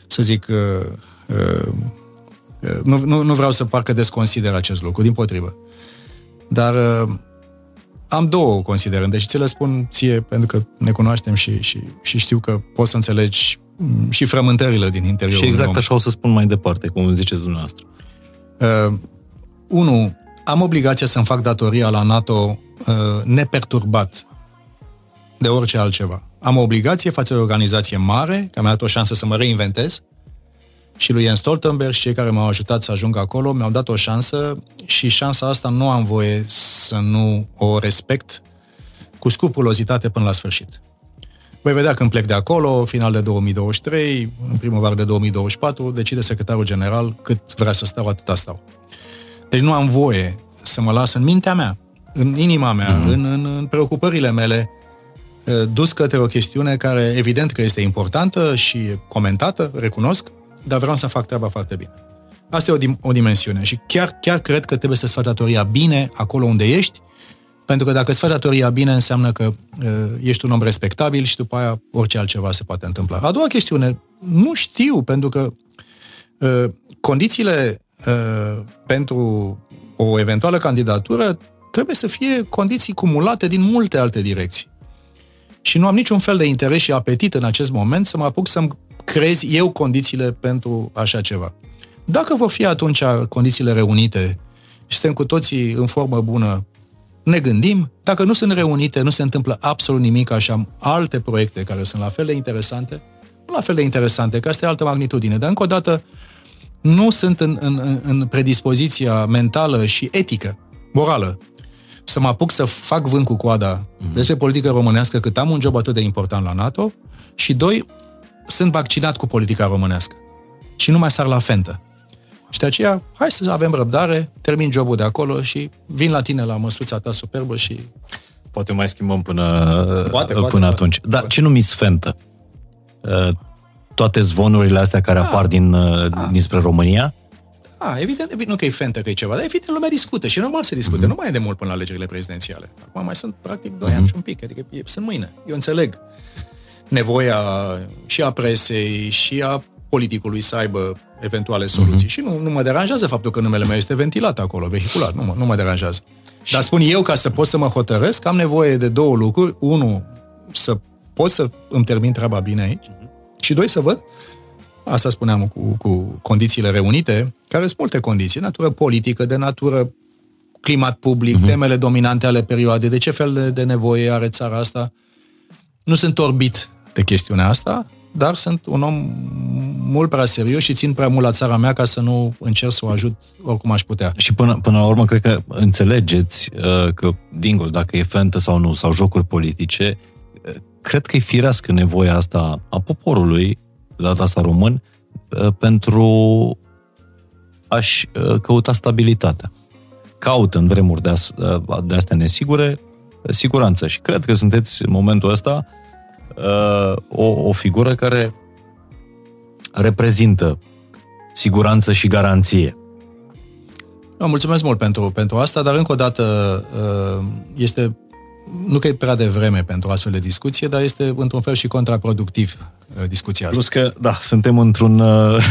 să zic, uh, uh, nu, nu, nu vreau să parcă desconsider acest lucru, din potrivă. Dar uh, am două considerente și ți le spun ție pentru că ne cunoaștem și, și, și știu că poți să înțelegi mm, și frământările din interiorul Și exact unui om. așa o să spun mai departe, cum ziceți dumneavoastră. Uh, unu, am obligația să-mi fac datoria la NATO uh, neperturbat de orice altceva. Am o obligație față de o organizație mare, care mi-a dat o șansă să mă reinventez, și lui Jens Stoltenberg și cei care m-au ajutat să ajung acolo mi-au dat o șansă și șansa asta nu am voie să nu o respect cu scrupulozitate până la sfârșit. Voi vedea când plec de acolo, final de 2023, în primăvară de 2024, decide secretarul general cât vrea să stau, atâta stau. Deci nu am voie să mă las în mintea mea, în inima mea, mm-hmm. în, în, în preocupările mele, eh, dus către o chestiune care evident că este importantă și comentată, recunosc, dar vreau să fac treaba foarte bine. Asta e o, dim- o dimensiune și chiar, chiar cred că trebuie să-ți faci datoria bine acolo unde ești, pentru că dacă îți faci datoria bine, înseamnă că uh, ești un om respectabil și după aia orice altceva se poate întâmpla. A doua chestiune, nu știu, pentru că uh, condițiile uh, pentru o eventuală candidatură trebuie să fie condiții cumulate din multe alte direcții. Și nu am niciun fel de interes și apetit în acest moment să mă apuc să-mi creez eu condițiile pentru așa ceva. Dacă vor fi atunci condițiile reunite și suntem cu toții în formă bună, ne gândim. Dacă nu sunt reunite, nu se întâmplă absolut nimic, așa am alte proiecte care sunt la fel de interesante, nu la fel de interesante, că asta e altă magnitudine, dar încă o dată nu sunt în, în, în predispoziția mentală și etică, morală, să mă apuc să fac vânt cu coada despre politică românească cât am un job atât de important la NATO și doi, sunt vaccinat cu politica românească și nu mai sar la fentă. Și de aceea, hai să avem răbdare, termin jobul de acolo și vin la tine la măsuța ta superbă și... Poate mai schimbăm până, Poate, până poate, atunci. poate. Dar ce numiți fentă? Uh, Toate zvonurile astea care apar din, uh, dinspre România? A, evident, evident, nu că e fentă că e ceva, dar evident lumea discută și e normal să discute. Mm-hmm. Nu mai e de mult până la alegerile prezidențiale. Acum mai sunt practic 2 mm-hmm. ani și un pic, adică e, sunt mâine. Eu înțeleg nevoia și a presei și a politicului să aibă eventuale soluții. Mm-hmm. Și nu, nu mă deranjează faptul că numele meu este ventilat acolo, vehiculat, nu mă, nu mă deranjează. Dar spun eu, ca să pot să mă hotărăsc, am nevoie de două lucruri. Unu, să pot să îmi termin treaba bine aici și doi, să văd Asta spuneam cu, cu condițiile reunite, care sunt multe condiții, natură politică, de natură climat public, uh-huh. temele dominante ale perioadei, de ce fel de, de nevoie are țara asta. Nu sunt orbit de chestiunea asta, dar sunt un om mult prea serios și țin prea mult la țara mea ca să nu încerc să o ajut oricum aș putea. Și până, până la urmă, cred că înțelegeți uh, că, dincolo, dacă e fentă sau nu, sau jocuri politice, uh, cred că e firească nevoia asta a poporului, de data asta român, uh, pentru a-și uh, căuta stabilitatea. Caută în vremuri de, as, uh, de astea nesigure siguranță. Și cred că sunteți în momentul ăsta uh, o, o figură care reprezintă siguranță și garanție. Vă mulțumesc mult pentru, pentru asta, dar încă o dată uh, este nu că e prea devreme pentru astfel de discuție, dar este într-un fel și contraproductiv uh, discuția asta. Plus că, da, suntem într-un... Uh,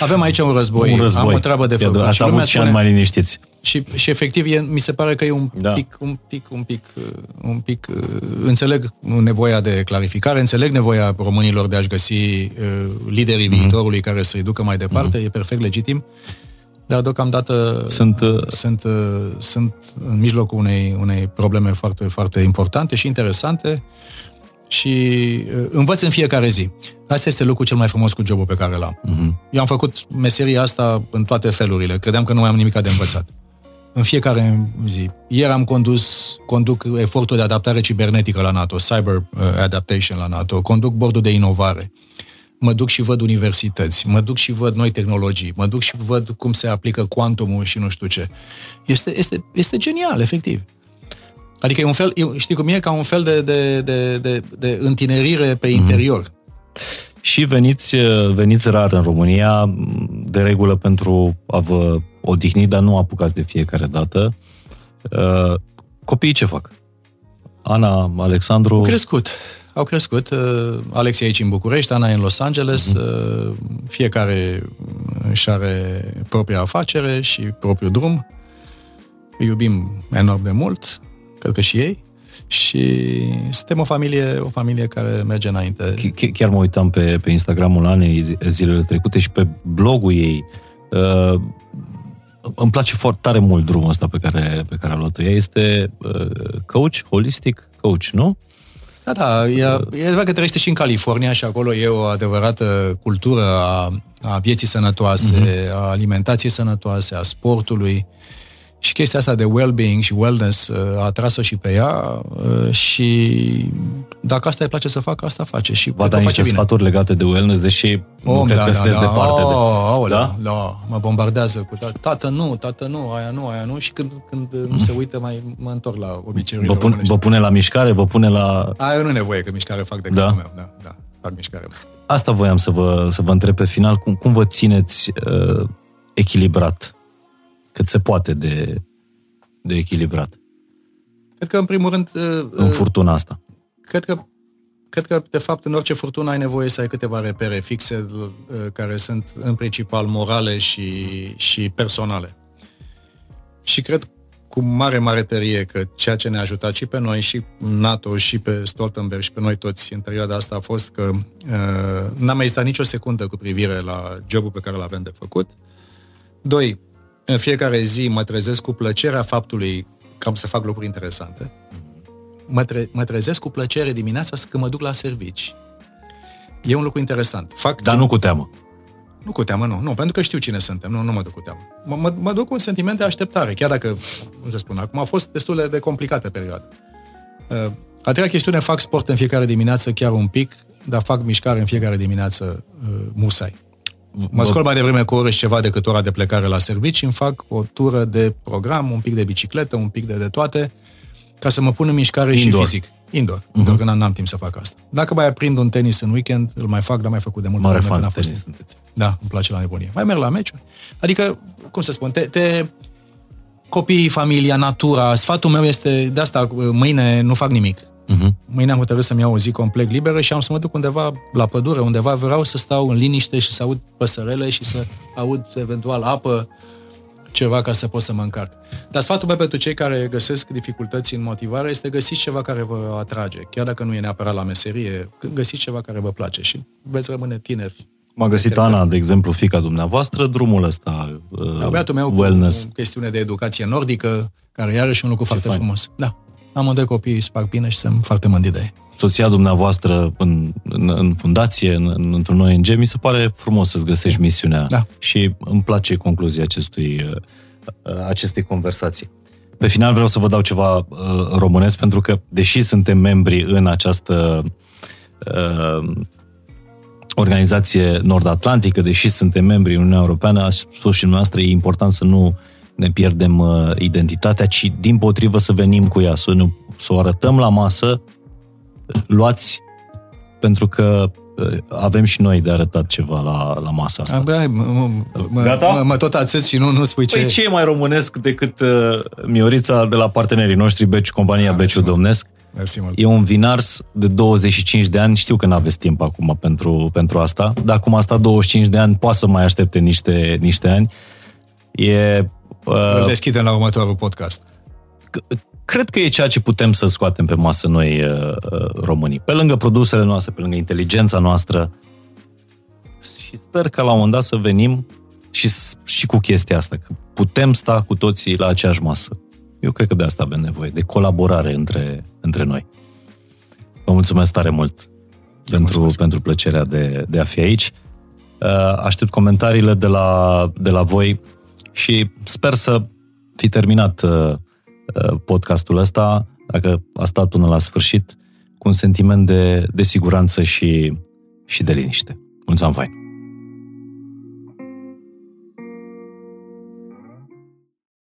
Avem aici un război, [LAUGHS] un război. am o treabă de făcut. Ați avut și ani mai liniștiți. Și, și efectiv, e, mi se pare că e un da. pic, un pic, un pic, uh, un pic, înțeleg nevoia de clarificare, înțeleg nevoia românilor de a-și găsi uh, liderii mm-hmm. viitorului care să-i ducă mai departe, mm-hmm. e perfect legitim dar deocamdată sunt, uh, sunt, uh, sunt în mijlocul unei, unei probleme foarte, foarte importante și interesante și uh, învăț în fiecare zi. Asta este lucrul cel mai frumos cu jobul pe care l-am. Uh-huh. Eu am făcut meseria asta în toate felurile. Credeam că nu mai am nimic de învățat. În fiecare zi. Ieri am condus, conduc efortul de adaptare cibernetică la NATO, Cyber Adaptation la NATO, conduc bordul de inovare. Uh, mă duc și văd universități, mă duc și văd noi tehnologii, mă duc și văd cum se aplică quantumul și nu știu ce. Este, este, este genial, efectiv. Adică e un fel, știi cum e, ca un fel de, de, de, de, de întinerire pe mhm. interior. Mm-hmm. Și veniți, veniți rar în România, de regulă pentru a vă odihni, dar nu apucați de fiecare dată. Uh, copiii ce fac? Ana, Alexandru... Au crescut au crescut. Uh, Alex e aici în București, Ana e în Los Angeles, uh-huh. fiecare își are propria afacere și propriul drum. Îi iubim enorm de mult, cred că și ei. Și suntem o familie, o familie care merge înainte. Ch- chiar mă uitam pe, pe Instagramul Anei zilele trecute și pe blogul ei. Uh, îmi place foarte tare mult drumul ăsta pe care, pe care a luat-o. Ea este uh, coach, holistic coach, nu? Da, da, e, e adevărat că trăiește și în California și acolo e o adevărată cultură a, a vieții sănătoase, uh-huh. a alimentației sănătoase, a sportului. Și chestia asta de well-being și wellness uh, a atras-o și pe ea uh, și dacă asta îi place să facă, asta face. Și Va da niște bine. sfaturi legate de wellness, deși oh, nu cred da, că da, sunteți da. departe oh, de... Oh, da? da, mă bombardează cu tată nu, tată nu, aia nu, aia nu și când, când mm. nu se uită mai mă întorc la obiceiurile vă, pun, vă pune la mișcare, vă pune la... Aia nu nevoie, că mișcare fac de da? meu, da, da, fac mișcare. Asta voiam să vă, să vă întreb pe final, cum, cum vă țineți uh, echilibrat cât se poate de, de echilibrat? Cred că, în primul rând... Uh, în furtuna asta. Cred că, cred că, de fapt, în orice furtună ai nevoie să ai câteva repere fixe uh, care sunt, în principal, morale și, și personale. Și cred cu mare, mare tărie că ceea ce ne-a ajutat și pe noi, și NATO, și pe Stoltenberg, și pe noi toți în perioada asta a fost că uh, n-am mai ezitat nicio secundă cu privire la jobul pe care l-avem de făcut. Doi, în fiecare zi mă trezesc cu plăcerea faptului că am să fac lucruri interesante. Mă, tre- mă trezesc cu plăcere dimineața când mă duc la servici. E un lucru interesant. Fac Dar nu cu teamă. Nu cu teamă, nu. Nu, pentru că știu cine suntem. Nu, nu mă duc cu teamă. Mă, mă, mă duc cu un sentiment de așteptare, chiar dacă, cum să spun, acum a fost destul de, de complicată perioada. Uh, a treia chestiune, fac sport în fiecare dimineață chiar un pic, dar fac mișcare în fiecare dimineață uh, musai. Mă scol mai devreme cu ore și ceva decât ora de plecare la servici, îmi fac o tură de program, un pic de bicicletă, un pic de, de toate, ca să mă pun în mișcare Indoor. și fizic. Indoor. Uh-huh. Indoor, că n-am timp să fac asta. Dacă mai aprind un tenis în weekend, îl mai fac, dar mai făcut de mult. Mare fan tenis fost. sunteți. Da, îmi place la nebunie. Mai merg la meciuri. Adică, cum să spun, te, te copiii, familia, natura, sfatul meu este de asta, mâine nu fac nimic. Uh-huh. Mâine am hotărât să-mi iau o zi complet liberă și am să mă duc undeva la pădure, undeva vreau să stau în liniște și să aud păsărele și să aud eventual apă, ceva ca să pot să mă încarc. Dar sfatul meu pentru cei care găsesc dificultăți în motivare este găsiți ceva care vă atrage. Chiar dacă nu e neapărat la meserie, găsiți ceva care vă place și veți rămâne tineri. M-a găsit Ana, de exemplu, fica dumneavoastră, drumul ăsta, uh, Băiatul meu wellness. cu chestiune de educație nordică, care iarăși un lucru Ce foarte fain. frumos. Da. Amândoi copii sparg bine și sunt foarte mândri de ei. Soția dumneavoastră în, în, în fundație, în, într-un ONG, mi se pare frumos să-ți găsești misiunea da. și îmi place concluzia acestui, uh, uh, acestei conversații. Pe final vreau să vă dau ceva uh, românesc, pentru că, deși suntem membri în această uh, organizație nord-atlantică, deși suntem membri în Uniunea Europeană, aș spus și noastră, e important să nu ne pierdem uh, identitatea, ci din potrivă să venim cu ea, să, ne, să o arătăm la masă, luați pentru că uh, avem și noi de arătat ceva la, la masa asta. Abia, mă, mă, Gata? mă, mă tot ațăți și nu, nu spui ce... Păi ce e mai românesc decât uh, Miorița de la partenerii noștri, Beci, compania Ah, Beciu mersi mult. Domnesc? Mersi mult. E un vinars de 25 de ani, știu că nu aveți timp acum pentru, pentru asta, dar acum a stat 25 de ani, poate să mai aștepte niște, niște ani. E, Îl uh, deschidem la următorul podcast. cred că e ceea ce putem să scoatem pe masă noi uh, uh, românii. Pe lângă produsele noastre, pe lângă inteligența noastră. Și sper că la un moment dat să venim și, s- și cu chestia asta, că putem sta cu toții la aceeași masă. Eu cred că de asta avem nevoie, de colaborare între, între noi. Vă mulțumesc tare mult pentru, mulțumesc. pentru plăcerea de, de a fi aici. Uh, Aștept comentariile de la, de la voi și sper să fi terminat uh, uh, podcastul ăsta, dacă a stat până la sfârșit, cu un sentiment de, de siguranță și, și de liniște. Mulțumesc, fain!